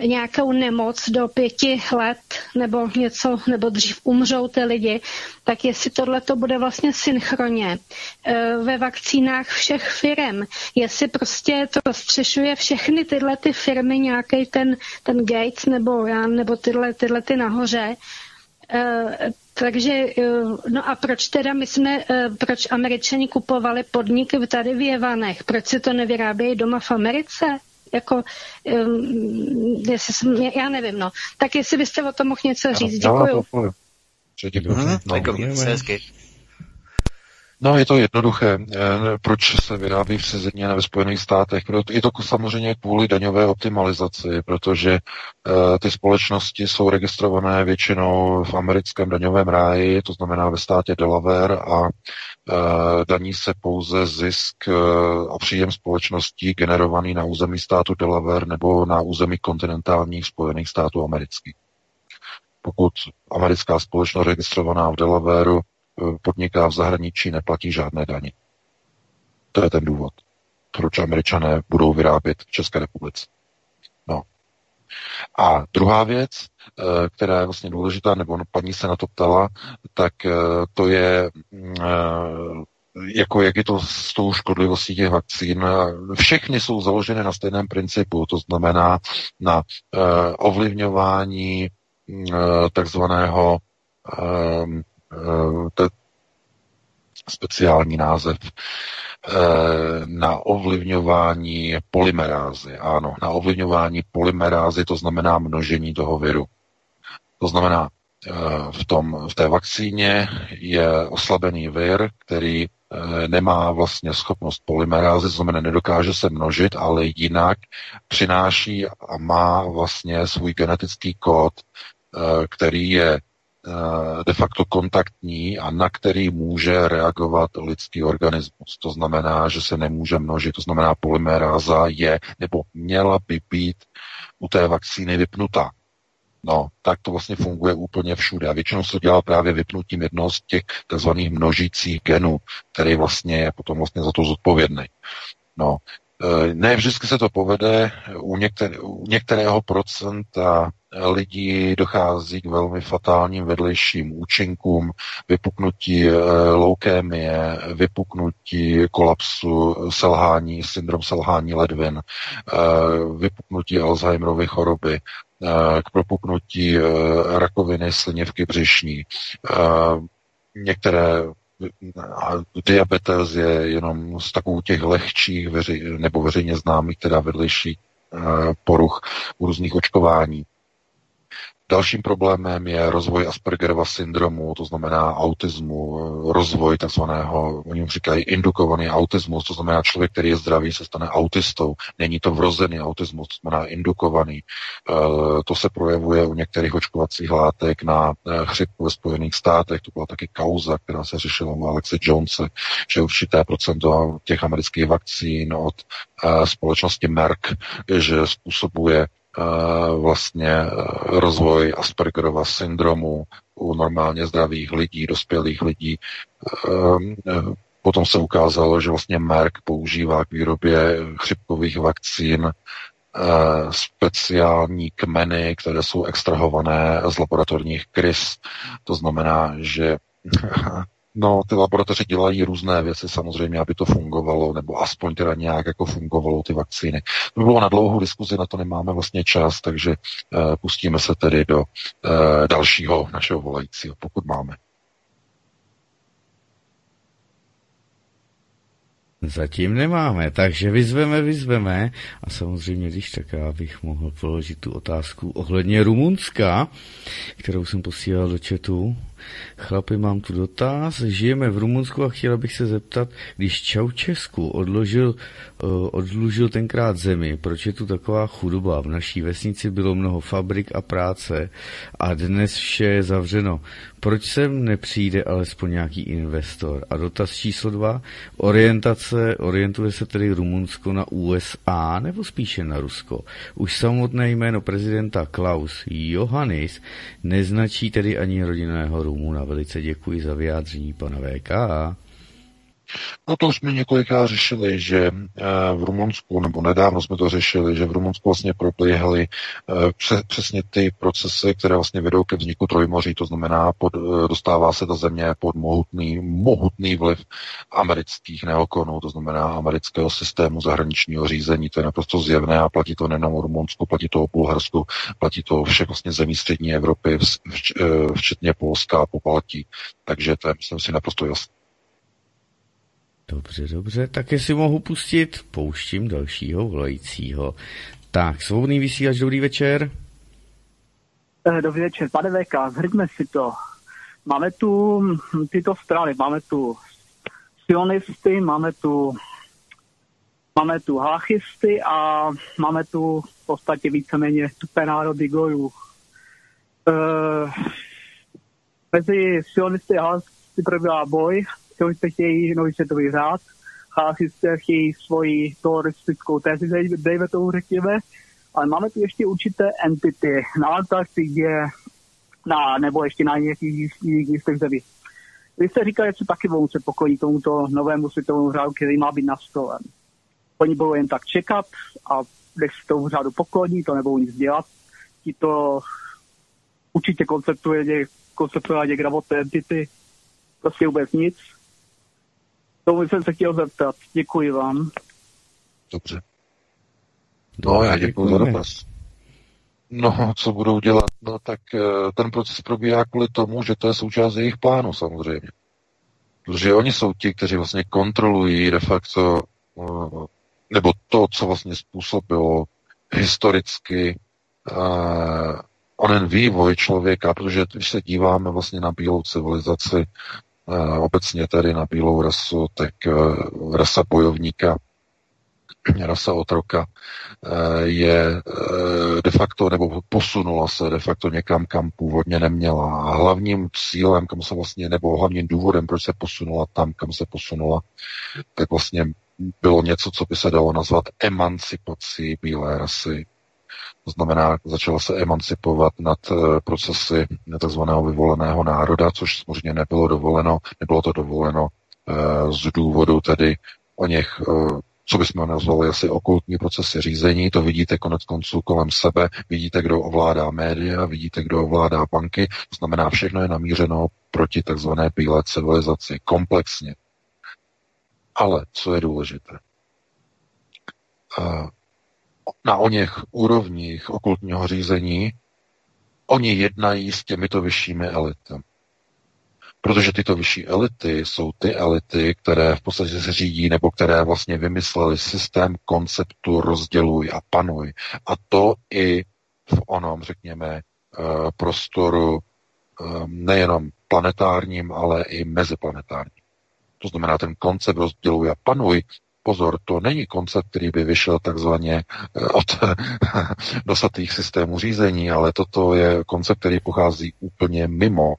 nějakou nemoc do pěti let nebo něco, nebo dřív umřou ty lidi, tak jestli tohle to bude vlastně synchronně eh, ve vakcínách všech firm, jestli prostě to rozstřešuje všechny tyhle ty firmy, nějaký ten, ten Gates nebo já, nebo tyhle, tyhle ty nahoře, takže, eh, no a proč teda my jsme, eh, proč američani kupovali podniky tady v Jevanech? Proč si to nevyrábějí doma v Americe? Jako, um, jestli jsem, já nevím, no. Tak jestli byste o tom mohl něco říct, děkuju. No, No, je to jednoduché. Eh, proč se vyrábí v cizině ve Spojených státech? Je to samozřejmě kvůli daňové optimalizaci, protože eh, ty společnosti jsou registrované většinou v americkém daňovém ráji, to znamená ve státě Delaware a eh, daní se pouze zisk a příjem společností generovaný na území státu Delaware nebo na území kontinentálních Spojených států amerických. Pokud americká společnost registrovaná v Delawareu podniká v zahraničí, neplatí žádné daně. To je ten důvod, proč američané budou vyrábět v České republice. No. A druhá věc, eh, která je vlastně důležitá, nebo paní se na to ptala, tak eh, to je mm, eh, jako jak je to s tou škodlivostí těch vakcín. Všechny jsou založeny na stejném principu, to znamená na ovlivňování takzvaného Eh, to je speciální název, eh, na ovlivňování polymerázy. Ano, na ovlivňování polymerázy, to znamená množení toho viru. To znamená, eh, v, tom, v té vakcíně je oslabený vir, který nemá vlastně schopnost polymerázy, to znamená nedokáže se množit, ale jinak přináší a má vlastně svůj genetický kód, který je Eh, de facto kontaktní a na který může reagovat lidský organismus. To znamená, že se nemůže množit, to znamená polymeráza je nebo měla by být u té vakcíny vypnutá. No, tak to vlastně funguje úplně všude. A většinou se dělá právě vypnutím jednoho z těch tzv. množících genů, který vlastně je potom vlastně za to zodpovědný. No, eh, ne vždycky se to povede, u, některé, u některého procenta lidí dochází k velmi fatálním vedlejším účinkům, vypuknutí eh, leukémie, vypuknutí kolapsu, selhání, syndrom selhání ledvin, eh, vypuknutí Alzheimerovy choroby, eh, k propuknutí rakoviny slinivky břišní. Některé diabetes je jenom z takových těch lehčích veři, nebo veřejně známých teda vedlejších poruch u různých očkování. Dalším problémem je rozvoj Aspergerova syndromu, to znamená autismu, rozvoj takzvaného, oni mu říkají indukovaný autismus, to znamená člověk, který je zdravý, se stane autistou. Není to vrozený autismus, to znamená indukovaný. E, to se projevuje u některých očkovacích látek na e, chřipku ve Spojených státech. To byla taky kauza, která se řešila u Alexe Jonese, že určité procento těch amerických vakcín od e, společnosti Merck, že způsobuje vlastně e, rozvoj Aspergerova syndromu u normálně zdravých lidí, dospělých lidí. E, e, potom se ukázalo, že vlastně Merck používá k výrobě chřipkových vakcín speciální kmeny, které jsou extrahované z laboratorních krys. To znamená, že <laughs> No, ty laboratoře dělají různé věci samozřejmě, aby to fungovalo, nebo aspoň teda nějak jako fungovalo ty vakcíny. To by bylo na dlouhou diskuzi, na to nemáme vlastně čas, takže uh, pustíme se tedy do uh, dalšího našeho volajícího, pokud máme. Zatím nemáme, takže vyzveme, vyzveme a samozřejmě, když tak já bych mohl položit tu otázku ohledně Rumunska, kterou jsem posílal do chatu. Chlapi, mám tu dotaz. Žijeme v Rumunsku a chtěla bych se zeptat, když Čaučesku odložil, uh, odlužil tenkrát zemi, proč je tu taková chudoba? V naší vesnici bylo mnoho fabrik a práce a dnes vše je zavřeno. Proč sem nepřijde alespoň nějaký investor? A dotaz číslo dva, orientace, orientuje se tedy Rumunsko na USA nebo spíše na Rusko? Už samotné jméno prezidenta Klaus Johannis neznačí tedy ani rodinného Rumuna. Velice děkuji za vyjádření pana VK. No to jsme několikrát řešili, že eh, v Rumunsku, nebo nedávno jsme to řešili, že v Rumunsku vlastně proběhly eh, přesně ty procesy, které vlastně vedou ke vzniku Trojmoří, to znamená, pod, eh, dostává se ta země pod mohutný, mohutný vliv amerických neokonů, to znamená amerického systému zahraničního řízení, to je naprosto zjevné a platí to nejenom o Rumunsku, platí to o Bulharsku, platí to všech vlastně zemí střední Evropy, včetně Polska a Pobaltí. Takže to je, myslím si, naprosto jasné. Dobře, dobře, tak jestli mohu pustit, pouštím dalšího volajícího. Tak, svobodný vysílač, dobrý večer. Eh, dobrý večer, pane VK, zhrďme si to. máme tu tyto strany, máme tu sionisty, máme tu máme tu halachisty a máme tu v podstatě víceméně tupé národy gojů. E, mezi sionisty a halachisty probíhá boj, sionisty chtějí nový světový řád, halachisty chtějí svoji teoretickou tézi, dejme tomu řekněme, ale máme tu ještě určité entity na Antarktidě, na, nebo ještě na nějakých jiných místech zemí. Vy jste říkali, že taky budou se pokojí tomuto novému světovému řádu, který má být nastolen. Oni budou jen tak čekat a když se tomu řádu pokloní, to nebudou nic dělat. Ti to určitě konceptuje, konceptuje někde od té entity, prostě vůbec nic. Tomu jsem se chtěl zeptat. Děkuji vám. Dobře. No, já děkuji za dotaz. No, co budou dělat? No, tak eh, ten proces probíhá kvůli tomu, že to je součást jejich plánu samozřejmě. Protože oni jsou ti, kteří vlastně kontrolují de facto, eh, nebo to, co vlastně způsobilo historicky uh, onen vývoj člověka, protože když se díváme vlastně na bílou civilizaci, obecně tedy na bílou rasu, tak uh, rasa bojovníka <clears throat> rasa otroka eh, je eh, de facto, nebo posunula se de facto někam, kam původně neměla. A hlavním cílem, kam se vlastně, nebo hlavním důvodem, proč se posunula tam, kam se posunula, tak vlastně bylo něco, co by se dalo nazvat emancipací bílé rasy. To znamená, začala se emancipovat nad eh, procesy tzv. vyvoleného národa, což samozřejmě nebylo dovoleno, nebylo to dovoleno z důvodu tedy o něch co bychom nazvali asi okultní procesy řízení, to vidíte konec konců kolem sebe, vidíte, kdo ovládá média, vidíte, kdo ovládá banky, to znamená, všechno je namířeno proti takzvané bílé civilizaci, komplexně. Ale co je důležité? Na o něch úrovních okultního řízení oni jednají s těmito vyššími elitami. Protože tyto vyšší elity jsou ty elity, které v podstatě se řídí nebo které vlastně vymysleli systém konceptu rozděluj a panuj. A to i v onom, řekněme, eh, prostoru eh, nejenom planetárním, ale i meziplanetárním. To znamená, ten koncept rozděluj a panuj, pozor, to není koncept, který by vyšel takzvaně eh, od <laughs> dosatých systémů řízení, ale toto je koncept, který pochází úplně mimo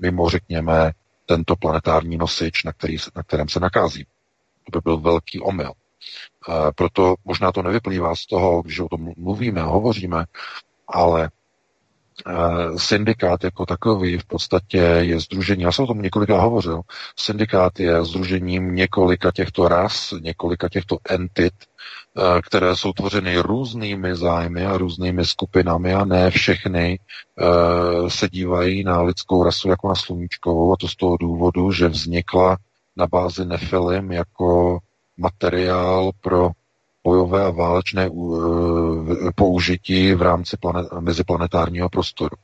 mimo, řekněme, tento planetární nosič, na, který, na kterém se nakází. To by byl velký omyl. E, proto možná to nevyplývá z toho, když o tom mluvíme a hovoříme, ale syndikát jako takový v podstatě je združení, já jsem o tom několikrát hovořil, syndikát je združením několika těchto ras, několika těchto entit, Eh, které jsou tvořeny různými zájmy a různými skupinami a ne všechny eh, se dívají na lidskou rasu jako na sluníčkovou a to z toho důvodu, že vznikla na bázi nefilim jako materiál pro bojové a válečné eh, použití v rámci planet, meziplanetárního prostoru.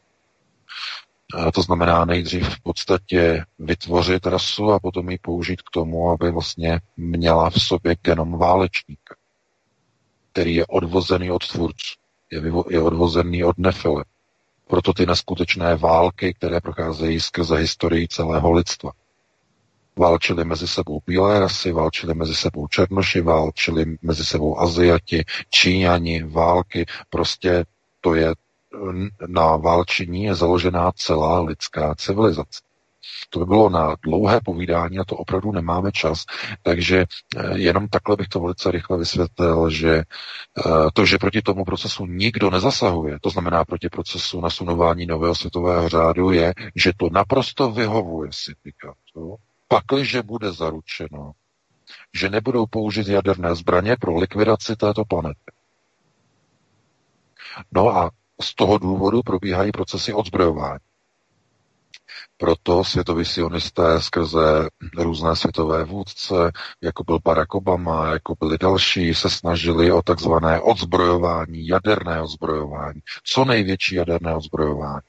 To znamená nejdřív v podstatě vytvořit rasu a potom ji použít k tomu, aby vlastně měla v sobě genom válečníka který je odvozený od tvůrců, je, je odvozený od nefile. Proto ty neskutečné války, které procházejí skrze historii celého lidstva. Válčili mezi sebou bílé rasy, válčili mezi sebou černoši, válčili mezi sebou Aziati, Číňani, války. Prostě to je na válčení je založená celá lidská civilizace. To by bylo na dlouhé povídání a to opravdu nemáme čas, takže eh, jenom takhle bych to velice rychle vysvětlil, že eh, to, že proti tomu procesu nikdo nezasahuje, to znamená proti procesu nasunování nového světového řádu, je, že to naprosto vyhovuje syndikátu, pakliže bude zaručeno, že nebudou použít jaderné zbraně pro likvidaci této planety. No a z toho důvodu probíhají procesy odzbrojování. Proto světoví sionisté skrze různé světové vůdce, jako byl Barack Obama, jako byli další, se snažili o takzvané odzbrojování, jaderné odzbrojování, co největší jaderné odzbrojování.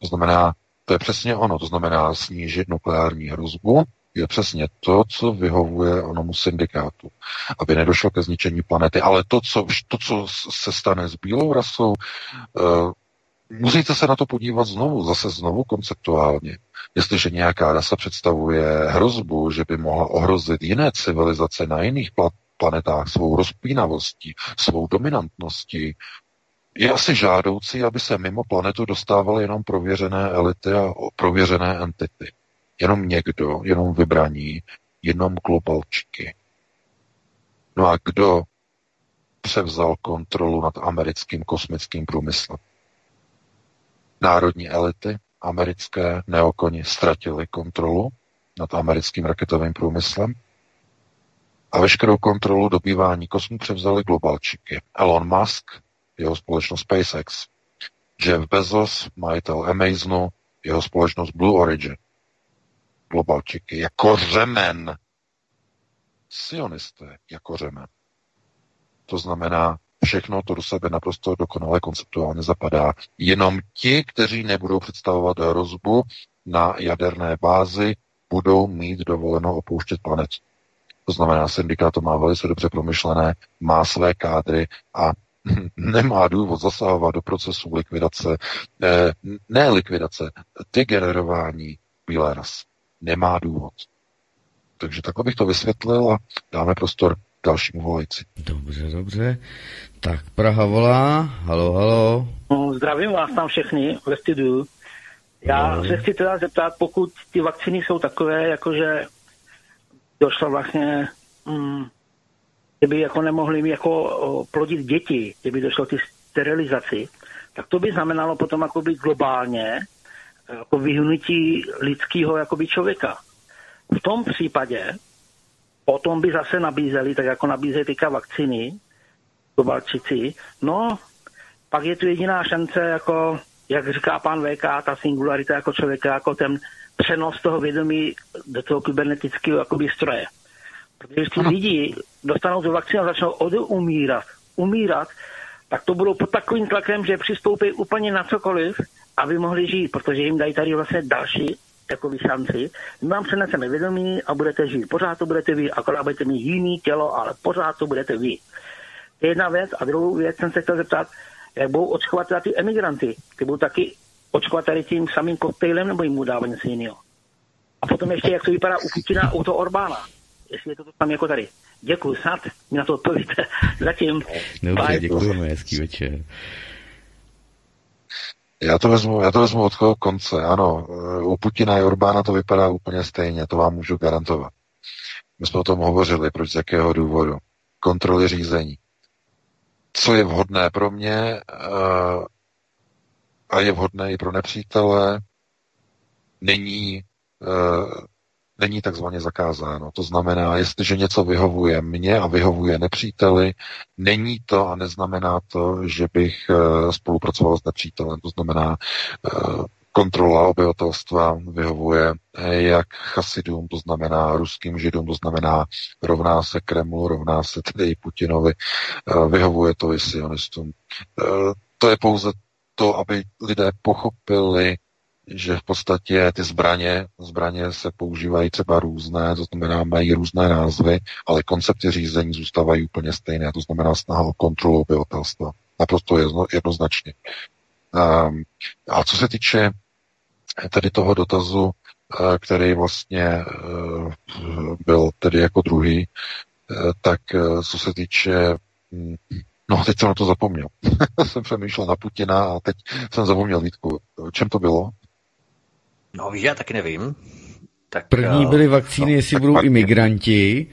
To znamená, to je přesně ono, to znamená snížit nukleární hrozbu, je přesně to, co vyhovuje onomu syndikátu, aby nedošlo ke zničení planety. Ale to, co, to, co se stane s bílou rasou, eh, musíte se na to podívat znovu, zase znovu konceptuálně. Jestliže nějaká rasa představuje hrozbu, že by mohla ohrozit jiné civilizace na jiných planetách svou rozpínavostí, svou dominantností, je asi žádoucí, aby se mimo planetu dostávaly jenom prověřené elity a prověřené entity. Jenom někdo, jenom vybraní, jenom globálčiky. No a kdo převzal kontrolu nad americkým kosmickým průmyslem? Národní elity americké neokoni ztratili kontrolu nad americkým raketovým průmyslem a veškerou kontrolu dobývání kosmu převzali globalčiky. Elon Musk, jeho společnost SpaceX, Jeff Bezos, majitel Amazonu, jeho společnost Blue Origin. Globalčiky jako řemen. Sionisté jako řemen. To znamená, všechno to do sebe naprosto dokonale konceptuálně zapadá. Jenom ti, kteří nebudou představovat hrozbu na jaderné bázi, budou mít dovoleno opouštět planetu. To znamená, syndikát to má velice dobře promyšlené, má své kádry a <laughs> nemá důvod zasahovat do procesu likvidace, eh, ne likvidace, degenerování bílé ras. Nemá důvod. Takže takhle bych to vysvětlil a dáme prostor dalšímu volající. Dobře, dobře. Tak Praha volá. Halo, halo. No, zdravím vás tam všechny ve studiu. Já no. se chci teda zeptat, pokud ty vakcíny jsou takové, jakože došlo vlastně, mm, kdyby jako nemohli jako plodit děti, kdyby došlo k sterilizaci, tak to by znamenalo potom jako být globálně jako vyhnutí lidského jakoby člověka. V tom případě potom by zase nabízeli, tak jako nabízejí teďka vakcíny, Kovalčici. No, pak je tu jediná šance, jako, jak říká pan VK, ta singularita jako člověka, jako ten přenos toho vědomí do toho kybernetického jakoby stroje. Protože když ty lidi dostanou tu vakcínu a začnou odumírat, umírat, tak to budou pod takovým tlakem, že přistoupí úplně na cokoliv, aby mohli žít, protože jim dají tady vlastně další takový šanci. My vám přeneseme vědomí a budete žít. Pořád to budete vy, akorát budete mít jiný tělo, ale pořád to budete vy. To je jedna věc. A druhou věc jsem se chtěl zeptat, jak budou očkovat ty emigranty. Ty budou taky očkovat tady tím samým koktejlem nebo jim budou dávat něco jiného. A potom ještě, jak to vypadá u Putina u toho Orbána. Jestli je to tam jako tady. Děkuji, snad mi na to odpovíte. <laughs> Zatím. Dobře, děkujeme, hezký večer. Já to vezmu, já to vezmu od toho konce. Ano, u Putina a Orbána to vypadá úplně stejně, to vám můžu garantovat. My jsme o tom hovořili, proč z jakého důvodu. Kontroly řízení co je vhodné pro mě eh, a je vhodné i pro nepřítele, není, eh, není takzvaně zakázáno. To znamená, jestliže něco vyhovuje mně a vyhovuje nepříteli, není to a neznamená to, že bych eh, spolupracoval s nepřítelem. To znamená, kontrola obyvatelstva vyhovuje jak chasidům, to znamená ruským židům, to znamená rovná se Kremlu, rovná se tedy i Putinovi, eh, vyhovuje to i sionistům. Eh, to je pouze to, aby lidé pochopili, že v podstatě ty zbraně, zbraně se používají třeba různé, to znamená mají různé názvy, ale koncepty řízení zůstávají úplně stejné, to znamená snaha o kontrolu obyvatelstva. Naprosto jednoznačně. Um, a co se týče tedy toho dotazu, eh, který vlastně eh, byl tedy jako druhý, eh, tak co se týče hm, No, teď jsem na to zapomněl. <laughs> jsem přemýšlel na Putina a teď jsem zapomněl Vítku. Čem to bylo? No, víš, já taky nevím. Tak, První byly vakcíny, jestli tak budou pak... imigranti,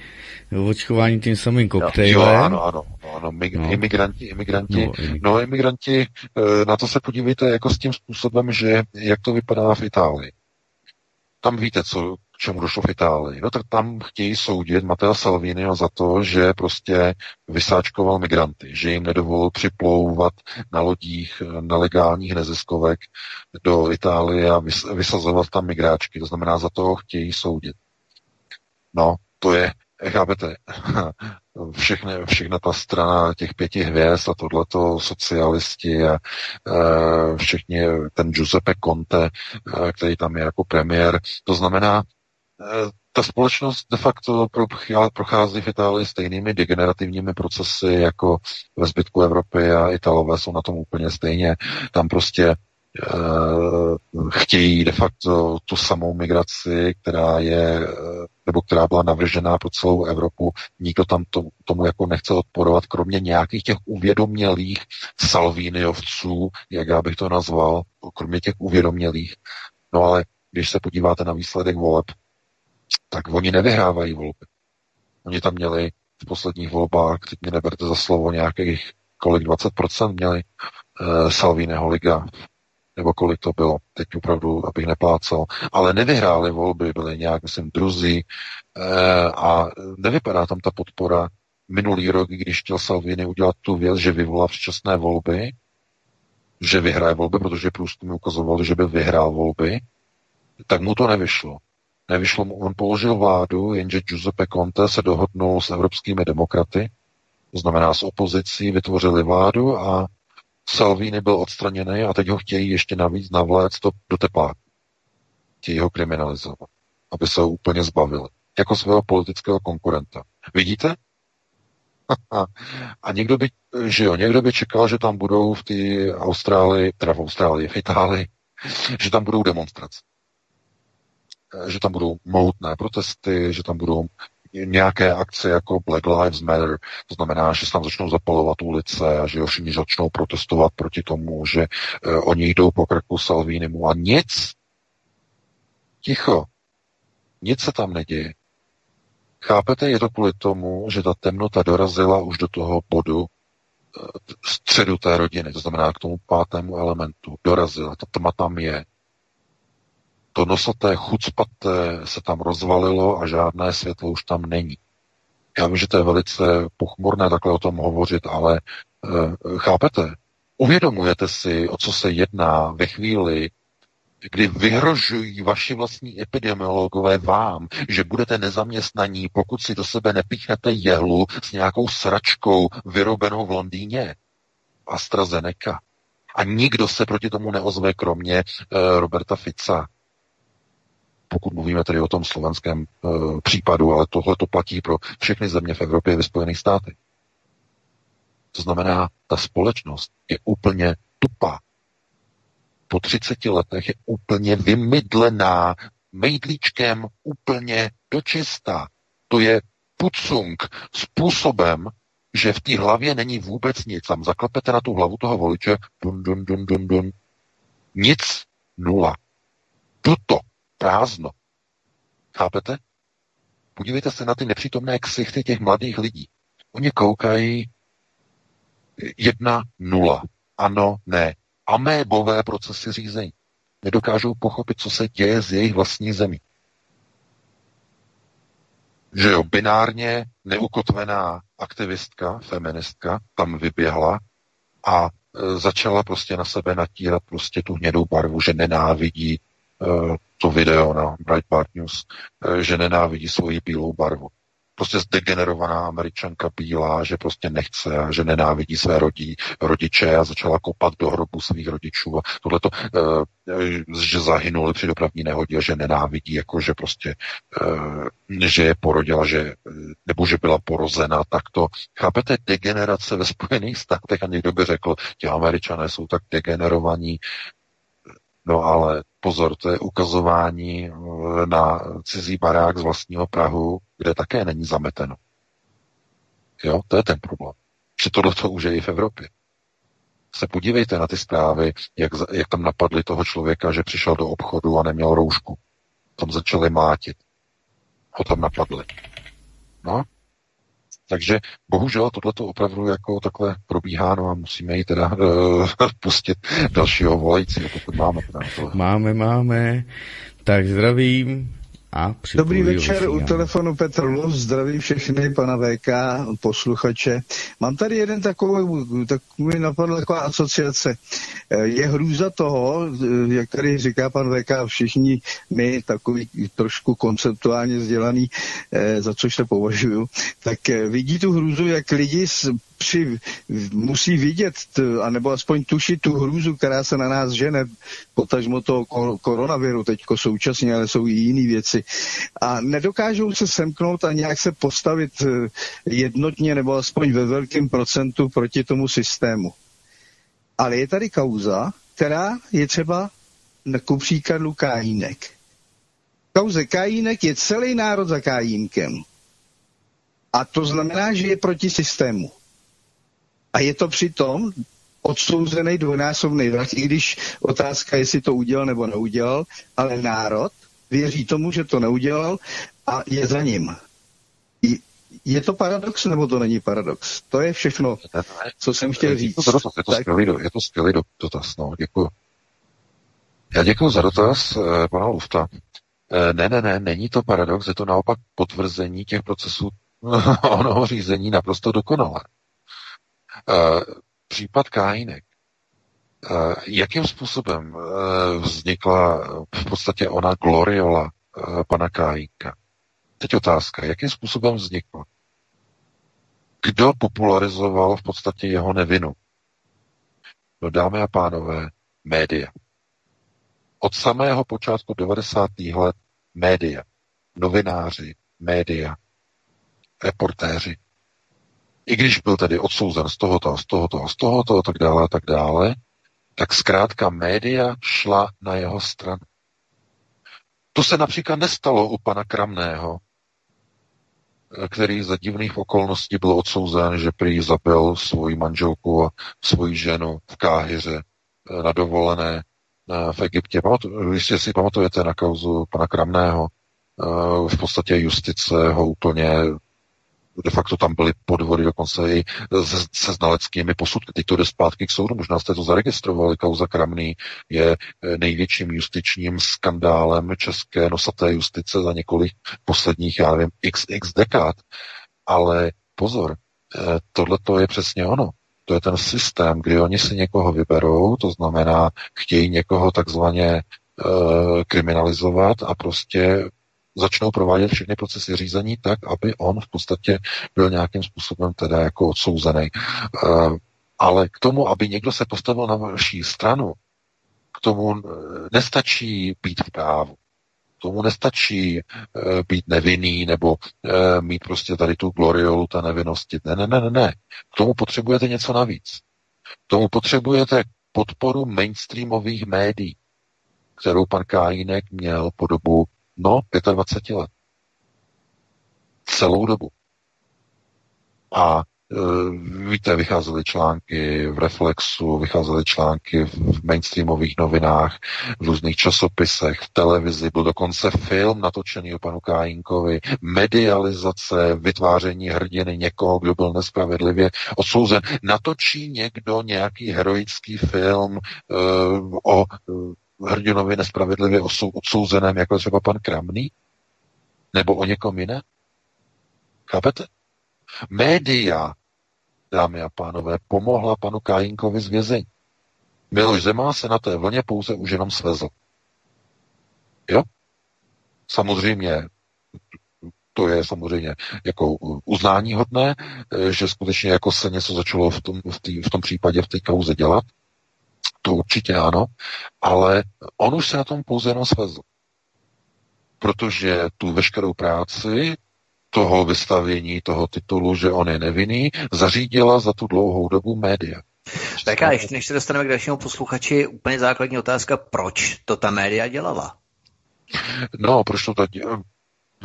očkování tím samým koktejlem. Jo, ano, ano, ano, mig, no. imigranti, imigranti, no, imigranti. no, imigranti, na to se podívejte jako s tím způsobem, že jak to vypadá v Itálii. Tam víte, co, k čemu došlo v Itálii. No tak tam chtějí soudit Matteo Salviniho za to, že prostě vysáčkoval migranty, že jim nedovolil připlouvat na lodích nelegálních neziskovek do Itálie a vysazovat tam migráčky. To znamená, za to chtějí soudit. No, to je chápete, <laughs> všechny, všechna ta strana těch pěti hvězd a tohleto socialisti a e, všichni, ten Giuseppe Conte, e, který tam je jako premiér, to znamená, e, ta společnost de facto prochází v Itálii stejnými degenerativními procesy jako ve zbytku Evropy a Italové jsou na tom úplně stejně. Tam prostě chtějí de facto tu samou migraci, která je, eh, nebo která byla navržená pro celou Evropu. Nikdo tam to, tomu jako nechce odporovat, kromě nějakých těch uvědomělých salvíniovců, jak já bych to nazval, kromě těch uvědomělých. No ale když se podíváte na výsledek voleb, tak oni nevyhrávají volby. Oni tam měli v posledních volbách, teď mě neberte za slovo, nějakých kolik 20% měli uh, Salvíneho liga nebo kolik to bylo, teď opravdu, abych neplácal, ale nevyhráli volby, byli nějak, myslím, druzí e, a nevypadá tam ta podpora. Minulý rok, když chtěl Salvini udělat tu věc, že vyvolá předčasné volby, že vyhraje volby, protože průzkumy ukazovaly, že by vyhrál volby, tak mu to nevyšlo. Nevyšlo mu, on položil vládu, jenže Giuseppe Conte se dohodnul s evropskými demokraty, to znamená s opozicí, vytvořili vládu a Salvini byl odstraněný a teď ho chtějí ještě navíc navléct do, do tepláku. Chtějí ho kriminalizovat, aby se ho úplně zbavili. Jako svého politického konkurenta. Vidíte? <laughs> a někdo by, že jo, někdo by čekal, že tam budou v té Austrálii, teda v Austrálii, v Itálii, že tam budou demonstrace. Že tam budou mohutné protesty, že tam budou nějaké akce jako Black Lives Matter, to znamená, že se tam začnou zapalovat ulice a že všichni začnou protestovat proti tomu, že uh, oni jdou po krku Salvinimu a nic. Ticho. Nic se tam neděje. Chápete, je to kvůli tomu, že ta temnota dorazila už do toho bodu uh, středu té rodiny, to znamená k tomu pátému elementu. Dorazila, ta tma tam je to nosaté chucpaté se tam rozvalilo a žádné světlo už tam není. Já vím, že to je velice pochmurné takhle o tom hovořit, ale e, chápete? Uvědomujete si, o co se jedná ve chvíli, kdy vyhrožují vaši vlastní epidemiologové vám, že budete nezaměstnaní, pokud si do sebe nepíchnete jehlu s nějakou sračkou vyrobenou v Londýně. AstraZeneca. A nikdo se proti tomu neozve, kromě e, Roberta Fica pokud mluvíme tedy o tom slovenském e, případu, ale tohle to platí pro všechny země v Evropě ve Spojených státech. To znamená, ta společnost je úplně tupá. Po 30 letech je úplně vymydlená mejdlíčkem úplně dočistá. To je pucung způsobem, že v té hlavě není vůbec nic. Tam zaklepete na tu hlavu toho voliče, dun, dun, dun, dun, dun. Nic, nula. Tuto prázdno. Chápete? Podívejte se na ty nepřítomné ksichty těch mladých lidí. Oni koukají jedna nula. Ano, ne. Amébové procesy řízení. Nedokážou pochopit, co se děje z jejich vlastní zemí. Že jo, binárně neukotvená aktivistka, feministka, tam vyběhla a e, začala prostě na sebe natírat prostě tu hnědou barvu, že nenávidí Eh, to video na Breitbart News, eh, že nenávidí svoji bílou barvu. Prostě zdegenerovaná američanka bílá, že prostě nechce a že nenávidí své rodí, rodiče a začala kopat do hrobu svých rodičů a tohleto, eh, že zahynuli při dopravní nehodě, že nenávidí, jako že prostě, že je porodila, že, nebo že byla porozena, tak to, chápete, degenerace ve Spojených státech a někdo by řekl, ti američané jsou tak degenerovaní, No ale pozor, to je ukazování eh, na cizí barák z vlastního Prahu, kde také není zameteno. Jo, to je ten problém. Že tohle to už je i v Evropě. Se podívejte na ty zprávy, jak, jak tam napadli toho člověka, že přišel do obchodu a neměl roušku. Tam začali mátit. Ho tam napadli. No, takže bohužel tohle to opravdu jako takhle probíhá, no a musíme ji teda uh, <laughs> pustit dalšího volajícího, pokud máme. Teda máme, máme. Tak zdravím. A Dobrý večer, u telefonu Petr Luz, zdravím všechny, pana VK, posluchače. Mám tady jeden takový, takový napadl taková asociace. Eh, je hrůza toho, eh, jak tady říká pan VK, všichni my, takový trošku konceptuálně vzdělaný, eh, za což se považuju, tak vidí tu hrůzu, jak lidi při, musí vidět, anebo aspoň tušit tu hrůzu, která se na nás žene, potažmo toho koronaviru teďko současně, ale jsou i jiné věci. A nedokážou se semknout a nějak se postavit eh, jednotně nebo aspoň ve velkém procentu proti tomu systému. Ale je tady kauza, která je třeba ku příkladu Kajínek. Kauze Kajínek je celý národ za Kajínkem. A to znamená, že je proti systému. A je to přitom odsouzený dvojnásobný vrah, i když otázka, jestli to udělal nebo neudělal, ale národ věří tomu, že to neudělal a je za ním. Je to paradox, nebo to není paradox? To je všechno, co jsem chtěl říct. Je to, dotaz, je to, skvělý, je to skvělý dotaz, no, děkuji. Já děkuji za dotaz, eh, pana Lufta. Eh, ne, ne, ne, není to paradox, je to naopak potvrzení těch procesů <laughs> onoho řízení naprosto dokonale. Eh, případ Kájinek. Eh, jakým způsobem eh, vznikla v podstatě ona gloriola pana Kájinka? Teď otázka, jakým způsobem vznikla? Kdo popularizoval v podstatě jeho nevinu? No dámy a pánové, média. Od samého počátku 90. let média, novináři, média, reportéři. I když byl tedy odsouzen z tohoto a z tohoto a z tohoto a tak dále a tak dále, tak zkrátka média šla na jeho stranu. To se například nestalo u pana Kramného, který za divných okolností byl odsouzen, že prý zabil svoji manželku a svoji ženu v Káhyře eh, na dovolené eh, v Egyptě. Jestli si pamatujete na kauzu pana Kramného, eh, v podstatě justice ho úplně de facto tam byly podvody dokonce i se, se znaleckými posudky. Teď to jde zpátky k soudu, možná jste to zaregistrovali. Kauza Kramný je eh, největším justičním skandálem české nosaté justice za několik posledních, já nevím, x, x dekád. Ale pozor, eh, tohle to je přesně ono. To je ten systém, kdy oni si někoho vyberou, to znamená, chtějí někoho takzvaně e, kriminalizovat a prostě začnou provádět všechny procesy řízení tak, aby on v podstatě byl nějakým způsobem teda jako odsouzený. Eh, ale k tomu, aby někdo se postavil na vaší stranu, k tomu eh, nestačí být v právu. K tomu nestačí eh, být nevinný nebo mít prostě tady tu gloriolu té nevinnosti. Ne, ne, ne, ne, ne. K tomu potřebujete něco navíc. K tomu potřebujete podporu mainstreamových médií, kterou pan Kájinek měl po dobu No, 25 let. Celou dobu. A e, víte, vycházely články v Reflexu, vycházely články v mainstreamových novinách, v různých časopisech, v televizi, byl dokonce film natočený o panu Kájinkovi, medializace, vytváření hrdiny někoho, kdo byl nespravedlivě odsouzen. Natočí někdo nějaký heroický film uh, o hrdinovi nespravedlivě odsouzeném, jako třeba pan Kramný? Nebo o někom jiné? Chápete? Média, dámy a pánové, pomohla panu Kájinkovi z vězení. Miloš Zemá se na té vlně pouze už jenom svezl. Jo? Samozřejmě, to je samozřejmě jako uznání hodné, že skutečně jako se něco začalo v tom, v, tý, v tom případě v té kauze dělat, to určitě ano, ale on už se na tom pouze jenom svezl. Protože tu veškerou práci toho vystavění, toho titulu, že on je nevinný, zařídila za tu dlouhou dobu média. Tak a ještě než se dostaneme k dalšímu posluchači, úplně základní otázka, proč to ta média dělala? No, proč to ta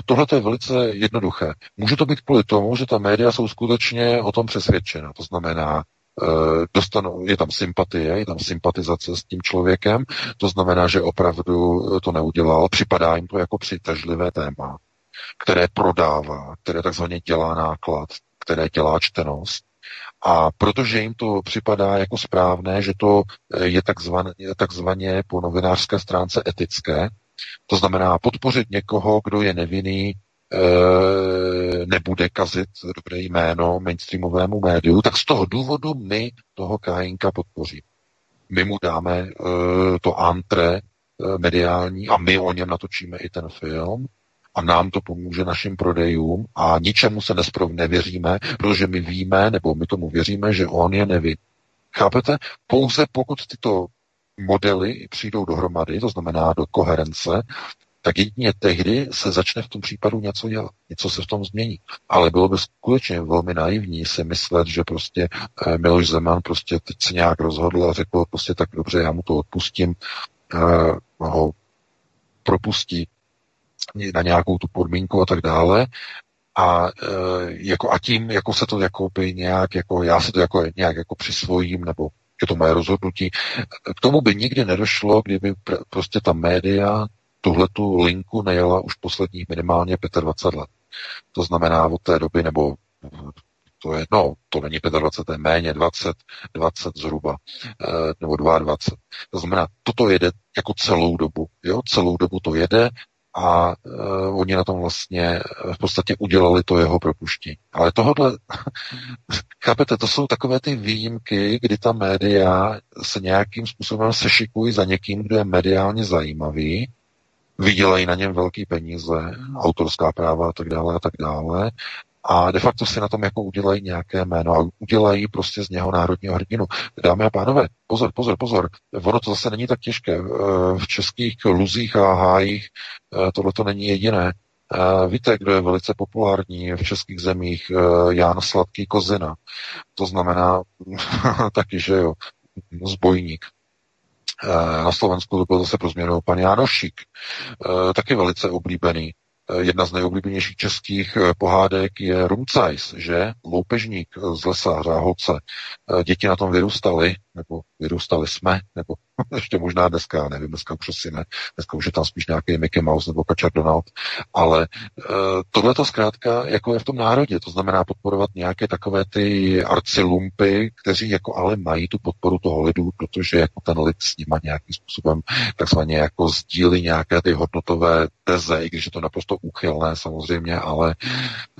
Tohle je velice jednoduché. Může to být kvůli tomu, že ta média jsou skutečně o tom přesvědčena. To znamená, dostanou, je tam sympatie, je tam sympatizace s tím člověkem, to znamená, že opravdu to neudělal, připadá jim to jako přitažlivé téma, které prodává, které takzvaně dělá náklad, které dělá čtenost. A protože jim to připadá jako správné, že to je takzvaně, takzvaně po novinářské stránce etické, to znamená podpořit někoho, kdo je nevinný, Eh, nebude kazit dobré jméno mainstreamovému médiu, tak z toho důvodu my toho Kájinka podpoříme. My mu dáme uh, to antre uh, mediální a my o něm natočíme i ten film a nám to pomůže našim prodejům a ničemu se nesprov nevěříme, protože my víme, nebo my tomu věříme, že on je neví. Chápete? Pouze pokud tyto modely přijdou dohromady, to znamená do koherence, tak jedině tehdy se začne v tom případu něco dělat, něco se v tom změní. Ale bylo by skutečně velmi naivní si myslet, že prostě eh, Miloš Zeman prostě teď se nějak rozhodl a řekl prostě tak dobře, já mu to odpustím, eh, ho propustí na nějakou tu podmínku a tak dále. A, e, jako, a tím jako se to jako by nějak, jako, já si to jako nějak jako přisvojím, nebo je to moje rozhodnutí. K tomu by nikdy nedošlo, kdyby pr- prostě ta média tuhletu linku nejela už posledních minimálně 25 let. To znamená od té doby, nebo to je, no, to není 25, to je méně 20, 20 zhruba, nebo 22. To znamená, toto jede jako celou dobu, jo, celou dobu to jede a uh, oni na tom vlastně v podstatě udělali to jeho propuštění. Ale tohle, <laughs> chápete, to jsou takové ty výjimky, kdy ta média se nějakým způsobem sešikují za někým, kdo je mediálně zajímavý, vydělají na něm velký peníze, autorská práva a tak dále a tak dále a de facto si na tom jako udělají nějaké jméno a udělají prostě z něho národního hrdinu. Dámy a pánové, pozor, pozor, pozor, ono to zase není tak těžké. Eh, v českých luzích a hájích eh, tohle to není jediné. Eh, víte, kdo je velice populární v českých zemích? Jan Sladký Kozina. To znamená <laughs> taky, že jo, zbojník. Na Slovensku to byl zase pro změnu pan Jánošík, taky velice oblíbený. Eh, jedna z nejoblíbenějších českých eh, pohádek je Rumcajs, že? Loupežník z lesa Řáholce. Eh, děti na tom vyrůstaly, nebo vyrůstali jsme, nebo <laughs> ještě možná dneska, nevím, dneska už asi ne, dneska už je tam spíš nějaký Mickey Mouse nebo Kačar Donald, ale uh, tohle to zkrátka jako je v tom národě, to znamená podporovat nějaké takové ty arcilumpy, kteří jako ale mají tu podporu toho lidu, protože jako ten lid s nima nějakým způsobem takzvaně jako sdílí nějaké ty hodnotové teze, i když je to naprosto úchylné samozřejmě, ale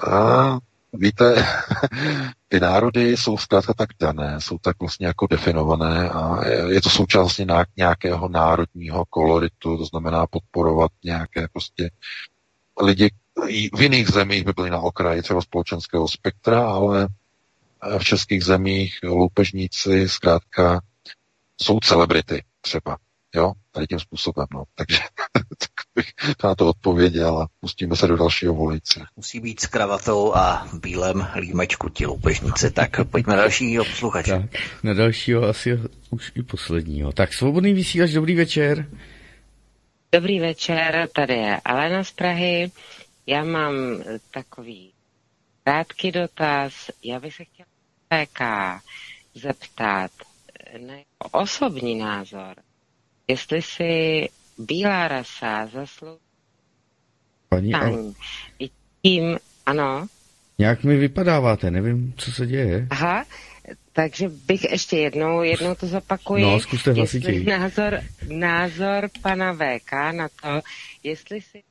uh, Víte, <laughs> ty národy jsou zkrátka tak dané, jsou tak vlastně jako definované a je to součást vlastně nějakého národního koloritu, to znamená podporovat nějaké prostě lidi v jiných zemích by byli na okraji třeba společenského spektra, ale v českých zemích loupežníci zkrátka jsou celebrity třeba. Jo, tady tím způsobem, no. Takže <laughs> tak bych na to odpověděl a pustíme se do dalšího volice. Musí být s kravatou a bílém límečku ti loupežníci. Tak pojďme na dalšího posluchače. Tak, na dalšího asi už i posledního. Tak svobodný vysílač, dobrý večer. Dobrý večer, tady je Alena z Prahy. Já mám takový krátký dotaz. Já bych se chtěla PK zeptat na osobní názor jestli si bílá rasa zaslouží Paní, ale... I tím, ano. Nějak mi vypadáváte, nevím, co se děje. Aha, takže bych ještě jednou, jednou to zopakuji. No, zkuste hlasitěji. Názor, názor pana VK na to, jestli si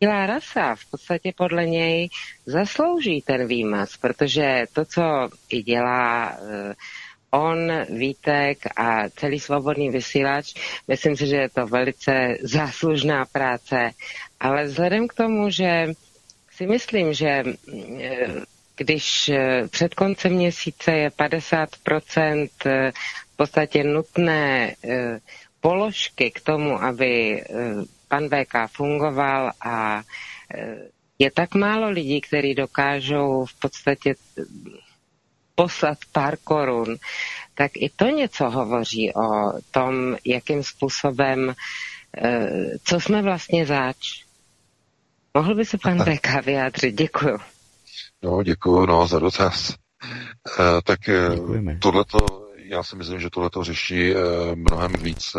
bílá rasa v podstatě podle něj zaslouží ten výmaz, protože to, co i dělá uh, on, Vítek a celý svobodný vysílač, myslím si, že je to velice záslužná práce, ale vzhledem k tomu, že si myslím, že eh, když eh, před koncem měsíce je 50% eh, v podstatě nutné položky k tomu, aby pan VK fungoval a je tak málo lidí, kteří dokážou v podstatě poslat pár korun, tak i to něco hovoří o tom, jakým způsobem, eh, co jsme vlastně zač. Mohl by se pan Beka vyjádřit? Děkuju. No, děkuju no, za dotaz. E, tak eh, tohleto, já si myslím, že tohleto řeší mnohem více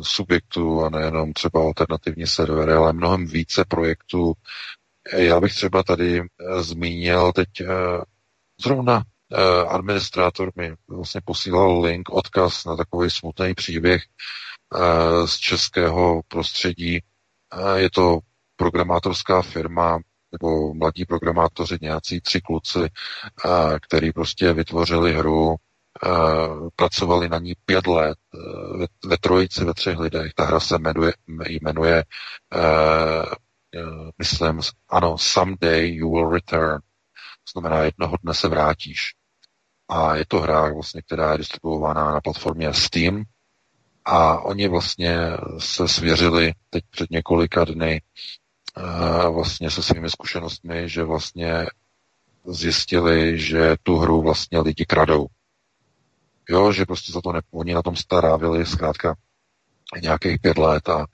subjektů a nejenom třeba alternativní servery, ale mnohem více projektů. Já bych třeba tady zmínil teď zrovna administrátor mi vlastně posílal link, odkaz na takový smutný příběh eh, z českého prostředí. Eh, je to programátorská firma, nebo mladí programátoři, nějací tři kluci, který prostě vytvořili hru, pracovali na ní pět let ve, ve trojici, ve třech lidech. Ta hra se jmenuje, jmenuje myslím, ano, someday you will return. To znamená, jednoho dne se vrátíš. A je to hra, vlastně, která je distribuovaná na platformě Steam. A oni vlastně se svěřili teď před několika dny vlastně se svými zkušenostmi, že vlastně zjistili, že tu hru vlastně lidi kradou. Jo, že prostě za to ne, oni na tom starávili zkrátka nějakých pět let a e,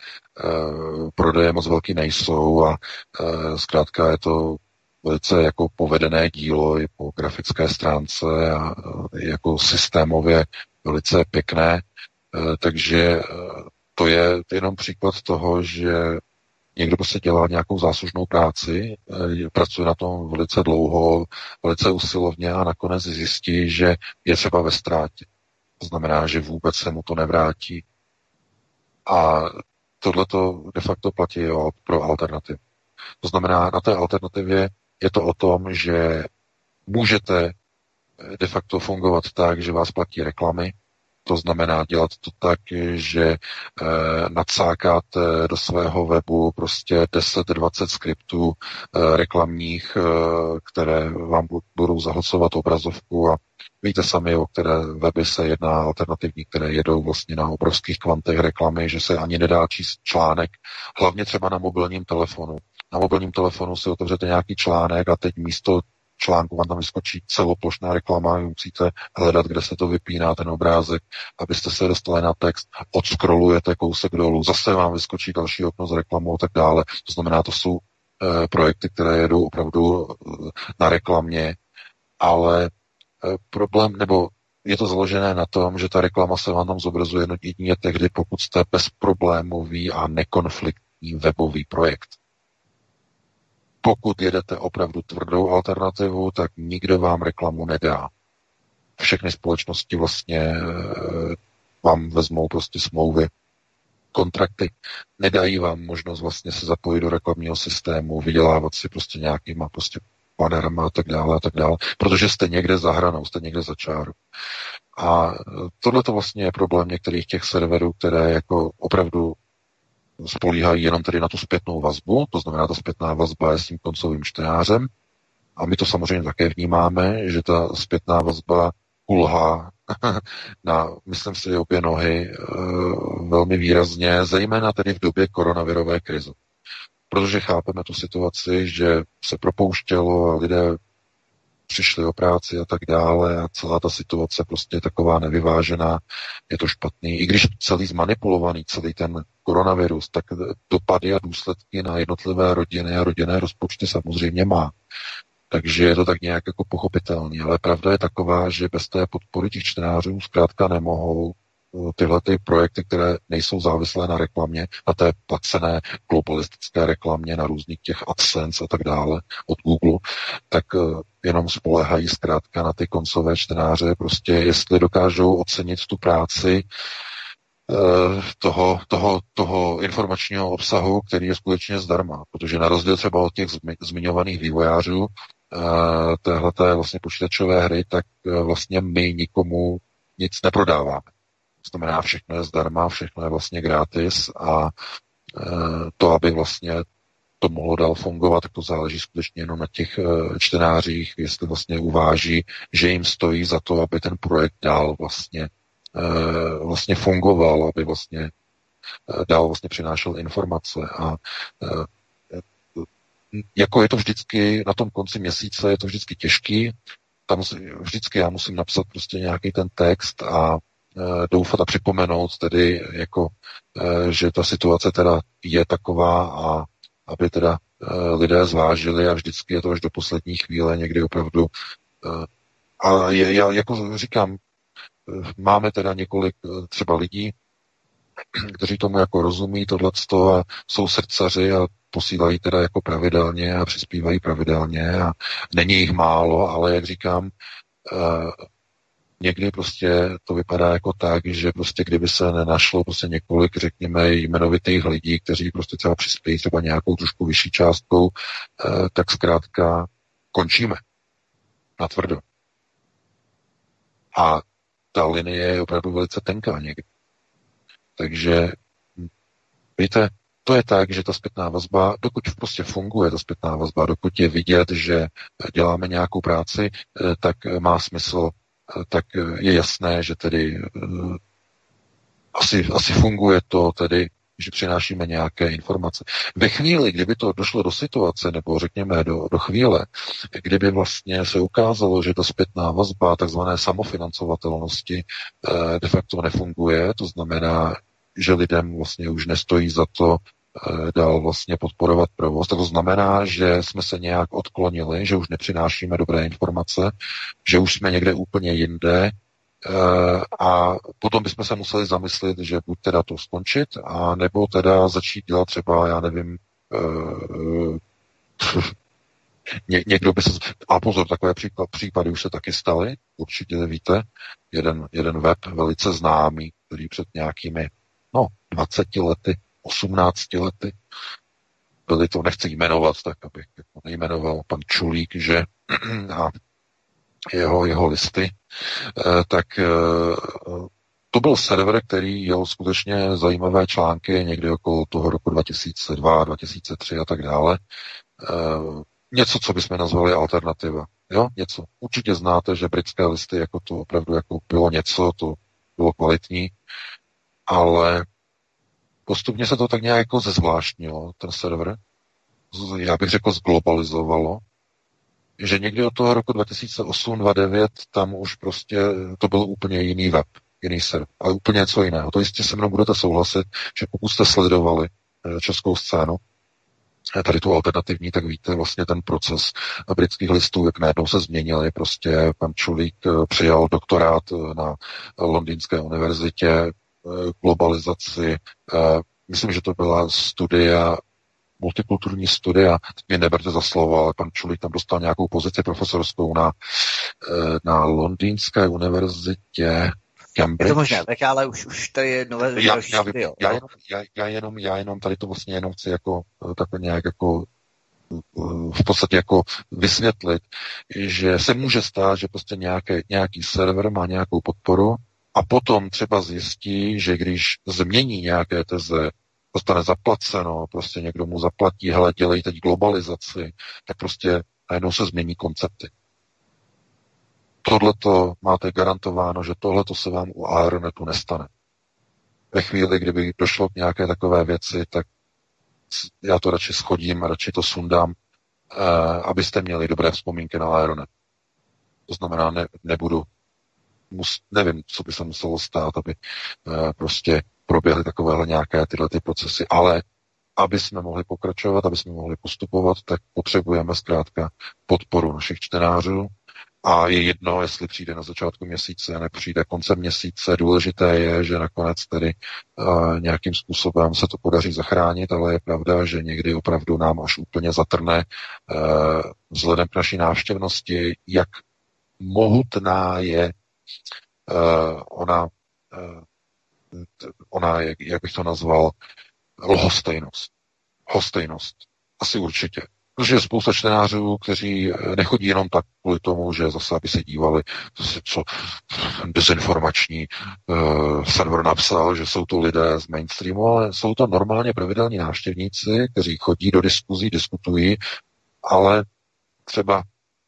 prodeje moc velký nejsou a e, zkrátka je to velice jako povedené dílo i po grafické stránce a e, jako systémově velice pěkné. E, takže e, to je jenom příklad toho, že někdo prostě dělá nějakou záslužnou práci, pracuje na tom velice dlouho, velice usilovně a nakonec zjistí, že je třeba ve ztrátě. To znamená, že vůbec se mu to nevrátí. A tohle to de facto platí pro alternativu. To znamená, na té alternativě je to o tom, že můžete eh, de facto fungovat tak, že vás platí reklamy, to znamená dělat to tak, že e, nadsákáte do svého webu prostě 10-20 skriptů e, reklamních, e, které vám budou zahlcovat obrazovku a víte sami, o které weby se jedná alternativní, které jedou vlastně na obrovských kvantech reklamy, že se ani nedá číst článek, hlavně třeba na mobilním telefonu. Na mobilním telefonu si otevřete nějaký článek a teď místo článku vám tam vyskočí celoplošná reklama, musíte hledat, kde se to vypíná, ten obrázek, abyste se dostali na text, odskrolujete kousek dolů, zase vám vyskočí další okno s reklamou a tak dále. To znamená, to jsou e, projekty, které jedou opravdu e, na reklamě, ale e, problém, nebo je to založené na tom, že ta reklama se vám tam zobrazuje jedině tehdy, pokud jste bezproblémový a nekonfliktní webový projekt. Pokud jedete opravdu tvrdou alternativu, tak nikdo vám reklamu nedá. Všechny společnosti vlastně eh, vám vezmou prostě smlouvy, kontrakty, nedají vám možnost vlastně se zapojit do reklamního systému, vydělávat si prostě nějakýma prostě panerama a tak dále a tak dále, protože jste někde za hranou, jste někde za čáru. A tohle to vlastně je problém některých těch serverů, které jako opravdu spolíhají jenom tedy na tu zpětnou vazbu, to znamená, ta zpětná vazba je s tím koncovým čtenářem. A my to samozřejmě také vnímáme, že ta zpětná vazba kulhá <laughs> na, myslím si, obě nohy e, velmi výrazně, zejména tedy v době koronavirové krize. Protože chápeme tu situaci, že se propouštělo a lidé přišli o práci a tak dále a celá ta situace prostě je taková nevyvážená, je to špatný. I když celý zmanipulovaný, celý ten koronavirus, tak dopady a důsledky na jednotlivé rodiny a rodinné rozpočty samozřejmě má. Takže je to tak nějak jako pochopitelný. Ale pravda je taková, že bez té podpory těch čtenářů zkrátka nemohou tyhle ty projekty, které nejsou závislé na reklamě, na té placené globalistické reklamě, na různých těch AdSense a tak dále od Google, tak eh, jenom spolehají zkrátka na ty koncové čtenáře, prostě jestli dokážou ocenit tu práci eh, toho, toho, toho informačního obsahu, který je skutečně zdarma. Protože na rozdíl třeba od těch zmiňovaných vývojářů eh, téhleté vlastně počítačové hry, tak vlastně my nikomu nic neprodáváme. To znamená, všechno je zdarma, všechno je vlastně gratis a e, to, aby vlastně to mohlo dál fungovat, tak to záleží skutečně jenom na těch e, čtenářích, jestli vlastně uváží, že jim stojí za to, aby ten projekt dál vlastně, e, vlastně fungoval, aby vlastně dál vlastně přinášel informace a jako je to vždycky na tom konci měsíce, je to vždycky těžký, tam vždycky já musím napsat prostě nějaký ten text a doufat a připomenout tedy, jako, eh, že ta situace teda je taková a aby teda eh, lidé zvážili a vždycky je to až do poslední chvíle někdy opravdu. A je, já jako říkám, máme teda několik třeba lidí, <clears throat> kteří tomu jako rozumí tohleto a jsou srdcaři a posílají teda jako pravidelně a přispívají pravidelně a není jich málo, ale jak říkám, někdy prostě to vypadá jako tak, že prostě kdyby se nenašlo prostě několik, řekněme, jmenovitých lidí, kteří prostě třeba přispějí třeba nějakou trošku vyšší částkou, eh, tak zkrátka končíme. Na tvrdo. A ta linie je opravdu velice tenká někdy. Takže víte, to je tak, že ta zpětná vazba, dokud prostě funguje ta zpětná vazba, dokud je vidět, že děláme nějakou práci, tak má smysl, tak je jasné, že tedy asi, asi funguje to tedy že přinášíme nějaké informace. Ve chvíli, kdyby to došlo do situace, nebo řekněme do, do chvíle, kdyby vlastně se ukázalo, že ta zpětná vazba takzvané samofinancovatelnosti eh, de facto nefunguje, to znamená, že lidem vlastně už nestojí za to eh, dál vlastně podporovat provoz. Tak to znamená, že jsme se nějak odklonili, že už nepřinášíme dobré informace, že už jsme někde úplně jinde, Eh, a potom bychom se museli zamyslet, že buď teda to skončit, a nebo teda začít dělat třeba, já nevím, uh, <laughs> ně, někdo by se... A pozor, takové příklad, případy už se taky staly, určitě víte. Jeden, jeden web velice známý, který před nějakými, no, 20 lety, 18 lety, byli to, nechci jmenovat, tak abych jako nejmenoval pan Čulík, že <clears throat> a jeho, jeho listy, eh, tak eh, to byl server, který jel skutečně zajímavé články někdy okolo toho roku 2002, 2003 a tak dále. Eh, něco, co bychom nazvali alternativa. Jo, něco. Určitě znáte, že britské listy jako to opravdu jako bylo něco, to bylo kvalitní, ale postupně se to tak nějak jako zezvláštnilo, ten server. Já bych řekl zglobalizovalo že někdy od toho roku 2008-2009 tam už prostě to byl úplně jiný web, jiný server, ale úplně něco jiného. To jistě se mnou budete souhlasit, že pokud jste sledovali eh, českou scénu, eh, tady tu alternativní, tak víte vlastně ten proces britských listů, jak najednou se změnili. Prostě pan Čulík eh, přijal doktorát na Londýnské univerzitě, globalizaci, myslím, že to byla studia multikulturní studia, teď mě neberte za slovo, ale pan Čulík tam dostal nějakou pozici profesorskou na, eh, na Londýnské univerzitě Cambridge. Je to možné, tak ale už, už to je nové já, já, studio, já, jenom, já, já, jenom, já jenom tady to vlastně jenom chci jako eh, takhle nějak jako eh, v podstatě jako vysvětlit, že se může stát, že prostě nějaké, nějaký server má nějakou podporu a potom třeba zjistí, že když změní nějaké teze dostane zaplaceno, prostě někdo mu zaplatí, hele, dělej teď globalizaci, tak prostě najednou se změní koncepty. Tohle to máte garantováno, že tohle to se vám u Aeronetu nestane. Ve chvíli, kdyby došlo k nějaké takové věci, tak já to radši schodím, radši to sundám, eh, abyste měli dobré vzpomínky na Aeronet. To znamená, ne, nebudu, mus, nevím, co by se muselo stát, aby eh, prostě proběhly takovéhle nějaké tyhle ty procesy, ale aby jsme mohli pokračovat, aby jsme mohli postupovat, tak potřebujeme zkrátka podporu našich čtenářů a je jedno, jestli přijde na začátku měsíce, nepřijde koncem měsíce. Důležité je, že nakonec tedy uh, nějakým způsobem se to podaří zachránit, ale je pravda, že někdy opravdu nám až úplně zatrne uh, vzhledem k naší návštěvnosti, jak mohutná je ona uh, ona, jak, jak bych to nazval, lhostejnost. Hostejnost. Asi určitě. Protože je spousta čtenářů, kteří eh, nechodí jenom tak kvůli tomu, že zase, aby se dívali, co dezinformační uh, server napsal, že jsou to lidé z mainstreamu, ale jsou to normálně pravidelní návštěvníci, kteří chodí do diskuzí, diskutují, ale třeba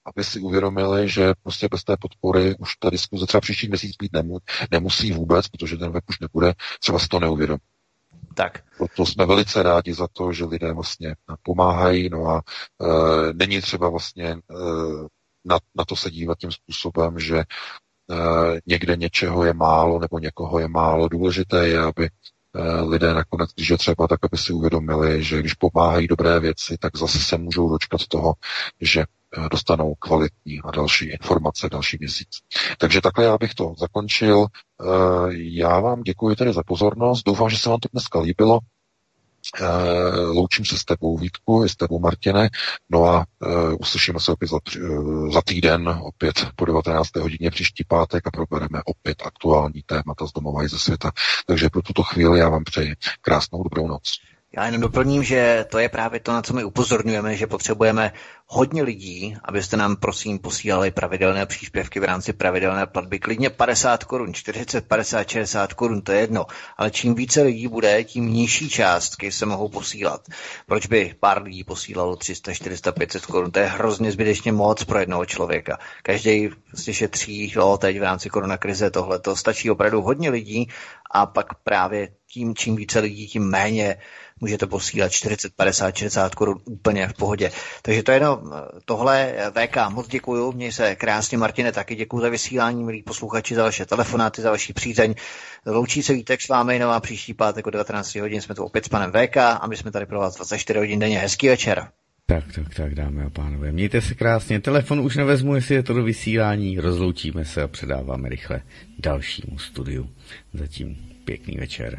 aby si uvědomili, že prostě bez té podpory už ta diskuze třeba příští měsíc být nemu, nemusí vůbec, protože ten web už nebude, třeba si to neuvědomí. Tak. Proto jsme velice rádi za to, že lidé vlastně pomáhají, no a e, není třeba vlastně e, na, na to se dívat tím způsobem, že e, někde něčeho je málo nebo někoho je málo. Důležité je, aby e, lidé nakonec, když je třeba, tak aby si uvědomili, že když pomáhají dobré věci, tak zase se můžou dočkat toho, že dostanou kvalitní a další informace další měsíc. Takže takhle já bych to zakončil. Eh, já vám děkuji tedy za pozornost. Doufám, že se vám to dneska líbilo. Eh, loučím se s tebou Vítku, i s tebou Martine, no a uslyšíme se opět za, za týden, opět po 19. hodině příští pátek a probereme opět aktuální témata z domova i ze světa. Takže pro tuto chvíli já vám přeji krásnou dobrou noc. Já jenom doplním, že to je právě to, na co my upozorňujeme, že potřebujeme hodně lidí, abyste nám prosím posílali pravidelné příspěvky v rámci pravidelné platby. Klidně 50 korun, 40, 50, 60 korun, to je jedno. Ale čím více lidí bude, tím nižší částky se mohou posílat. Proč by pár lidí posílalo 300, 400, 500 korun? To je hrozně zbytečně moc pro jednoho člověka. Každý prostě šetří, jo, teď v rámci koronakrize tohle. To stačí opravdu hodně lidí a pak právě tím, čím více lidí, tím méně můžete posílat 40, 50, 60 korun úplně v pohodě. Takže to je jenom eh, tohle. VK, moc děkuju, měj se krásně, Martine, taky děkuji za vysílání, milí posluchači, za vaše telefonáty, za vaši přízeň. Loučí se Vítek s vámi, nová příští pátek o 19 hodin, jsme tu opět s panem VK a my jsme tady pro vás 24 hodin denně. Hezký večer. Tak, tak, tak, dámy a pánové, mějte se krásně. Telefon už nevezmu, jestli je to do vysílání. Rozloučíme se a předáváme rychle dalšímu studiu. Zatím pěkný večer.